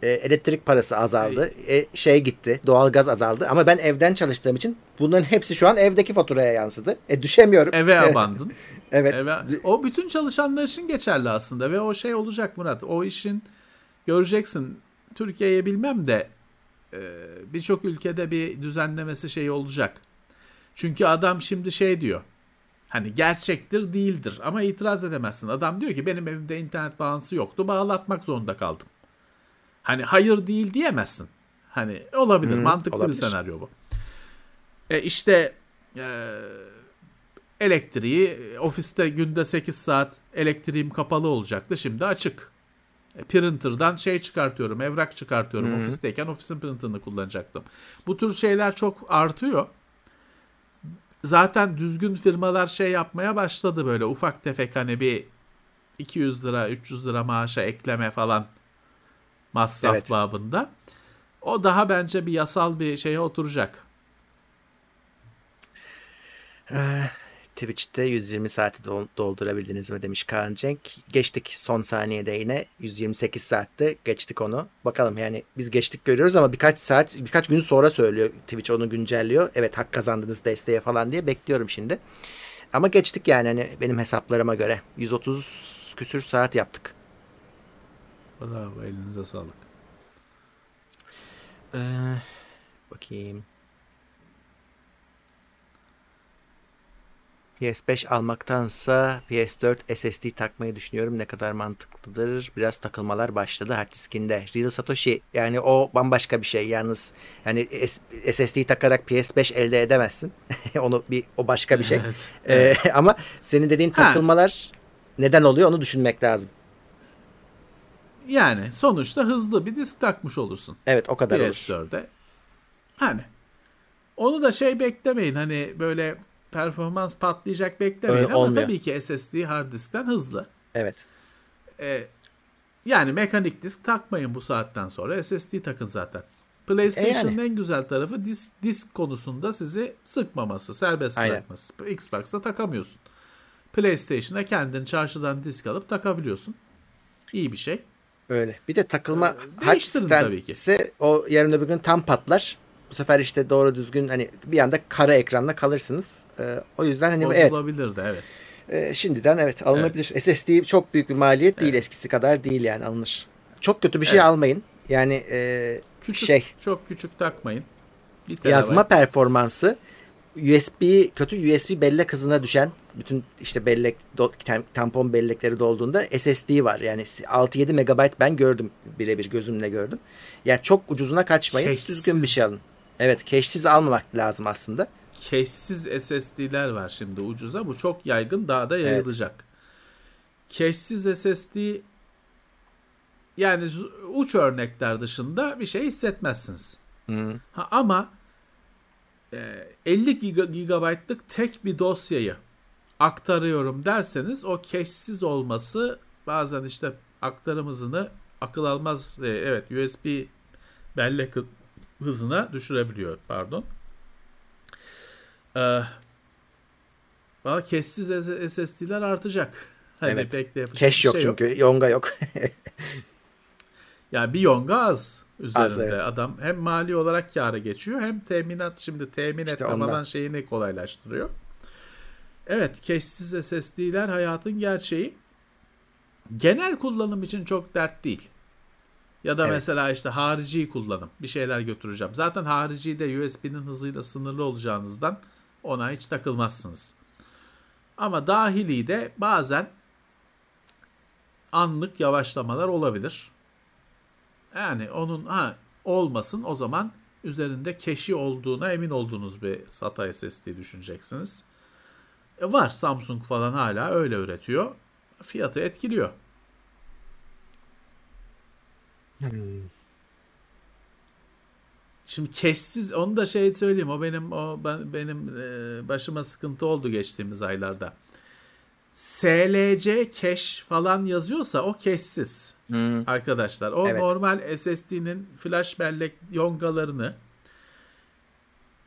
E, elektrik parası azaldı. E, şey gitti. Doğalgaz azaldı. Ama ben evden çalıştığım için bunların hepsi şu an evdeki faturaya yansıdı. E düşemiyorum. Eve [LAUGHS] abandın. evet. Eve, o bütün çalışanlar için geçerli aslında ve o şey olacak Murat. O işin göreceksin Türkiye'ye bilmem de e, birçok ülkede bir düzenlemesi şey olacak. Çünkü adam şimdi şey diyor. Hani gerçektir değildir ama itiraz edemezsin. Adam diyor ki benim evimde internet bağlantısı yoktu. Bağlatmak zorunda kaldım. Hani hayır değil diyemezsin. Hani olabilir. Hı, mantıklı olabilir. bir senaryo bu. E işte e, elektriği ofiste günde 8 saat elektriğim kapalı olacaktı. Şimdi açık. Printer'dan şey çıkartıyorum, evrak çıkartıyorum. Ofisteyken ofisin printer'ını kullanacaktım. Bu tür şeyler çok artıyor. Zaten düzgün firmalar şey yapmaya başladı böyle ufak tefek hani bir 200 lira 300 lira maaşa ekleme falan masraf Evet. babında. O daha bence bir yasal bir şeye oturacak. Twitch'te 120 saati dol- doldurabildiniz mi demiş Kaan Cenk. Geçtik son saniyede yine 128 saatte geçtik onu. Bakalım yani biz geçtik görüyoruz ama birkaç saat birkaç gün sonra söylüyor Twitch onu güncelliyor. Evet hak kazandınız desteğe falan diye bekliyorum şimdi. Ama geçtik yani hani benim hesaplarıma göre 130 küsür saat yaptık. Bravo elinize sağlık. Ee, bakayım. PS5 almaktansa PS4 SSD takmayı düşünüyorum. Ne kadar mantıklıdır? Biraz takılmalar başladı hard diskinde. Real Satoshi yani o bambaşka bir şey. Yalnız yani SSD takarak PS5 elde edemezsin. [LAUGHS] onu bir o başka bir şey. Evet, Ee, [LAUGHS] ama senin dediğin Ha. takılmalar neden oluyor onu düşünmek lazım. Yani sonuçta hızlı bir disk takmış olursun. Evet o kadar olur. PS4'e. Hani onu da şey beklemeyin hani böyle performans patlayacak beklemeyin Öyle ama olmuyor. tabii ki SSD hard diskten hızlı. Evet. Ee, yani mekanik disk takmayın bu saatten sonra SSD takın zaten. PlayStation'ın E yani. en güzel tarafı disk, disk konusunda sizi sıkmaması, serbest Aynen. bırakması. Xbox'a takamıyorsun. PlayStation'a kendin çarşıdan disk alıp takabiliyorsun. İyi bir şey. Öyle. Bir de takılma Ee, hard tabii ki. ise o yarın öbür gün tam patlar. Bu sefer işte doğru düzgün hani bir anda kara ekranla kalırsınız. Ee, o yüzden hani evet Bozulabilir de evet. e, şimdiden evet alınabilir. SSD çok büyük bir maliyet değil eskisi kadar değil yani alınır. Çok kötü bir şey Evet. almayın. Yani e, Küçük, şey çok küçük takmayın. Yazma terabayt. performansı USB kötü USB bellek hızına düşen bütün işte bellek do- tampon bellekleri dolduğunda SSD var. Yani 6-7 megabayt ben gördüm birebir gözümle gördüm. Yani çok ucuzuna kaçmayın. Cache'siz. Düzgün bir şey alın. Evet cache'siz almamak lazım aslında. Cache'siz SSD'ler var şimdi ucuza. Bu çok yaygın daha da yayılacak. Cache'siz SSD yani uç örnekler dışında bir şey hissetmezsiniz. Hı. Ha, ama e, 50 giga, gigabaytlık tek bir dosyayı aktarıyorum derseniz o cache'siz olması bazen işte aktarım hızını akıl almaz ve evet USB bellek hızına düşürebiliyor pardon. Ee, valla cache'siz SSD'ler artacak. [LAUGHS] Hani Evet. pek de yapacak Cache yok şey yok. çünkü. Yonga yok. [LAUGHS] Ya bir yonga az üzerinde. Az, evet. Adam hem mali olarak kâra geçiyor hem teminat şimdi temin İşte etme ondan. falan şeyini kolaylaştırıyor. Evet cache'siz SSD'ler hayatın gerçeği. Genel kullanım için çok dert değil. Ya da Evet. mesela işte harici kullanım. Bir şeyler götüreceğim. Zaten harici de USB'nin hızıyla sınırlı olacağınızdan Ona hiç takılmazsınız. Ama dahili de bazen anlık yavaşlamalar olabilir. Yani onun ha olmasın o zaman üzerinde keşi olduğuna emin olduğunuz bir SATA SSD düşüneceksiniz. E var Samsung falan hala öyle üretiyor. Fiyatı etkiliyor. Hmm. Şimdi keşsiz onu da şey söyleyeyim o benim o ben, benim e, başıma sıkıntı oldu geçtiğimiz aylarda. SLC cache falan yazıyorsa o keşsiz. Hmm. Arkadaşlar o evet. normal SSD'nin flash bellek yongalarını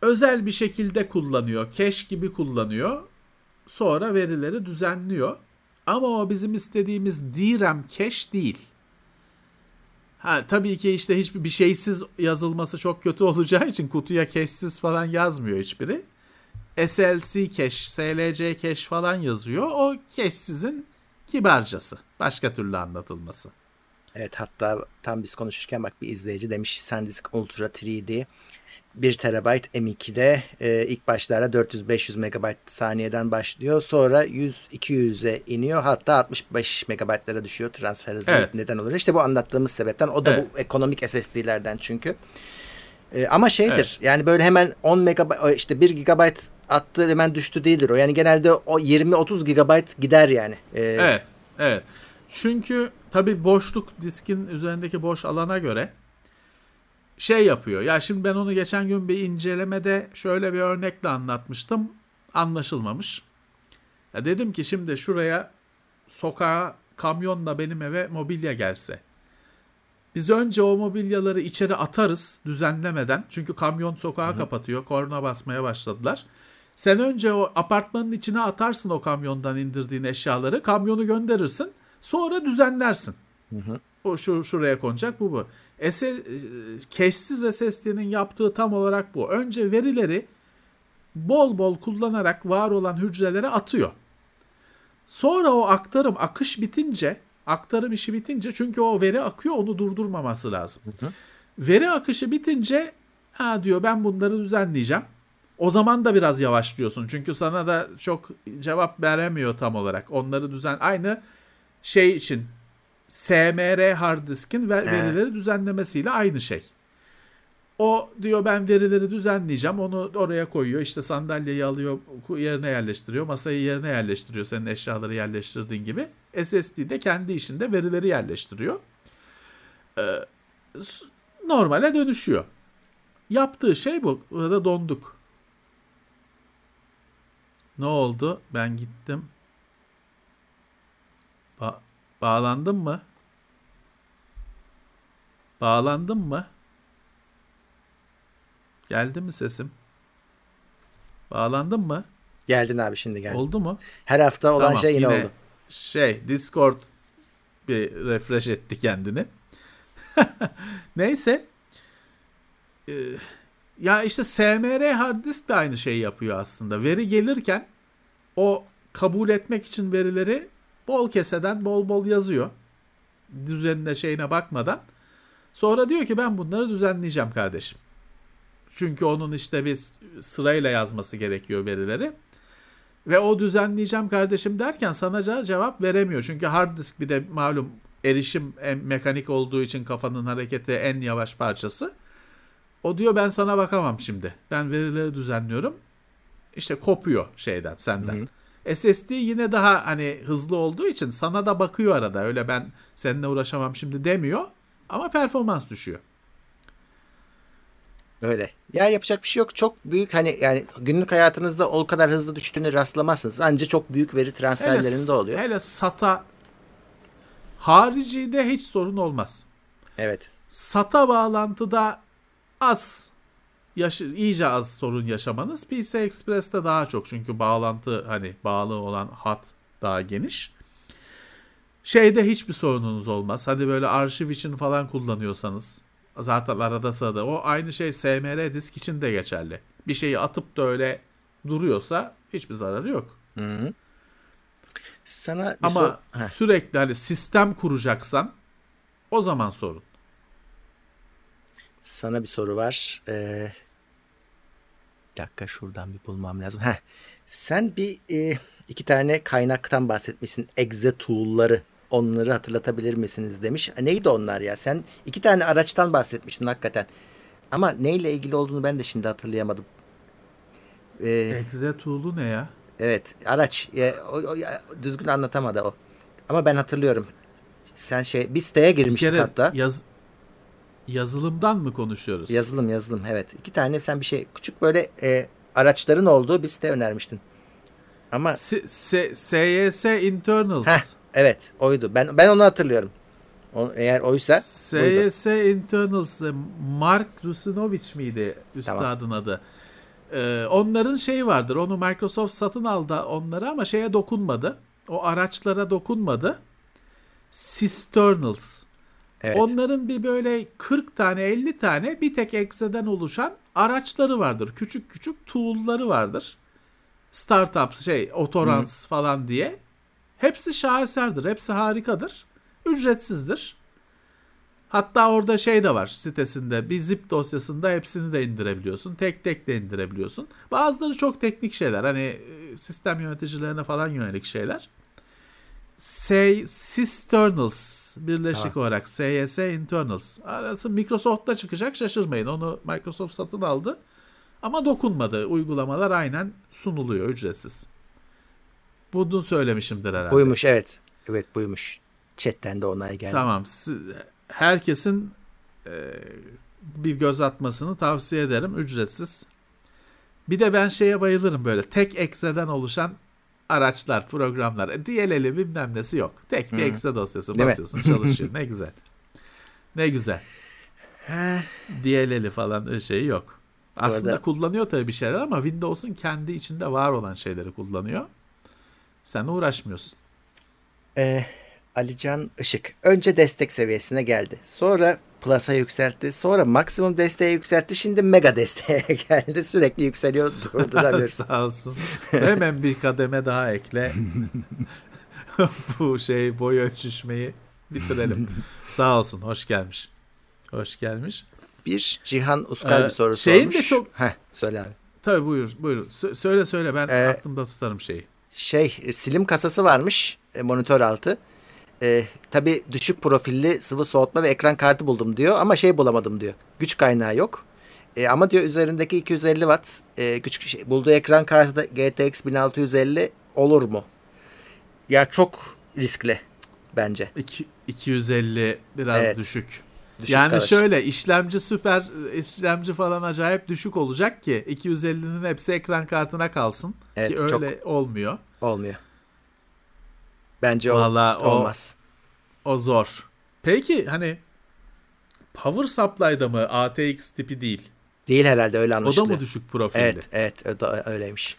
özel bir şekilde kullanıyor. Cache gibi kullanıyor. Sonra verileri düzenliyor. Ama o bizim istediğimiz DRAM cache değil. Ha tabii ki işte hiçbir bir şeysiz yazılması çok kötü [LAUGHS] olacağı için kutuya cache'siz falan yazmıyor hiçbiri. SLC cache, SLC cache falan yazıyor. O cache'sizin kibarcası. Başka türlü anlatılması. Evet hatta tam biz konuşurken bak bir izleyici demiş SanDisk Ultra 3D 1 TB M2'de e, ilk başlarda 400-500 MB saniyeden başlıyor. Sonra 100-200'e iniyor. Hatta 65 MB'lara düşüyor transfer hızı evet. neden olur. İşte bu anlattığımız sebepten. O da evet. bu ekonomik SSD'lerden çünkü. E, ama şeydir evet. yani böyle hemen 10 MB işte 1 GB attı hemen düştü değildir o. Yani genelde o 20-30 GB gider yani. E, evet. Evet. Çünkü tabii boşluk diskin üzerindeki boş alana göre şey yapıyor. Ya şimdi ben onu geçen gün bir incelemede şöyle bir örnekle anlatmıştım. Anlaşılmamış. Ya dedim ki şimdi şuraya sokağa kamyonla benim eve mobilya gelse. Biz önce o mobilyaları içeri atarız düzenlemeden. Çünkü kamyon sokağı Hı-hı. kapatıyor. Korna basmaya başladılar. Sen önce o apartmanın içine atarsın o kamyondan indirdiğin eşyaları. Kamyonu gönderirsin. Sonra düzenlersin. Hı hı. O şu şuraya konacak bu bu. Cache'siz SSD'nin yaptığı tam olarak bu. Önce verileri bol bol kullanarak var olan hücrelere atıyor. Sonra o aktarım akış bitince, aktarım işi bitince çünkü o veri akıyor onu durdurmaması lazım. Hı hı. Veri akışı bitince ha diyor ben bunları düzenleyeceğim. O zaman da biraz yavaşlıyorsun. Çünkü sana da çok cevap veremiyor tam olarak. Onları düzen aynı şey için SMR hard diskin ver, verileri düzenlemesiyle aynı şey. O diyor ben verileri düzenleyeceğim. Onu oraya koyuyor. İşte sandalyeyi alıyor, yerine yerleştiriyor. Masayı yerine yerleştiriyor. Senin eşyaları yerleştirdiğin gibi. SSD de kendi işinde verileri yerleştiriyor. Ee, normale dönüşüyor. Yaptığı şey bu. Burada donduk. Ne oldu? Ben gittim. Ba Bağlandın mı? Bağlandın mı? Geldi mi sesim? Bağlandın mı? Geldin abi şimdi geldi. Oldu mu? Her hafta olan tamam, şey yine, yine oldu. Şey Discord bir refresh etti kendini. [LAUGHS] Neyse. Ee, ya işte SMR hard disk de aynı şeyi yapıyor aslında. Veri gelirken o kabul etmek için verileri bol keseden bol bol yazıyor. Düzenine şeyine bakmadan. Sonra diyor ki ben bunları düzenleyeceğim kardeşim. Çünkü onun işte bir sırayla yazması gerekiyor verileri. Ve o düzenleyeceğim kardeşim derken sana cevap veremiyor. Çünkü hard disk bir de malum erişim mekanik olduğu için kafanın hareketi en yavaş parçası. O diyor ben sana bakamam şimdi. Ben verileri düzenliyorum. İşte kopuyor şeyden senden. Hı hı. SSD yine daha hani hızlı olduğu için sana da bakıyor arada. Öyle ben seninle uğraşamam şimdi demiyor. Ama performans düşüyor. Öyle. Ya yapacak bir şey yok. Çok büyük hani yani günlük hayatınızda o kadar hızlı düştüğünü rastlamazsınız. Ancak çok büyük veri transferlerinde hele, oluyor. Hele SATA haricinde hiç sorun olmaz. Evet. SATA bağlantıda az yaş iyice az sorun yaşamanız PC Express'te daha çok çünkü bağlantı hani bağlı olan hat daha geniş. Şeyde hiçbir sorununuz olmaz. Hani böyle arşiv için falan kullanıyorsanız zaten arada sırada o aynı şey SMR disk için de geçerli. Bir şeyi atıp da öyle duruyorsa hiçbir zararı yok. Hı hı. Sana Ama sürekli hani sistem kuracaksan o zaman sorun. Sana bir soru var. Ee, Bir dakika şuradan bir bulmam lazım. Heh. Sen bir e, iki tane kaynaktan bahsetmişsin. Exe tool'ları. Onları hatırlatabilir misiniz demiş. Neydi onlar ya? Sen iki tane araçtan bahsetmiştin hakikaten. Ama neyle ilgili olduğunu ben de şimdi hatırlayamadım. Ee, Exe tool'u ne ya? Evet araç. Ya, o, o, düzgün anlatamadı o. Ama ben hatırlıyorum. Sen şey bir siteye girmiştik hatta. Yaz, yazılımdan mı konuşuyoruz? Yazılım yazılım evet. İki tane sen bir şey küçük böyle e, araçların olduğu bir site önermiştin. Ama S- S- SYS Internals. Heh, evet oydu. Ben ben onu hatırlıyorum. O, eğer oysa SYS. Internals Mark Rusinovic miydi üstadın tamam. adı? Ee, onların şeyi vardır. Onu Microsoft satın aldı onları ama şeye dokunmadı. O araçlara dokunmadı. Cisternals. Evet. Onların bir böyle 40 tane 50 tane bir tek ekseden oluşan araçları vardır. Küçük küçük tool'ları vardır. Startup şey otorans falan diye. Hepsi şaheserdir. Hepsi harikadır. Ücretsizdir. Hatta orada şey de var sitesinde bir zip dosyasında hepsini de indirebiliyorsun. Tek tek de indirebiliyorsun. Bazıları çok teknik şeyler. Hani e, sistem yöneticilerine falan yönelik şeyler. Say Cisternals birleşik ha. olarak SYS Internals. Arası Microsoft'ta çıkacak şaşırmayın. Onu Microsoft satın aldı. Ama dokunmadı. Uygulamalar aynen sunuluyor ücretsiz. Bunu söylemişimdir herhalde. Buymuş evet. Evet buymuş. Chatten de onay geldi. Tamam. Herkesin e, bir göz atmasını tavsiye ederim. Ücretsiz. Bir de ben şeye bayılırım böyle. Tek ekseden oluşan araçlar, programlar. E, DLL'i bilmem nesi yok. Tek bir hmm. exe dosyası Değil basıyorsun mi? çalışıyor. ne güzel. Ne güzel. [LAUGHS] DLL'i falan şeyi yok. Aslında arada... kullanıyor tabii bir şeyler ama Windows'un kendi içinde var olan şeyleri kullanıyor. Sen uğraşmıyorsun. Ee, Alican Işık önce destek seviyesine geldi. Sonra Plus'a yükseltti. Sonra maksimum desteğe yükseltti. Şimdi mega desteğe [LAUGHS] geldi. Sürekli yükseliyor. [LAUGHS] Durduramıyoruz. Sağ olsun. Hemen bir kademe daha ekle. [LAUGHS] Bu şey boy ölçüşmeyi bitirelim. Sağ olsun. Hoş gelmiş. Hoş gelmiş. Bir Cihan Uskal ee, bir soru şeyin sormuş. de çok... Heh, söyle abi. Tabii buyur. buyur. söyle söyle ben ee, aklımda tutarım şeyi. Şey silim kasası varmış e, monitör altı. E, tabii düşük profilli sıvı soğutma ve ekran kartı buldum diyor ama şey bulamadım diyor. Güç kaynağı yok. E, ama diyor üzerindeki 250 watt e, güç şey, bulduğu ekran kartı da GTX 1650 olur mu? Ya çok riskli bence. İki, 250 biraz evet. düşük. Düşük yani kardeş. şöyle işlemci süper işlemci falan acayip düşük olacak ki 250'nin hepsi ekran kartına kalsın evet, ki öyle çok olmuyor. Olmuyor. Bence Vallahi ol, olmaz. O, o zor. Peki hani Power Supply'da mı ATX tipi değil? Değil herhalde öyle anlaşılıyor. O da mı düşük profilli? Evet evet o da öyleymiş.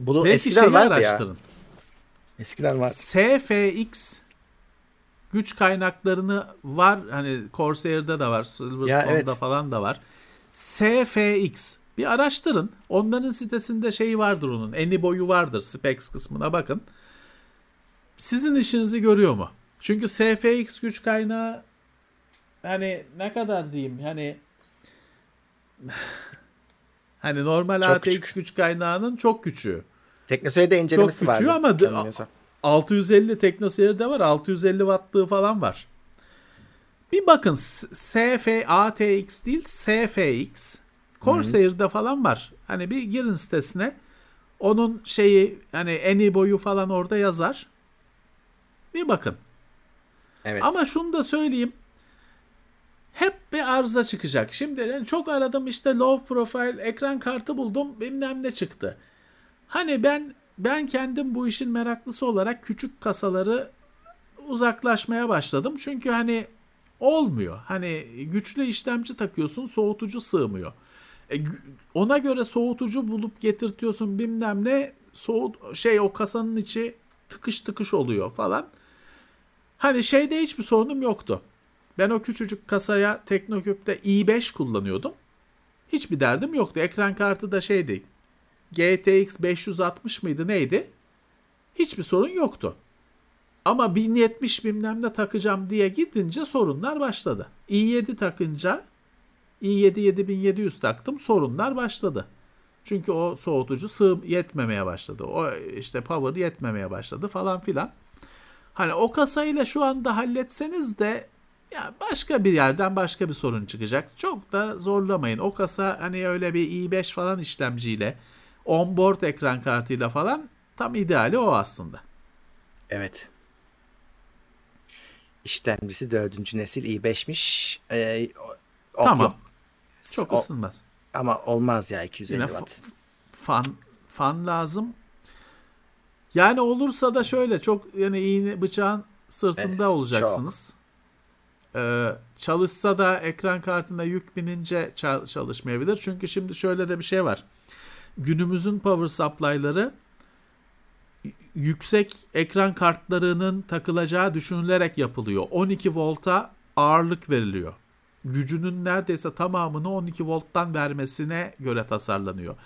Bunu Belki eskiden vardı araştırın. ya. Eskiden var. SFX güç kaynaklarını var. Hani Corsair'da da var. Silverstone'da evet. falan da var. SFX bir araştırın. Onların sitesinde şey vardır onun. Eni boyu vardır. Specs kısmına bakın sizin işinizi görüyor mu? Çünkü SFX güç kaynağı hani ne kadar diyeyim hani [SIGHS] hani normal çok ATX küçük. güç kaynağının çok küçüğü. Teknoseyir'de incelemesi çok küçüğü ama 650 Teknoseyir'de var. 650 wattlığı falan var. Bir bakın SF ATX değil SFX Corsair'de falan var. Hani bir girin sitesine. Onun şeyi hani eni boyu falan orada yazar. Bir bakın. Evet. Ama şunu da söyleyeyim. Hep bir arıza çıkacak. Şimdi yani çok aradım işte low profile ekran kartı buldum bilmem ne çıktı. Hani ben ben kendim bu işin meraklısı olarak küçük kasaları uzaklaşmaya başladım. Çünkü hani olmuyor. Hani güçlü işlemci takıyorsun soğutucu sığmıyor. E, ona göre soğutucu bulup getirtiyorsun bilmem ne soğut şey o kasanın içi tıkış tıkış oluyor falan. Hani şeyde hiçbir sorunum yoktu. Ben o küçücük kasaya Teknoküp'te i5 kullanıyordum. Hiçbir derdim yoktu. Ekran kartı da şeydi. GTX 560 mıydı neydi? Hiçbir sorun yoktu. Ama 1070 bilmem ne takacağım diye gidince sorunlar başladı. i7 takınca i7 7700 taktım sorunlar başladı. Çünkü o soğutucu sığ yetmemeye başladı. O işte power yetmemeye başladı falan filan. Hani o kasayla şu anda halletseniz de ya başka bir yerden başka bir sorun çıkacak. Çok da zorlamayın. O kasa hani öyle bir i5 falan işlemciyle onboard ekran kartıyla falan tam ideali o aslında. Evet. İşlemcisi dördüncü nesil i5'miş. Ee, o, tamam. Yok. Çok o, ısınmaz. Ama olmaz ya 250 Yine watt. Fan fan lazım. Yani olursa da şöyle çok yani iğne bıçağın sırtında evet, olacaksınız. Çok. Ee, çalışsa da ekran kartına yük binince çalışmayabilir. Çünkü şimdi şöyle de bir şey var. Günümüzün power supply'ları yüksek ekran kartlarının takılacağı düşünülerek yapılıyor. 12 volta ağırlık veriliyor. Gücünün neredeyse tamamını 12 volttan vermesine göre tasarlanıyor.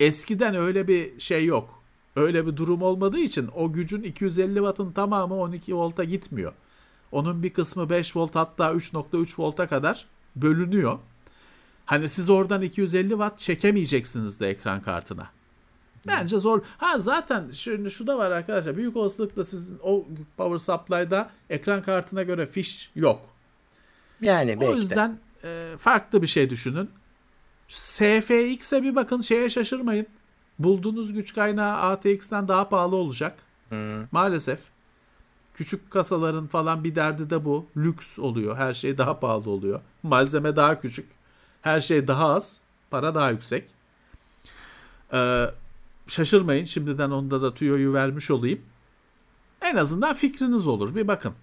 Eskiden öyle bir şey yok. Öyle bir durum olmadığı için o gücün 250 wattın tamamı 12 volta gitmiyor. Onun bir kısmı 5 volt hatta 3.3 volta kadar bölünüyor. Hani siz oradan 250 watt çekemeyeceksiniz de ekran kartına. Bence zor. Ha zaten şimdi şu da var arkadaşlar. Büyük olasılıkla sizin o power supply'da ekran kartına göre fiş yok. Yani belki O yüzden e, farklı bir şey düşünün. SFX'e bir bakın şeye şaşırmayın. Bulduğunuz güç kaynağı ATX'ten daha pahalı olacak. Hmm. Maalesef. Küçük kasaların falan bir derdi de bu. Lüks oluyor. Her şey daha pahalı oluyor. Malzeme daha küçük. Her şey daha az. Para daha yüksek. Ee, şaşırmayın. Şimdiden onda da tüyoyu vermiş olayım. En azından fikriniz olur. Bir bakın.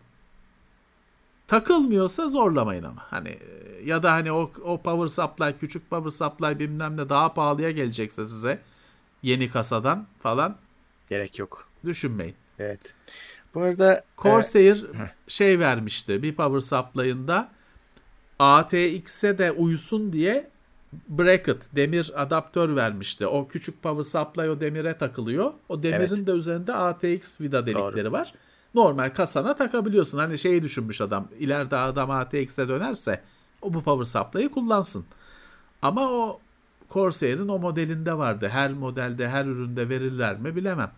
Takılmıyorsa zorlamayın ama. Hani ya da hani o, o power supply küçük power supply bilmem ne daha pahalıya gelecekse size yeni kasadan falan gerek yok. Düşünmeyin. Evet. Bu arada Corsair e, şey vermişti bir power supply'ında ATX'e de uysun diye bracket demir adaptör vermişti. O küçük power supply o demire takılıyor. O demirin evet. de üzerinde ATX vida delikleri Doğru. var. Normal kasana takabiliyorsun. Hani şeyi düşünmüş adam. İleride adam ATX'e dönerse o bu power supply'ı kullansın. Ama o Corsair'in o modelinde vardı. Her modelde, her üründe verirler mi bilemem.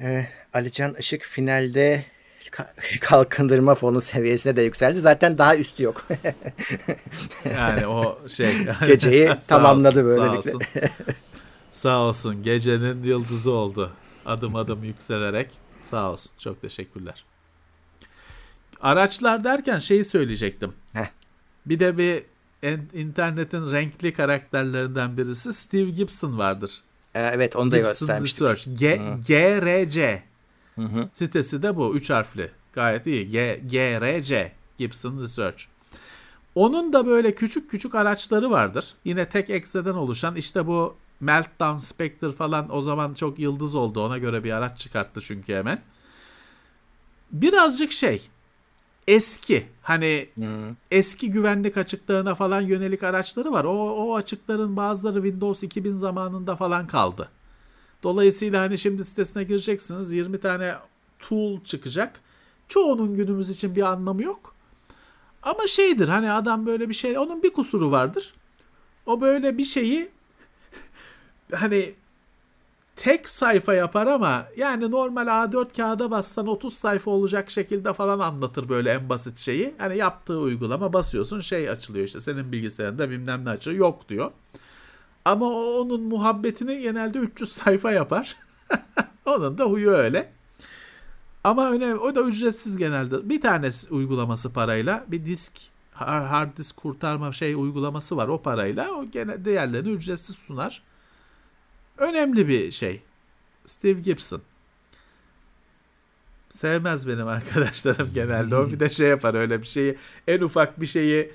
Ee, Alican Işık finalde kalkındırma fonu seviyesine de yükseldi. Zaten daha üstü yok. [LAUGHS] yani o şey. [LAUGHS] Geceyi tamamladı olsun, böylelikle. Sağ olsun. [LAUGHS] sağ olsun. Gecenin yıldızı oldu. Adım adım yükselerek. Sağ olsun. Çok teşekkürler. Araçlar derken şeyi söyleyecektim. Heh. Bir de bir internetin renkli karakterlerinden birisi Steve Gibson vardır. Ee, evet onu da Gibson göstermiştik. Research. G GRC. Hı hı. Sitesi de bu. Üç harfli. Gayet iyi. G GRC. Gibson Research. Onun da böyle küçük küçük araçları vardır. Yine tek ekseden oluşan işte bu Meltdown Spectre falan o zaman çok yıldız oldu. Ona göre bir araç çıkarttı çünkü hemen. Birazcık şey eski hani hmm. eski güvenlik açıklarına falan yönelik araçları var. O, o açıkların bazıları Windows 2000 zamanında falan kaldı. Dolayısıyla hani şimdi sitesine gireceksiniz 20 tane tool çıkacak. Çoğunun günümüz için bir anlamı yok. Ama şeydir hani adam böyle bir şey onun bir kusuru vardır. O böyle bir şeyi [LAUGHS] hani tek sayfa yapar ama yani normal A4 kağıda bassan 30 sayfa olacak şekilde falan anlatır böyle en basit şeyi. Hani yaptığı uygulama basıyorsun şey açılıyor işte senin bilgisayarında bilmem ne açıyor yok diyor. Ama onun muhabbetini genelde 300 sayfa yapar. [LAUGHS] onun da huyu öyle. Ama önemli, o da ücretsiz genelde. Bir tane uygulaması parayla bir disk hard disk kurtarma şey uygulaması var o parayla. O gene diğerlerini ücretsiz sunar. Önemli bir şey. Steve Gibson. Sevmez benim [LAUGHS] arkadaşlarım genelde. O bir de şey yapar öyle bir şeyi. En ufak bir şeyi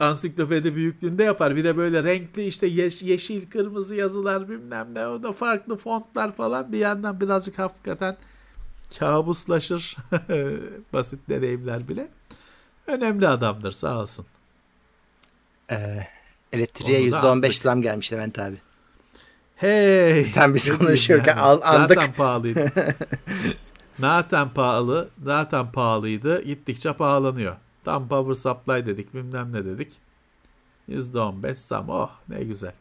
ansiklopedi büyüklüğünde yapar. Bir de böyle renkli işte yeş, yeşil, kırmızı yazılar bilmem ne. O da farklı fontlar falan. Bir yandan birazcık hakikaten kabuslaşır. [LAUGHS] Basit deneyimler bile. Önemli adamdır sağ olsun. Ee, elektriğe %15 zam gelmiş Levent abi. Hey. Tam biz konuşuyorken yani. andık. Zaten [LAUGHS] pahalıydı. zaten pahalı. Zaten pahalıydı. Gittikçe pahalanıyor. Tam power supply dedik bilmem ne dedik. %15 zam. Oh ne güzel.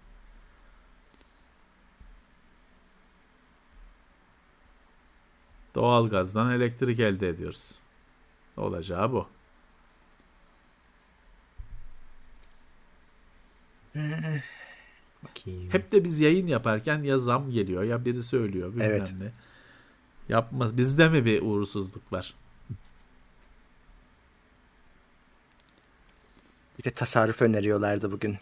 Doğalgazdan elektrik elde ediyoruz. Olacağı bu. Eh, eh. Bakayım. Hep de biz yayın yaparken ya zam geliyor ya biri söylüyor bilmem Evet. ne. Yapmaz. Bizde mi bir uğursuzluk var? Bir de tasarruf öneriyorlardı bugün.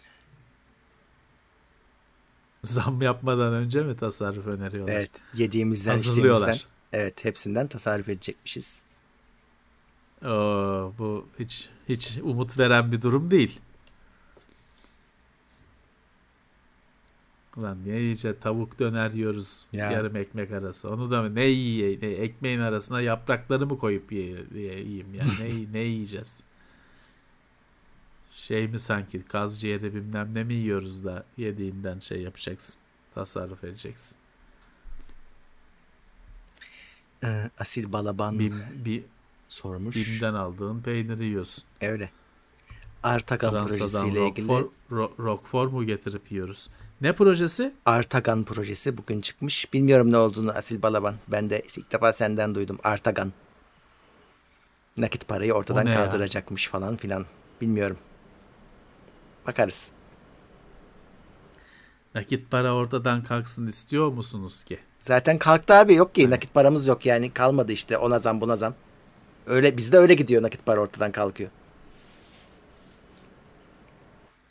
Zam yapmadan önce mi tasarruf öneriyorlar? Evet. Yediğimizden, içtiğimizden. Evet. Hepsinden tasarruf edecekmişiz. Oo, bu hiç hiç umut veren bir durum değil. Ulan niye iyice tavuk döner yiyoruz Ya. yarım ekmek arası. Onu da ne yiyeyim? Ne, ekmeğin arasına yaprakları mı koyup ye- ye- yiyeyim yani ne, [LAUGHS] ne yiyeceğiz? Şey mi sanki kaz ciğeri bilmem ne mi yiyoruz da yediğinden şey yapacaksın. Tasarruf edeceksin. Ee, Asil Balaban Bim, bir, sormuş. bimden aldığın peyniri yiyorsun. Öyle. Fransa'dan projesiyle ilgili. Roquefort, Ro- mu getirip yiyoruz? Ne projesi? Artagan projesi bugün çıkmış. Bilmiyorum ne olduğunu Asil Balaban. Ben de ilk defa senden duydum. Artagan. Nakit parayı ortadan ne ya? kaldıracakmış falan filan. Bilmiyorum. Bakarız. Nakit para ortadan kalksın istiyor musunuz ki? Zaten kalktı abi yok ki nakit paramız yok yani kalmadı işte ona zam buna zam. Öyle bizde öyle gidiyor nakit para ortadan kalkıyor.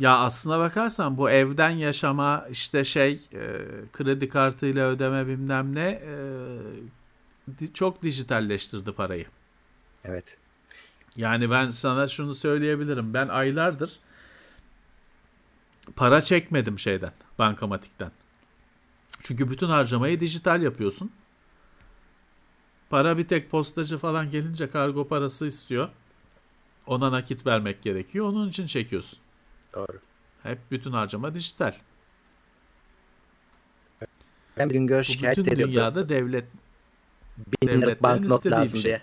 Ya aslına bakarsan bu evden yaşama işte şey e, kredi kartıyla ödeme bilmem ne e, di- çok dijitalleştirdi parayı. Evet. Yani ben sana şunu söyleyebilirim. Ben aylardır para çekmedim şeyden, bankamatikten. Çünkü bütün harcamayı dijital yapıyorsun. Para bir tek postacı falan gelince kargo parası istiyor. Ona nakit vermek gerekiyor. Onun için çekiyorsun. Doğru. Hep bütün harcama dijital. Ben bir gün gör şikayet bütün ediyordu. dünyada devlet Bin devletlerin banknot lazım şey. diye.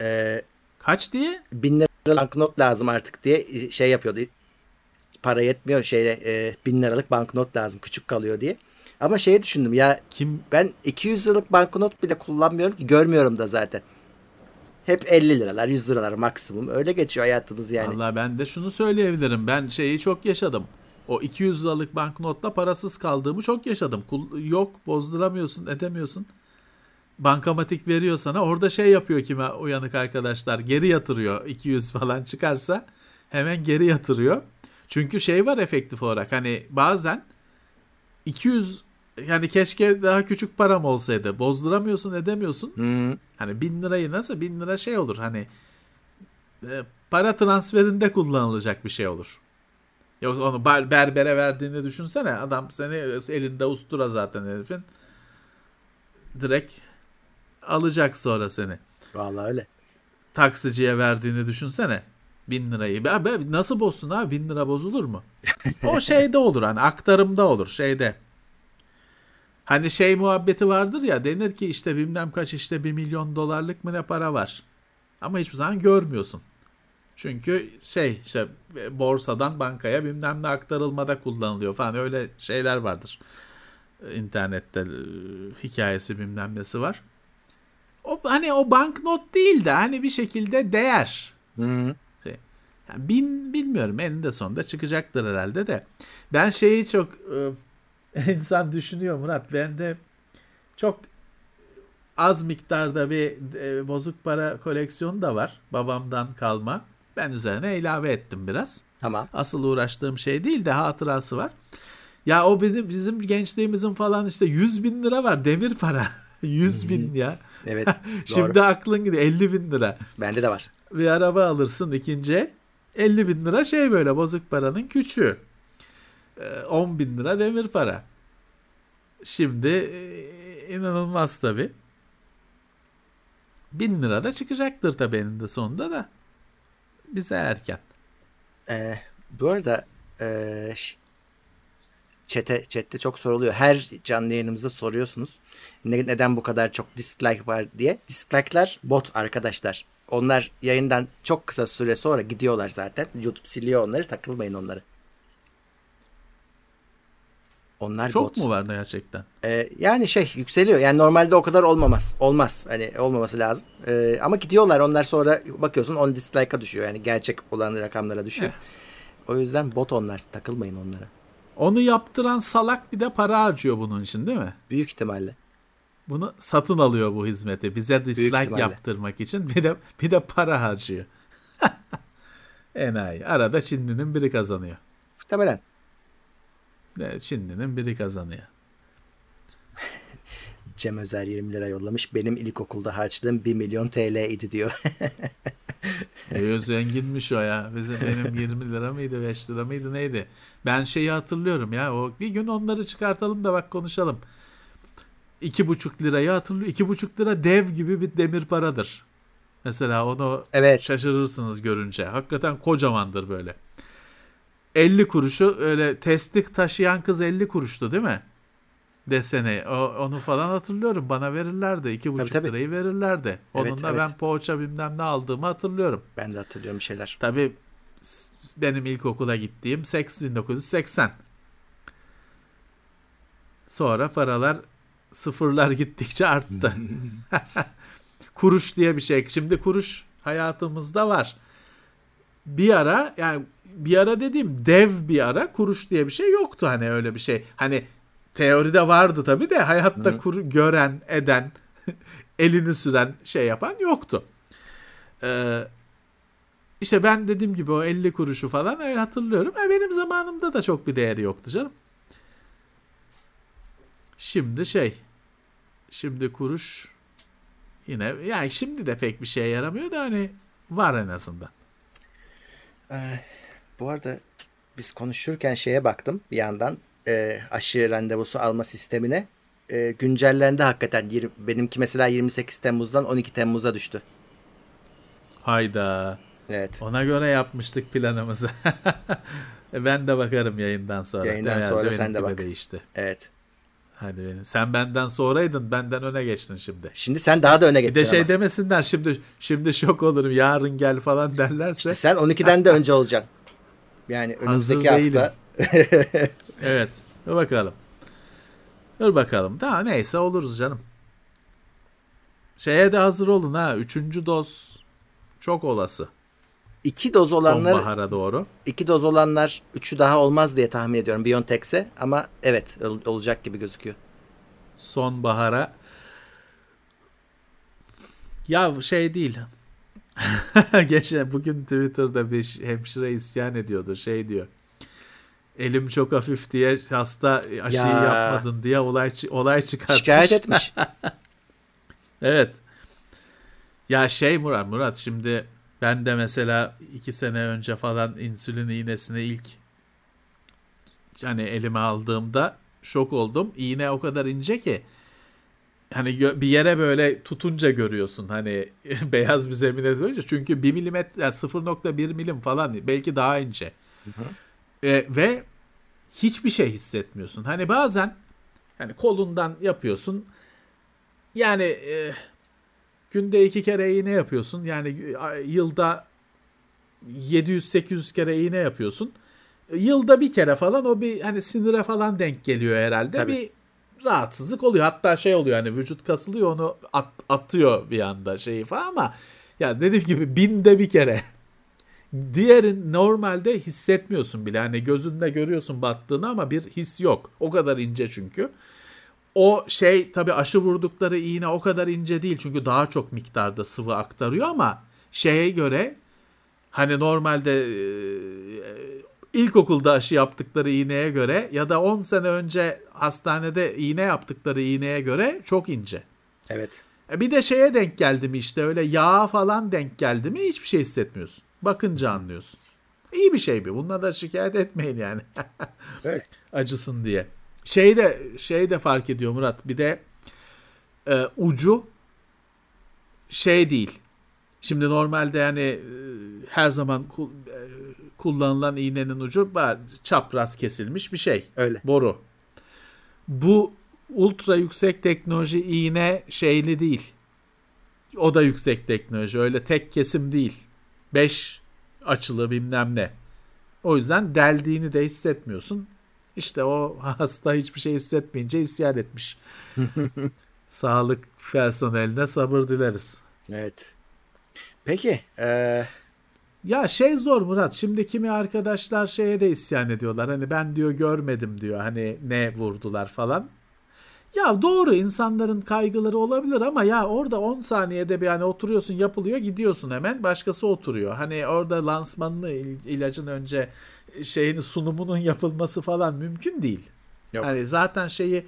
Ee, kaç diye? bin liralık banknot lazım artık diye şey yapıyordu. Para yetmiyor şeyle e, bin liralık banknot lazım küçük kalıyor diye. Ama şeyi düşündüm ya Kim ben 200 liralık banknot bile kullanmıyorum ki görmüyorum da zaten. Hep 50 liralar 100 liralar maksimum öyle geçiyor hayatımız yani. Vallahi ben de şunu söyleyebilirim. Ben şeyi çok yaşadım. O 200 liralık banknotla parasız kaldığımı çok yaşadım. Kul- Yok bozduramıyorsun edemiyorsun. Bankamatik veriyor sana. Orada şey yapıyor kime uyanık arkadaşlar. Geri yatırıyor 200 falan çıkarsa. Hemen geri yatırıyor. Çünkü şey var efektif olarak. Hani bazen 200 yani keşke daha küçük param olsaydı. Bozduramıyorsun edemiyorsun. Hı. Hani bin lirayı nasıl bin lira şey olur hani e, para transferinde kullanılacak bir şey olur. Yoksa onu ber- berbere verdiğini düşünsene adam seni elinde ustura zaten herifin direkt alacak sonra seni. Vallahi öyle. Taksiciye verdiğini düşünsene bin lirayı. Be, nasıl bozsun abi bin lira bozulur mu? O şeyde olur hani aktarımda olur şeyde. Hani şey muhabbeti vardır ya denir ki işte bilmem kaç işte bir milyon dolarlık mı ne para var. Ama hiçbir zaman görmüyorsun. Çünkü şey işte borsadan bankaya bilmem ne aktarılmada kullanılıyor falan öyle şeyler vardır. İnternette e, hikayesi bilmem nesi var. O hani o banknot değil de hani bir şekilde değer. Hı. Yani bin bilmiyorum eninde sonunda çıkacaktır herhalde de. Ben şeyi çok e, [LAUGHS] insan düşünüyor Murat. Ben de çok az miktarda bir e, bozuk para koleksiyonu da var. Babamdan kalma. Ben üzerine ilave ettim biraz. Tamam. Asıl uğraştığım şey değil de hatırası var. Ya o bizim bizim gençliğimizin falan işte 100 bin lira var demir para. [LAUGHS] 100 bin ya. Evet. [LAUGHS] Şimdi doğru. aklın gidiyor 50 bin lira Bende de var. bir araba alırsın ikinci el. 50 bin lira şey böyle bozuk paranın küçüğü. Ee, 10 bin lira demir para. Şimdi e, inanılmaz tabi. Bin lira da çıkacaktır tabi eninde sonunda da. Bize erken. Ee, bu arada ee, ş- chat'e, chat'te çok soruluyor. Her canlı yayınımızda soruyorsunuz. Ne, neden bu kadar çok dislike var diye. Dislike'lar bot arkadaşlar. Onlar yayından çok kısa süre sonra gidiyorlar zaten. YouTube siliyor onları. Takılmayın onları. Onlar Çok bot. mu var gerçekten? Ee, yani şey yükseliyor. Yani normalde o kadar olmamaz. Olmaz. Hani olmaması lazım. Ee, ama gidiyorlar. Onlar sonra bakıyorsun on dislike'a düşüyor. Yani gerçek olan rakamlara düşüyor. O yüzden bot onlar. Takılmayın onlara. Onu yaptıran salak bir de para harcıyor bunun için değil mi? Büyük ihtimalle. Bunu satın alıyor bu hizmeti. Bize dislike yaptırmak için bir de bir de para harcıyor. [LAUGHS] Enayi. Arada Çinlinin biri kazanıyor. Muhtemelen. Evet, Çinlinin biri kazanıyor. [LAUGHS] Cem Özer 20 lira yollamış. Benim ilkokulda harçlığım 1 milyon TL idi diyor. [LAUGHS] E, zenginmiş o ya. Bizim benim 20 lira mıydı 5 lira mıydı neydi? Ben şeyi hatırlıyorum ya. O bir gün onları çıkartalım da bak konuşalım. 2,5 lirayı hatırlıyor. 2,5 lira dev gibi bir demir paradır. Mesela onu evet. şaşırırsınız görünce. Hakikaten kocamandır böyle. 50 kuruşu öyle testik taşıyan kız 50 kuruştu değil mi? Desene. O, onu falan hatırlıyorum. Bana verirlerdi. 2,5 Tabii, tabii. lirayı verirlerdi. Onunla Evet, ben evet. poğaça bilmem ne aldığımı hatırlıyorum. Ben de hatırlıyorum bir şeyler. Tabii benim ilkokula gittiğim 80 1980. Sonra paralar sıfırlar gittikçe arttı. [LAUGHS] kuruş diye bir şey. Şimdi kuruş hayatımızda var. Bir ara yani bir ara dediğim dev bir ara kuruş diye bir şey yoktu hani öyle bir şey. Hani teoride vardı tabii de hayatta kuru, gören, eden, [LAUGHS] elini süren şey yapan yoktu. Ee, işte ben dediğim gibi o 50 kuruşu falan öyle hatırlıyorum. Ha, benim zamanımda da çok bir değeri yoktu canım. Şimdi şey şimdi kuruş yine yani şimdi de pek bir şeye yaramıyor da hani var en azından. Ee, bu arada biz konuşurken şeye baktım bir yandan e, aşı randevusu alma sistemine. E, güncellendi hakikaten. Yir- benimki mesela 28 Temmuz'dan 12 Temmuz'a düştü. Hayda. Evet. Ona göre yapmıştık planımızı. [LAUGHS] E, ben de bakarım yayından sonra. Yayından Herhalde sonra sen de bak. değişti. Evet. Hadi benim. Sen benden sonraydın, benden öne geçtin şimdi. Şimdi sen daha da öne Bir de şey ama. demesinler şimdi şimdi şok olurum yarın gel falan derlerse. İşte sen 12'den de [LAUGHS] önce olacaksın. Yani Hazır önümüzdeki değilim. hafta. [LAUGHS] Evet. Dur bakalım. Dur bakalım. Daha neyse oluruz canım. Şeye de hazır olun ha. Üçüncü doz çok olası. İki doz olanlar, Sonbahara doğru. iki doz olanlar üçü daha olmaz diye tahmin ediyorum BioNTech'se. Ama evet ol- olacak gibi gözüküyor. Sonbahara. Ya şey değil. [LAUGHS] Geçen bugün Twitter'da bir hemşire isyan ediyordu. Şey diyor. Elim çok hafif diye hasta aşıyı Ya. yapmadın diye olay olay çıkartmış. Şikayet etmiş. [LAUGHS] Evet. Ya şey Murat, Murat şimdi ben de mesela iki sene önce falan insülin iğnesini ilk hani elime aldığımda şok oldum. İğne o kadar ince ki hani bir yere böyle tutunca görüyorsun hani [LAUGHS] beyaz bir zemine koyunca çünkü 1 milimetre yani 0.1 milim falan belki daha ince. E, ve hiçbir şey hissetmiyorsun. Hani bazen hani kolundan yapıyorsun yani e, günde iki kere iğne yapıyorsun. Yani yılda 700-800 kere iğne yapıyorsun. E, Yılda bir kere falan o bir hani sinire falan denk geliyor herhalde. Tabii. Bir rahatsızlık oluyor. Hatta şey oluyor hani vücut kasılıyor onu at- atıyor bir anda şeyi falan ama ya dediğim gibi binde bir kere. [LAUGHS] Diğerin normalde hissetmiyorsun bile. Hani gözünde görüyorsun battığını ama bir his yok. O kadar ince çünkü. O şey tabii aşı vurdukları iğne o kadar ince değil. Çünkü daha çok miktarda sıvı aktarıyor ama şeye göre hani normalde ilkokulda aşı yaptıkları iğneye göre ya da 10 sene önce hastanede iğne yaptıkları iğneye göre çok ince. Evet. E bir de şeye denk geldi mi işte öyle yağ falan denk geldi mi hiçbir şey hissetmiyorsun. Bakınca anlıyorsun. İyi bir şey bir. Bununla da şikayet etmeyin yani. [LAUGHS] Öyle. Acısın diye. Şey de şey de fark ediyor Murat. Bir de e, ucu şey değil. Şimdi normalde yani e, her zaman e, kullanılan iğnenin ucu çapraz kesilmiş bir şey. Öyle. Boru. Bu ultra yüksek teknoloji iğne şeyli değil. O da yüksek teknoloji. Öyle tek kesim değil. 5 açılı bilmem ne. O yüzden deldiğini de hissetmiyorsun. İşte o [LAUGHS] hasta hiçbir şey hissetmeyince isyan etmiş. [LAUGHS] Sağlık personeline sabır dileriz. Evet. Peki. Ee... Ya şey zor Murat. Şimdi kimi arkadaşlar şeye de isyan ediyorlar. Hani ben diyor görmedim diyor. Hani ne vurdular falan. Ya doğru insanların kaygıları olabilir ama ya orada 10 saniyede bir hani oturuyorsun yapılıyor gidiyorsun hemen başkası oturuyor. Hani orada lansmanını ilacın önce şeyini sunumunun yapılması falan mümkün değil. Yok. Hani zaten şeyi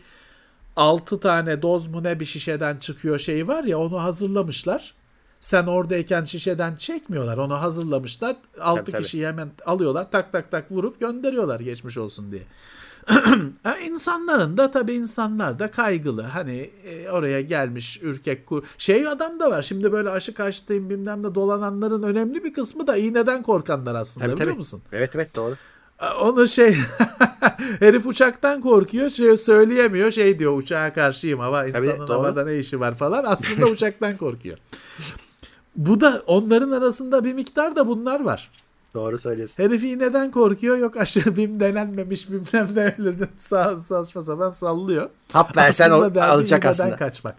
6 tane doz mu ne bir şişeden çıkıyor şey var ya onu hazırlamışlar. Sen oradayken şişeden çekmiyorlar. Onu hazırlamışlar. 6 tabii, kişiyi tabii. hemen alıyorlar. Tak tak tak vurup gönderiyorlar geçmiş olsun diye. [CLEARS THROAT] İnsanların da tabii insanlar da kaygılı. Hani e, oraya gelmiş ürkek kur. Şey adam da var. Şimdi böyle aşı karşıtayım bilmem ne dolananların önemli bir kısmı da iğneden korkanlar aslında tabii, biliyor tabii. musun? Evet evet doğru. Onu şey [LAUGHS] herif uçaktan korkuyor şey söyleyemiyor şey diyor uçağa karşıyım hava insanın Tabii, havada ne işi var falan aslında uçaktan korkuyor. [LAUGHS] Bu da onların arasında bir miktar da bunlar var. Doğru söylüyorsun. Herifi neden korkuyor? Yok aşı [LAUGHS] bim denenmemiş bilmem ne öyle sağ, saçma sapan sallıyor. Hap versen o, alacak aslında. kaçmak.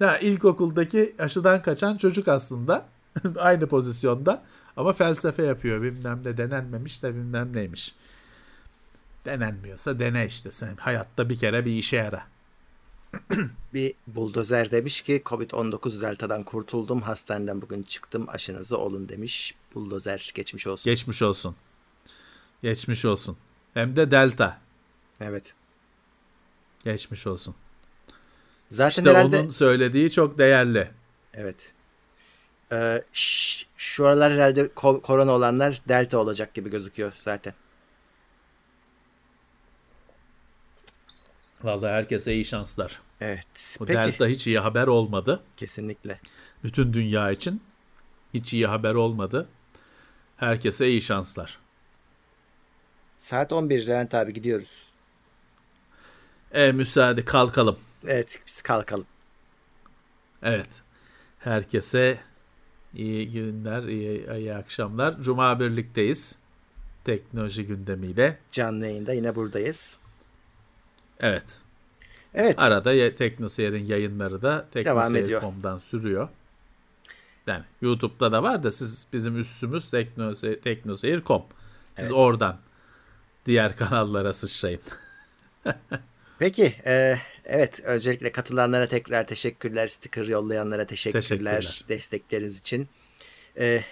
Ya, ilkokuldaki aşıdan kaçan çocuk aslında [LAUGHS] aynı pozisyonda ama felsefe yapıyor bilmem ne denenmemiş de bilmem neymiş. Denenmiyorsa dene işte sen hayatta bir kere bir işe yara. [CLEARS THROAT] bir buldozer demiş ki Covid-19 deltadan kurtuldum hastaneden bugün çıktım aşınızı olun demiş. Buldozer geçmiş olsun. Geçmiş olsun. Geçmiş olsun. Hem de delta. Evet. Geçmiş olsun. Zaten işte herhalde... onun söylediği çok değerli. Evet. Ee, şu aralar herhalde korona olanlar delta olacak gibi gözüküyor zaten. Vallahi herkese iyi şanslar. Evet. Bu Peki. Delta hiç iyi haber olmadı. Kesinlikle. Bütün dünya için hiç iyi haber olmadı. Herkese iyi şanslar. Saat 11 Levent abi gidiyoruz. E müsaade kalkalım. Evet biz kalkalım. Evet. Herkese iyi günler, iyi, iyi akşamlar. Cuma birlikteyiz. Teknoloji gündemiyle. Canlı yayında yine buradayız. Evet. Evet. Arada Teknoseyir'in yayınları da teknoseyir.com'dan sürüyor. Yani YouTube'da da var da siz bizim üssümüz teknoseyir, teknoseyir.com. Siz evet. oradan diğer kanallara sıçrayın. [LAUGHS] Peki, e, evet öncelikle katılanlara tekrar teşekkürler, sticker yollayanlara teşekkürler, teşekkürler. destekleriniz için. E,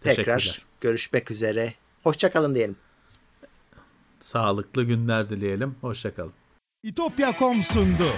tekrar görüşmek üzere. Hoşçakalın diyelim. Sağlıklı günler dileyelim. Hoşçakalın. İtopya.com sundu.